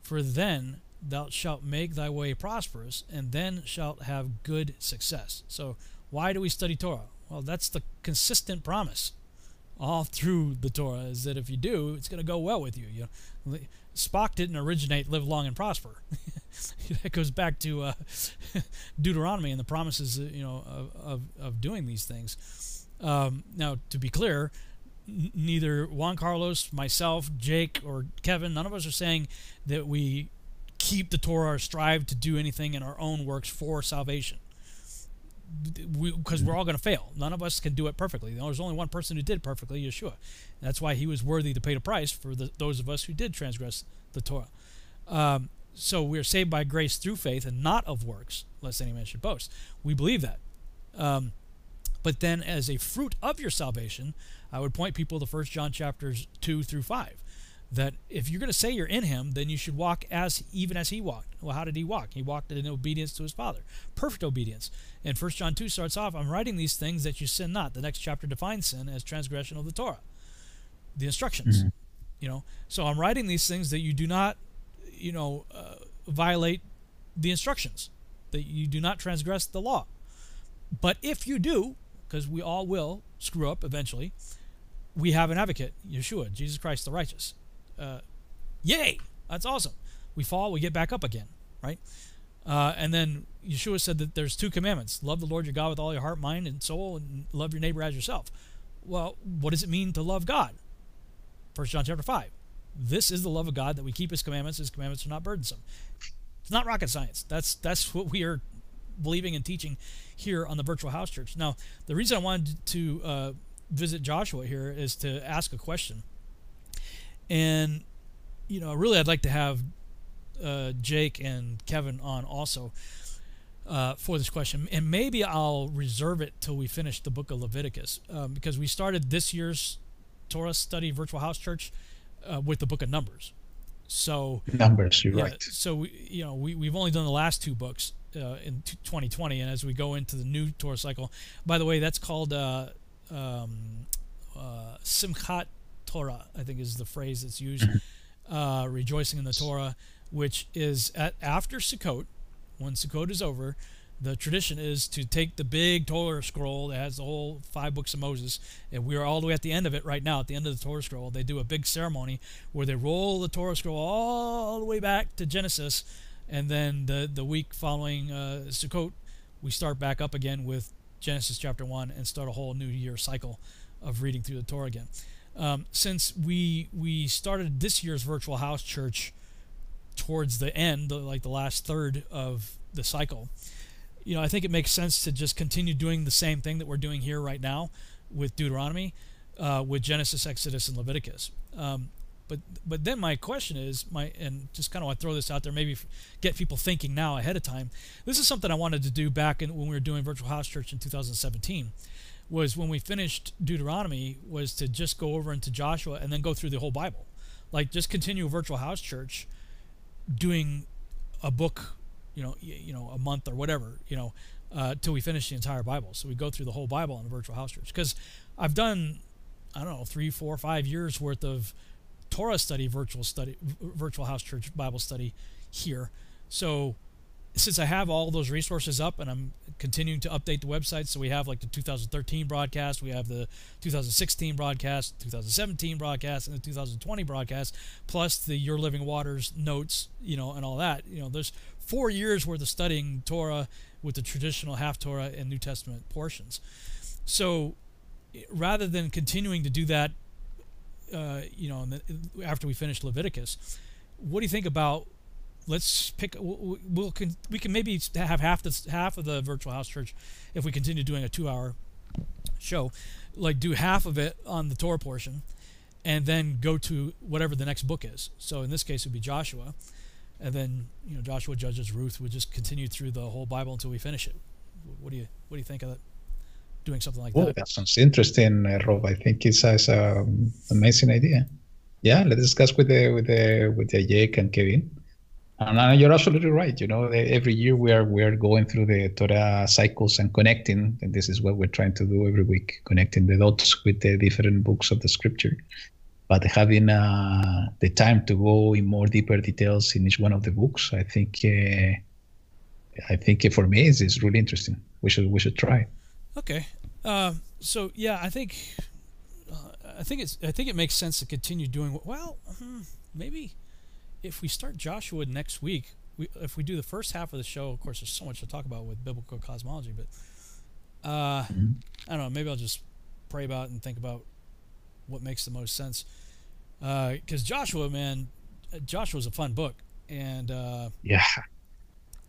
For then thou shalt make thy way prosperous, and then shalt have good success. So, why do we study Torah? Well, that's the consistent promise all through the Torah is that if you do, it's going to go well with you. You know, Spock didn't originate live long and prosper. that goes back to uh, Deuteronomy and the promises, uh, you know, of, of, of doing these things. Um, now, to be clear, neither Juan Carlos, myself, Jake, or Kevin, none of us are saying that we keep the Torah or strive to do anything in our own works for salvation. Because we, are all going to fail. None of us can do it perfectly. There's only one person who did perfectly, Yeshua. That's why he was worthy to pay the price for the, those of us who did transgress the Torah. Um, so we are saved by grace through faith and not of works, lest any man should boast. We believe that. Um, but then, as a fruit of your salvation, I would point people to 1 John chapters 2 through 5 that if you're going to say you're in him, then you should walk as even as he walked. Well, how did he walk? He walked in obedience to his father, perfect obedience. And 1 John 2 starts off, I'm writing these things that you sin not. The next chapter defines sin as transgression of the Torah, the instructions. Mm-hmm. You know, so I'm writing these things that you do not, you know, uh, violate the instructions, that you do not transgress the law. But if you do, because we all will screw up eventually, we have an advocate, Yeshua, Jesus Christ the righteous uh, yay, that's awesome. We fall, we get back up again, right? Uh, and then Yeshua said that there's two commandments love the Lord your God with all your heart, mind, and soul, and love your neighbor as yourself. Well, what does it mean to love God? First John chapter 5. This is the love of God that we keep his commandments. His commandments are not burdensome. It's not rocket science. That's that's what we are believing and teaching here on the virtual house church. Now, the reason I wanted to uh, visit Joshua here is to ask a question and you know, really, I'd like to have uh, Jake and Kevin on also uh, for this question, and maybe I'll reserve it till we finish the book of Leviticus um, because we started this year's Torah study virtual house church uh, with the book of Numbers. So Numbers, you're yeah, right. So we, you know, we we've only done the last two books uh, in 2020, and as we go into the new Torah cycle, by the way, that's called uh, um, uh, Simchat Torah, I think is the phrase that's used, uh, rejoicing in the Torah, which is at after Sukkot, when Sukkot is over, the tradition is to take the big Torah scroll that has the whole five books of Moses, and we are all the way at the end of it right now. At the end of the Torah scroll, they do a big ceremony where they roll the Torah scroll all the way back to Genesis, and then the the week following uh, Sukkot, we start back up again with Genesis chapter one and start a whole new year cycle of reading through the Torah again um, since we we started this year's virtual house church towards the end, like the last third of the cycle, you know, I think it makes sense to just continue doing the same thing that we're doing here right now with Deuteronomy, uh, with Genesis, Exodus, and Leviticus. Um, but but then my question is my and just kind of want to throw this out there, maybe get people thinking now ahead of time. This is something I wanted to do back in, when we were doing virtual house church in 2017 was when we finished Deuteronomy was to just go over into Joshua and then go through the whole Bible. Like just continue virtual house church doing a book, you know, you know, a month or whatever, you know, uh, till we finish the entire Bible. So we go through the whole Bible in a virtual house church because I've done I don't know three, four, five years worth of Torah study, virtual study, virtual house church Bible study here. So since I have all those resources up and I'm continuing to update the website, so we have like the 2013 broadcast, we have the 2016 broadcast, 2017 broadcast, and the 2020 broadcast, plus the Your Living Waters notes, you know, and all that. You know, there's four years worth of studying Torah with the traditional haftorah and New Testament portions. So rather than continuing to do that, uh, you know, after we finish Leviticus, what do you think about let's pick we'll, we'll can, we can maybe have half the half of the virtual house church if we continue doing a 2 hour show. Like do half of it on the Torah portion and then go to whatever the next book is. So in this case it would be Joshua. And then you know Joshua Judges Ruth. Would just continue through the whole Bible until we finish it. What do you what do you think of that? Doing something like oh, that? that sounds interesting uh, Rob. I think it's, it's an um, amazing idea. Yeah let's discuss with the with the with the Jake and Kevin and you're absolutely right. You know, every year we are we are going through the Torah cycles and connecting, and this is what we're trying to do every week, connecting the dots with the different books of the Scripture. But having uh, the time to go in more deeper details in each one of the books, I think, uh, I think for me is is really interesting. We should we should try. Okay, uh, so yeah, I think uh, I think it's I think it makes sense to continue doing well. Hmm, maybe if we start Joshua next week, we, if we do the first half of the show, of course, there's so much to talk about with biblical cosmology, but uh, mm-hmm. I don't know. Maybe I'll just pray about and think about what makes the most sense. Because uh, Joshua, man, Joshua's a fun book, and uh, yeah,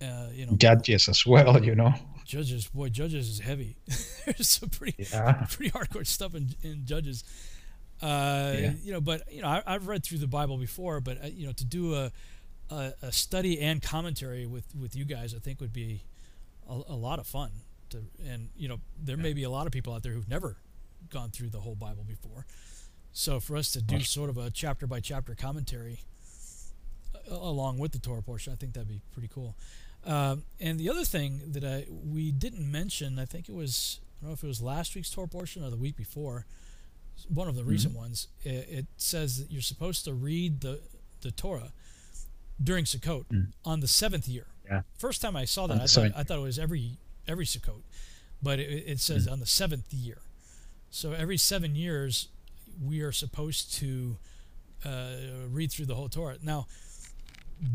uh, you know, Judges as well. You know, Judges, boy, Judges is heavy. There's some pretty, yeah. pretty hardcore stuff in, in Judges. Uh, yeah. You know, but you know, I, have read through the Bible before, but uh, you know, to do a, a, a study and commentary with with you guys, I think would be a, a lot of fun. To and you know, there yeah. may be a lot of people out there who've never gone through the whole Bible before. So for us to do sort of a chapter by chapter commentary uh, along with the Torah portion, I think that'd be pretty cool. Um, and the other thing that I we didn't mention, I think it was I don't know if it was last week's Torah portion or the week before one of the mm-hmm. recent ones, it, it, says that you're supposed to read the the Torah during Sukkot mm. on the seventh year. Yeah. First time I saw that, I thought, I thought it was every every Sukkot, but it, it says mm. on the seventh year. So every seven years, we are supposed to uh, read through the whole Torah. Now,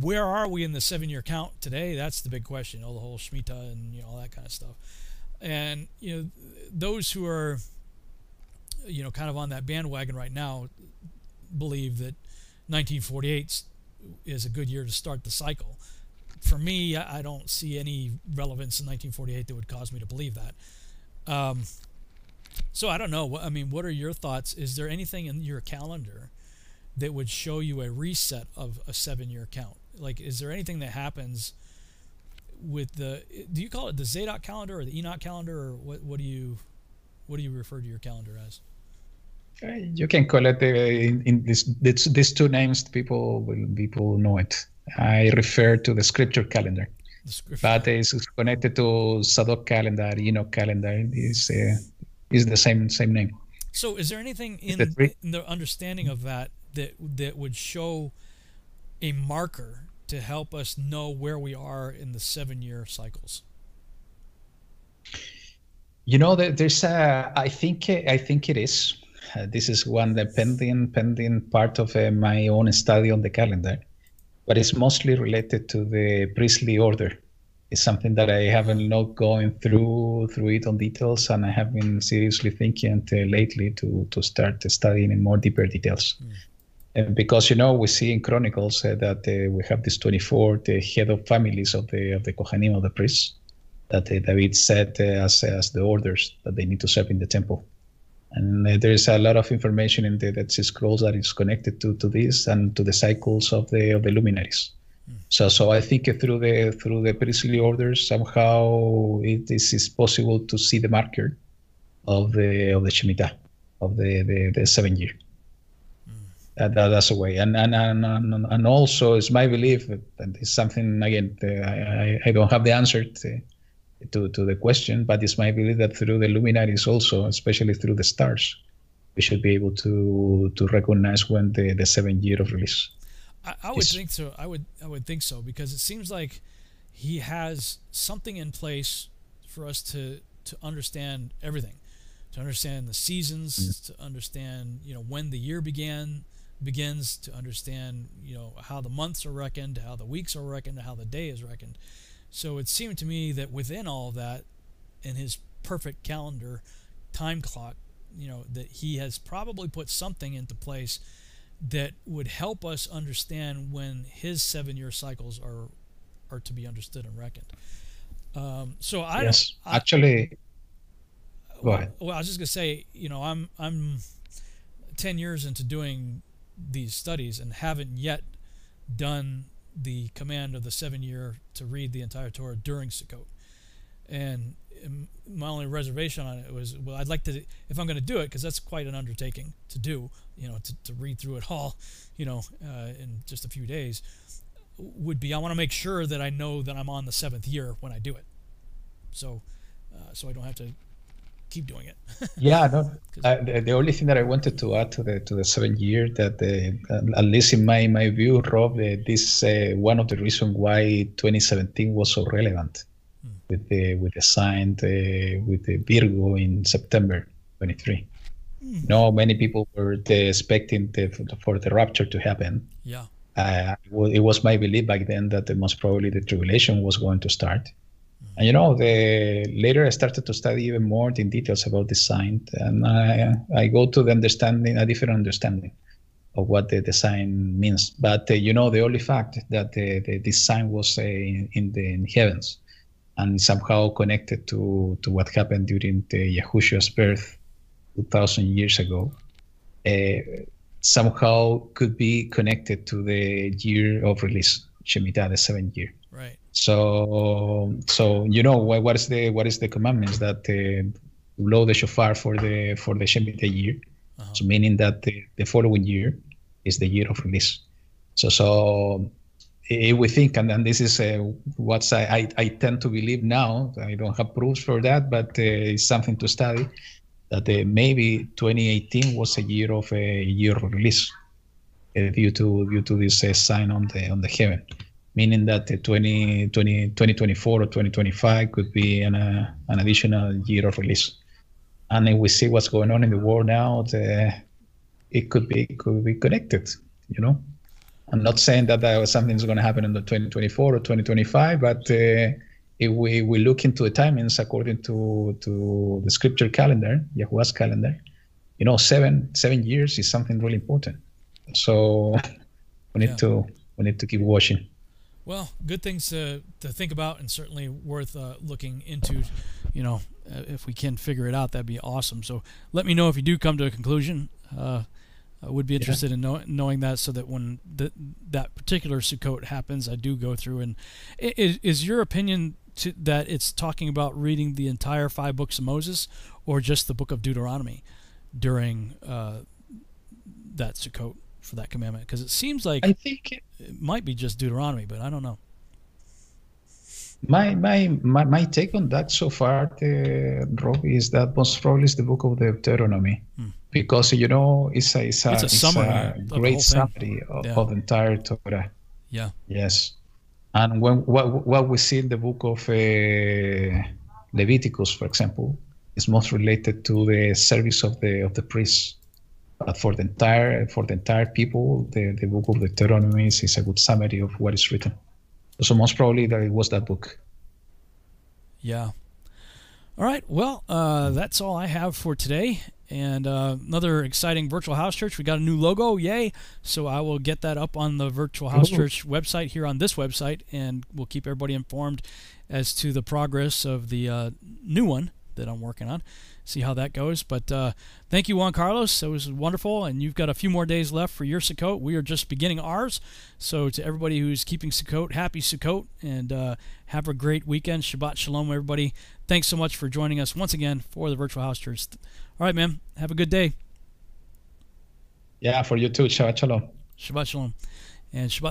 where are we in the seven-year count today? That's the big question. You know, the whole Shemitah and you know all that kind of stuff. And you know, those who are you know, kind of on that bandwagon right now, believe that 1948 is a good year to start the cycle. For me, I don't see any relevance in 1948 that would cause me to believe that. Um, so I don't know. I mean, what are your thoughts? Is there anything in your calendar that would show you a reset of a seven-year count? Like, is there anything that happens with the? Do you call it the Zadok calendar or the Enoch calendar, or what? What do you, what do you refer to your calendar as? You can call it uh, in, in this, this, these two names. People will people know it. I refer to the scripture calendar, the scripture. but it's connected to Zadok calendar, Enoch calendar. Is uh, is the same same name. So, is there anything in, the, in the understanding of that that that would show a marker to help us know where we are in the seven-year cycles? You know, there's a. I think I think it is this is one the pending pending part of uh, my own study on the calendar, but it's mostly related to the priestly order. It's something that I haven't not going through through it on details, and I have been seriously thinking uh, lately to to start studying in more deeper details. Mm. And because you know we see in Chronicles uh, that uh, we have these 24 the head of families of the of the Kohanim of the priests that uh, David set as as the orders that they need to serve in the temple and uh, there is a lot of information in the Dead Sea Scrolls that is connected to, to this and to the cycles of the of the luminaries. Mm. So, so I think through the through the priestly orders somehow it is, is possible to see the marker of the of the Shemitah of the the, the seven year. Mm. That, that, that's a way, and and, and and also it's my belief that it's something again I, I don't have the answer to, to, to the question, but it's my belief that through the luminaries also, especially through the stars, we should be able to to recognize when the, the seven year of release. I, I would is. think so. I would I would think so because it seems like he has something in place for us to to understand everything, to understand the seasons, mm-hmm. to understand you know when the year began begins, to understand you know how the months are reckoned, how the weeks are reckoned, how the day is reckoned. So it seemed to me that within all of that, in his perfect calendar, time clock, you know, that he has probably put something into place that would help us understand when his seven-year cycles are are to be understood and reckoned. Um, so I yes, I, actually. Go well, ahead. Well, I was just gonna say, you know, I'm I'm ten years into doing these studies and haven't yet done the command of the seven year to read the entire Torah during Sukkot. And my only reservation on it was, well, I'd like to, if I'm going to do it, because that's quite an undertaking to do, you know, to, to read through it all, you know, uh, in just a few days, would be I want to make sure that I know that I'm on the seventh year when I do it. So, uh, so I don't have to keep doing it. yeah, no. Uh, the, only thing that I wanted to add to the to the seven year that uh, at least in my my view, Rob, uh, this uh, one of the reasons why 2017 was so relevant hmm. with the with the signed uh, with the Virgo in September 23. Hmm. No, many people were expecting the, for the rapture to happen. Yeah. Uh, it was my belief back then that the, most probably the tribulation was going to start. And you know, the later I started to study even more in details about design, and I, I go to the understanding a different understanding of what the design means. But uh, you know, the only fact that the, the design was uh, in, in, the in heavens and somehow connected to, to what happened during the Yahushua's birth 2,000 years ago, uh, somehow could be connected to the year of release, Shemitah, the seventh year. Right. So, so you know what, what is the what is the commandments that uh, blow the shofar for the for the Shemitah year, uh-huh. so meaning that the, the following year is the year of release. So, so if we think, and, and this is uh, what I, I, I, tend to believe now. I don't have proofs for that, but uh, it's something to study. That uh, maybe 2018 was a year of a year of release uh, due to due to this uh, sign on the on the heaven meaning that 20, 20, 2024 or 2025 could be an, uh, an additional year of release. And if we see what's going on in the world now, the, it could be it could be connected. You know, I'm not saying that, that something's going to happen in the 2024 or 2025, but uh, if we, we look into the timings according to to the scripture calendar, Yahuwah's calendar, you know, seven seven years is something really important. So we need yeah. to we need to keep watching. Well, good things to, to think about and certainly worth uh, looking into. You know, uh, if we can figure it out, that'd be awesome. So let me know if you do come to a conclusion. Uh, I would be interested yeah. in know, knowing that so that when the, that particular Sukkot happens, I do go through. And is, is your opinion to, that it's talking about reading the entire five books of Moses or just the book of Deuteronomy during uh, that Sukkot? For that commandment? Because it seems like I think it, it, might be just Deuteronomy, but I don't know. My my my, my take on that so far, uh, Rob, is that most probably is the book of the Deuteronomy, hmm. because you know it's a it's a, it's a, it's a great summary of, yeah. of, the entire Torah. Yeah. Yes, and when what what we see in the book of uh, Leviticus, for example, is most related to the service of the of the priests but for the entire for the entire people, the, the book of the Deuteronomy is a good summary of what is written. So most probably that it was that book. Yeah. All right. Well, uh, that's all I have for today. And uh, another exciting virtual house church. We got a new logo, yay! So I will get that up on the virtual house Ooh. church website here on this website, and we'll keep everybody informed as to the progress of the uh, new one that I'm working on see how that goes. But uh, thank you, Juan Carlos. It was wonderful, and you've got a few more days left for your Sukkot. We are just beginning ours. So to everybody who's keeping Sukkot, happy Sukkot, and uh, have a great weekend. Shabbat Shalom, everybody. Thanks so much for joining us once again for the Virtual House Church. All right, man. Have a good day. Yeah, for you too. Shabbat Shalom. Shabbat Shalom. And Shabbat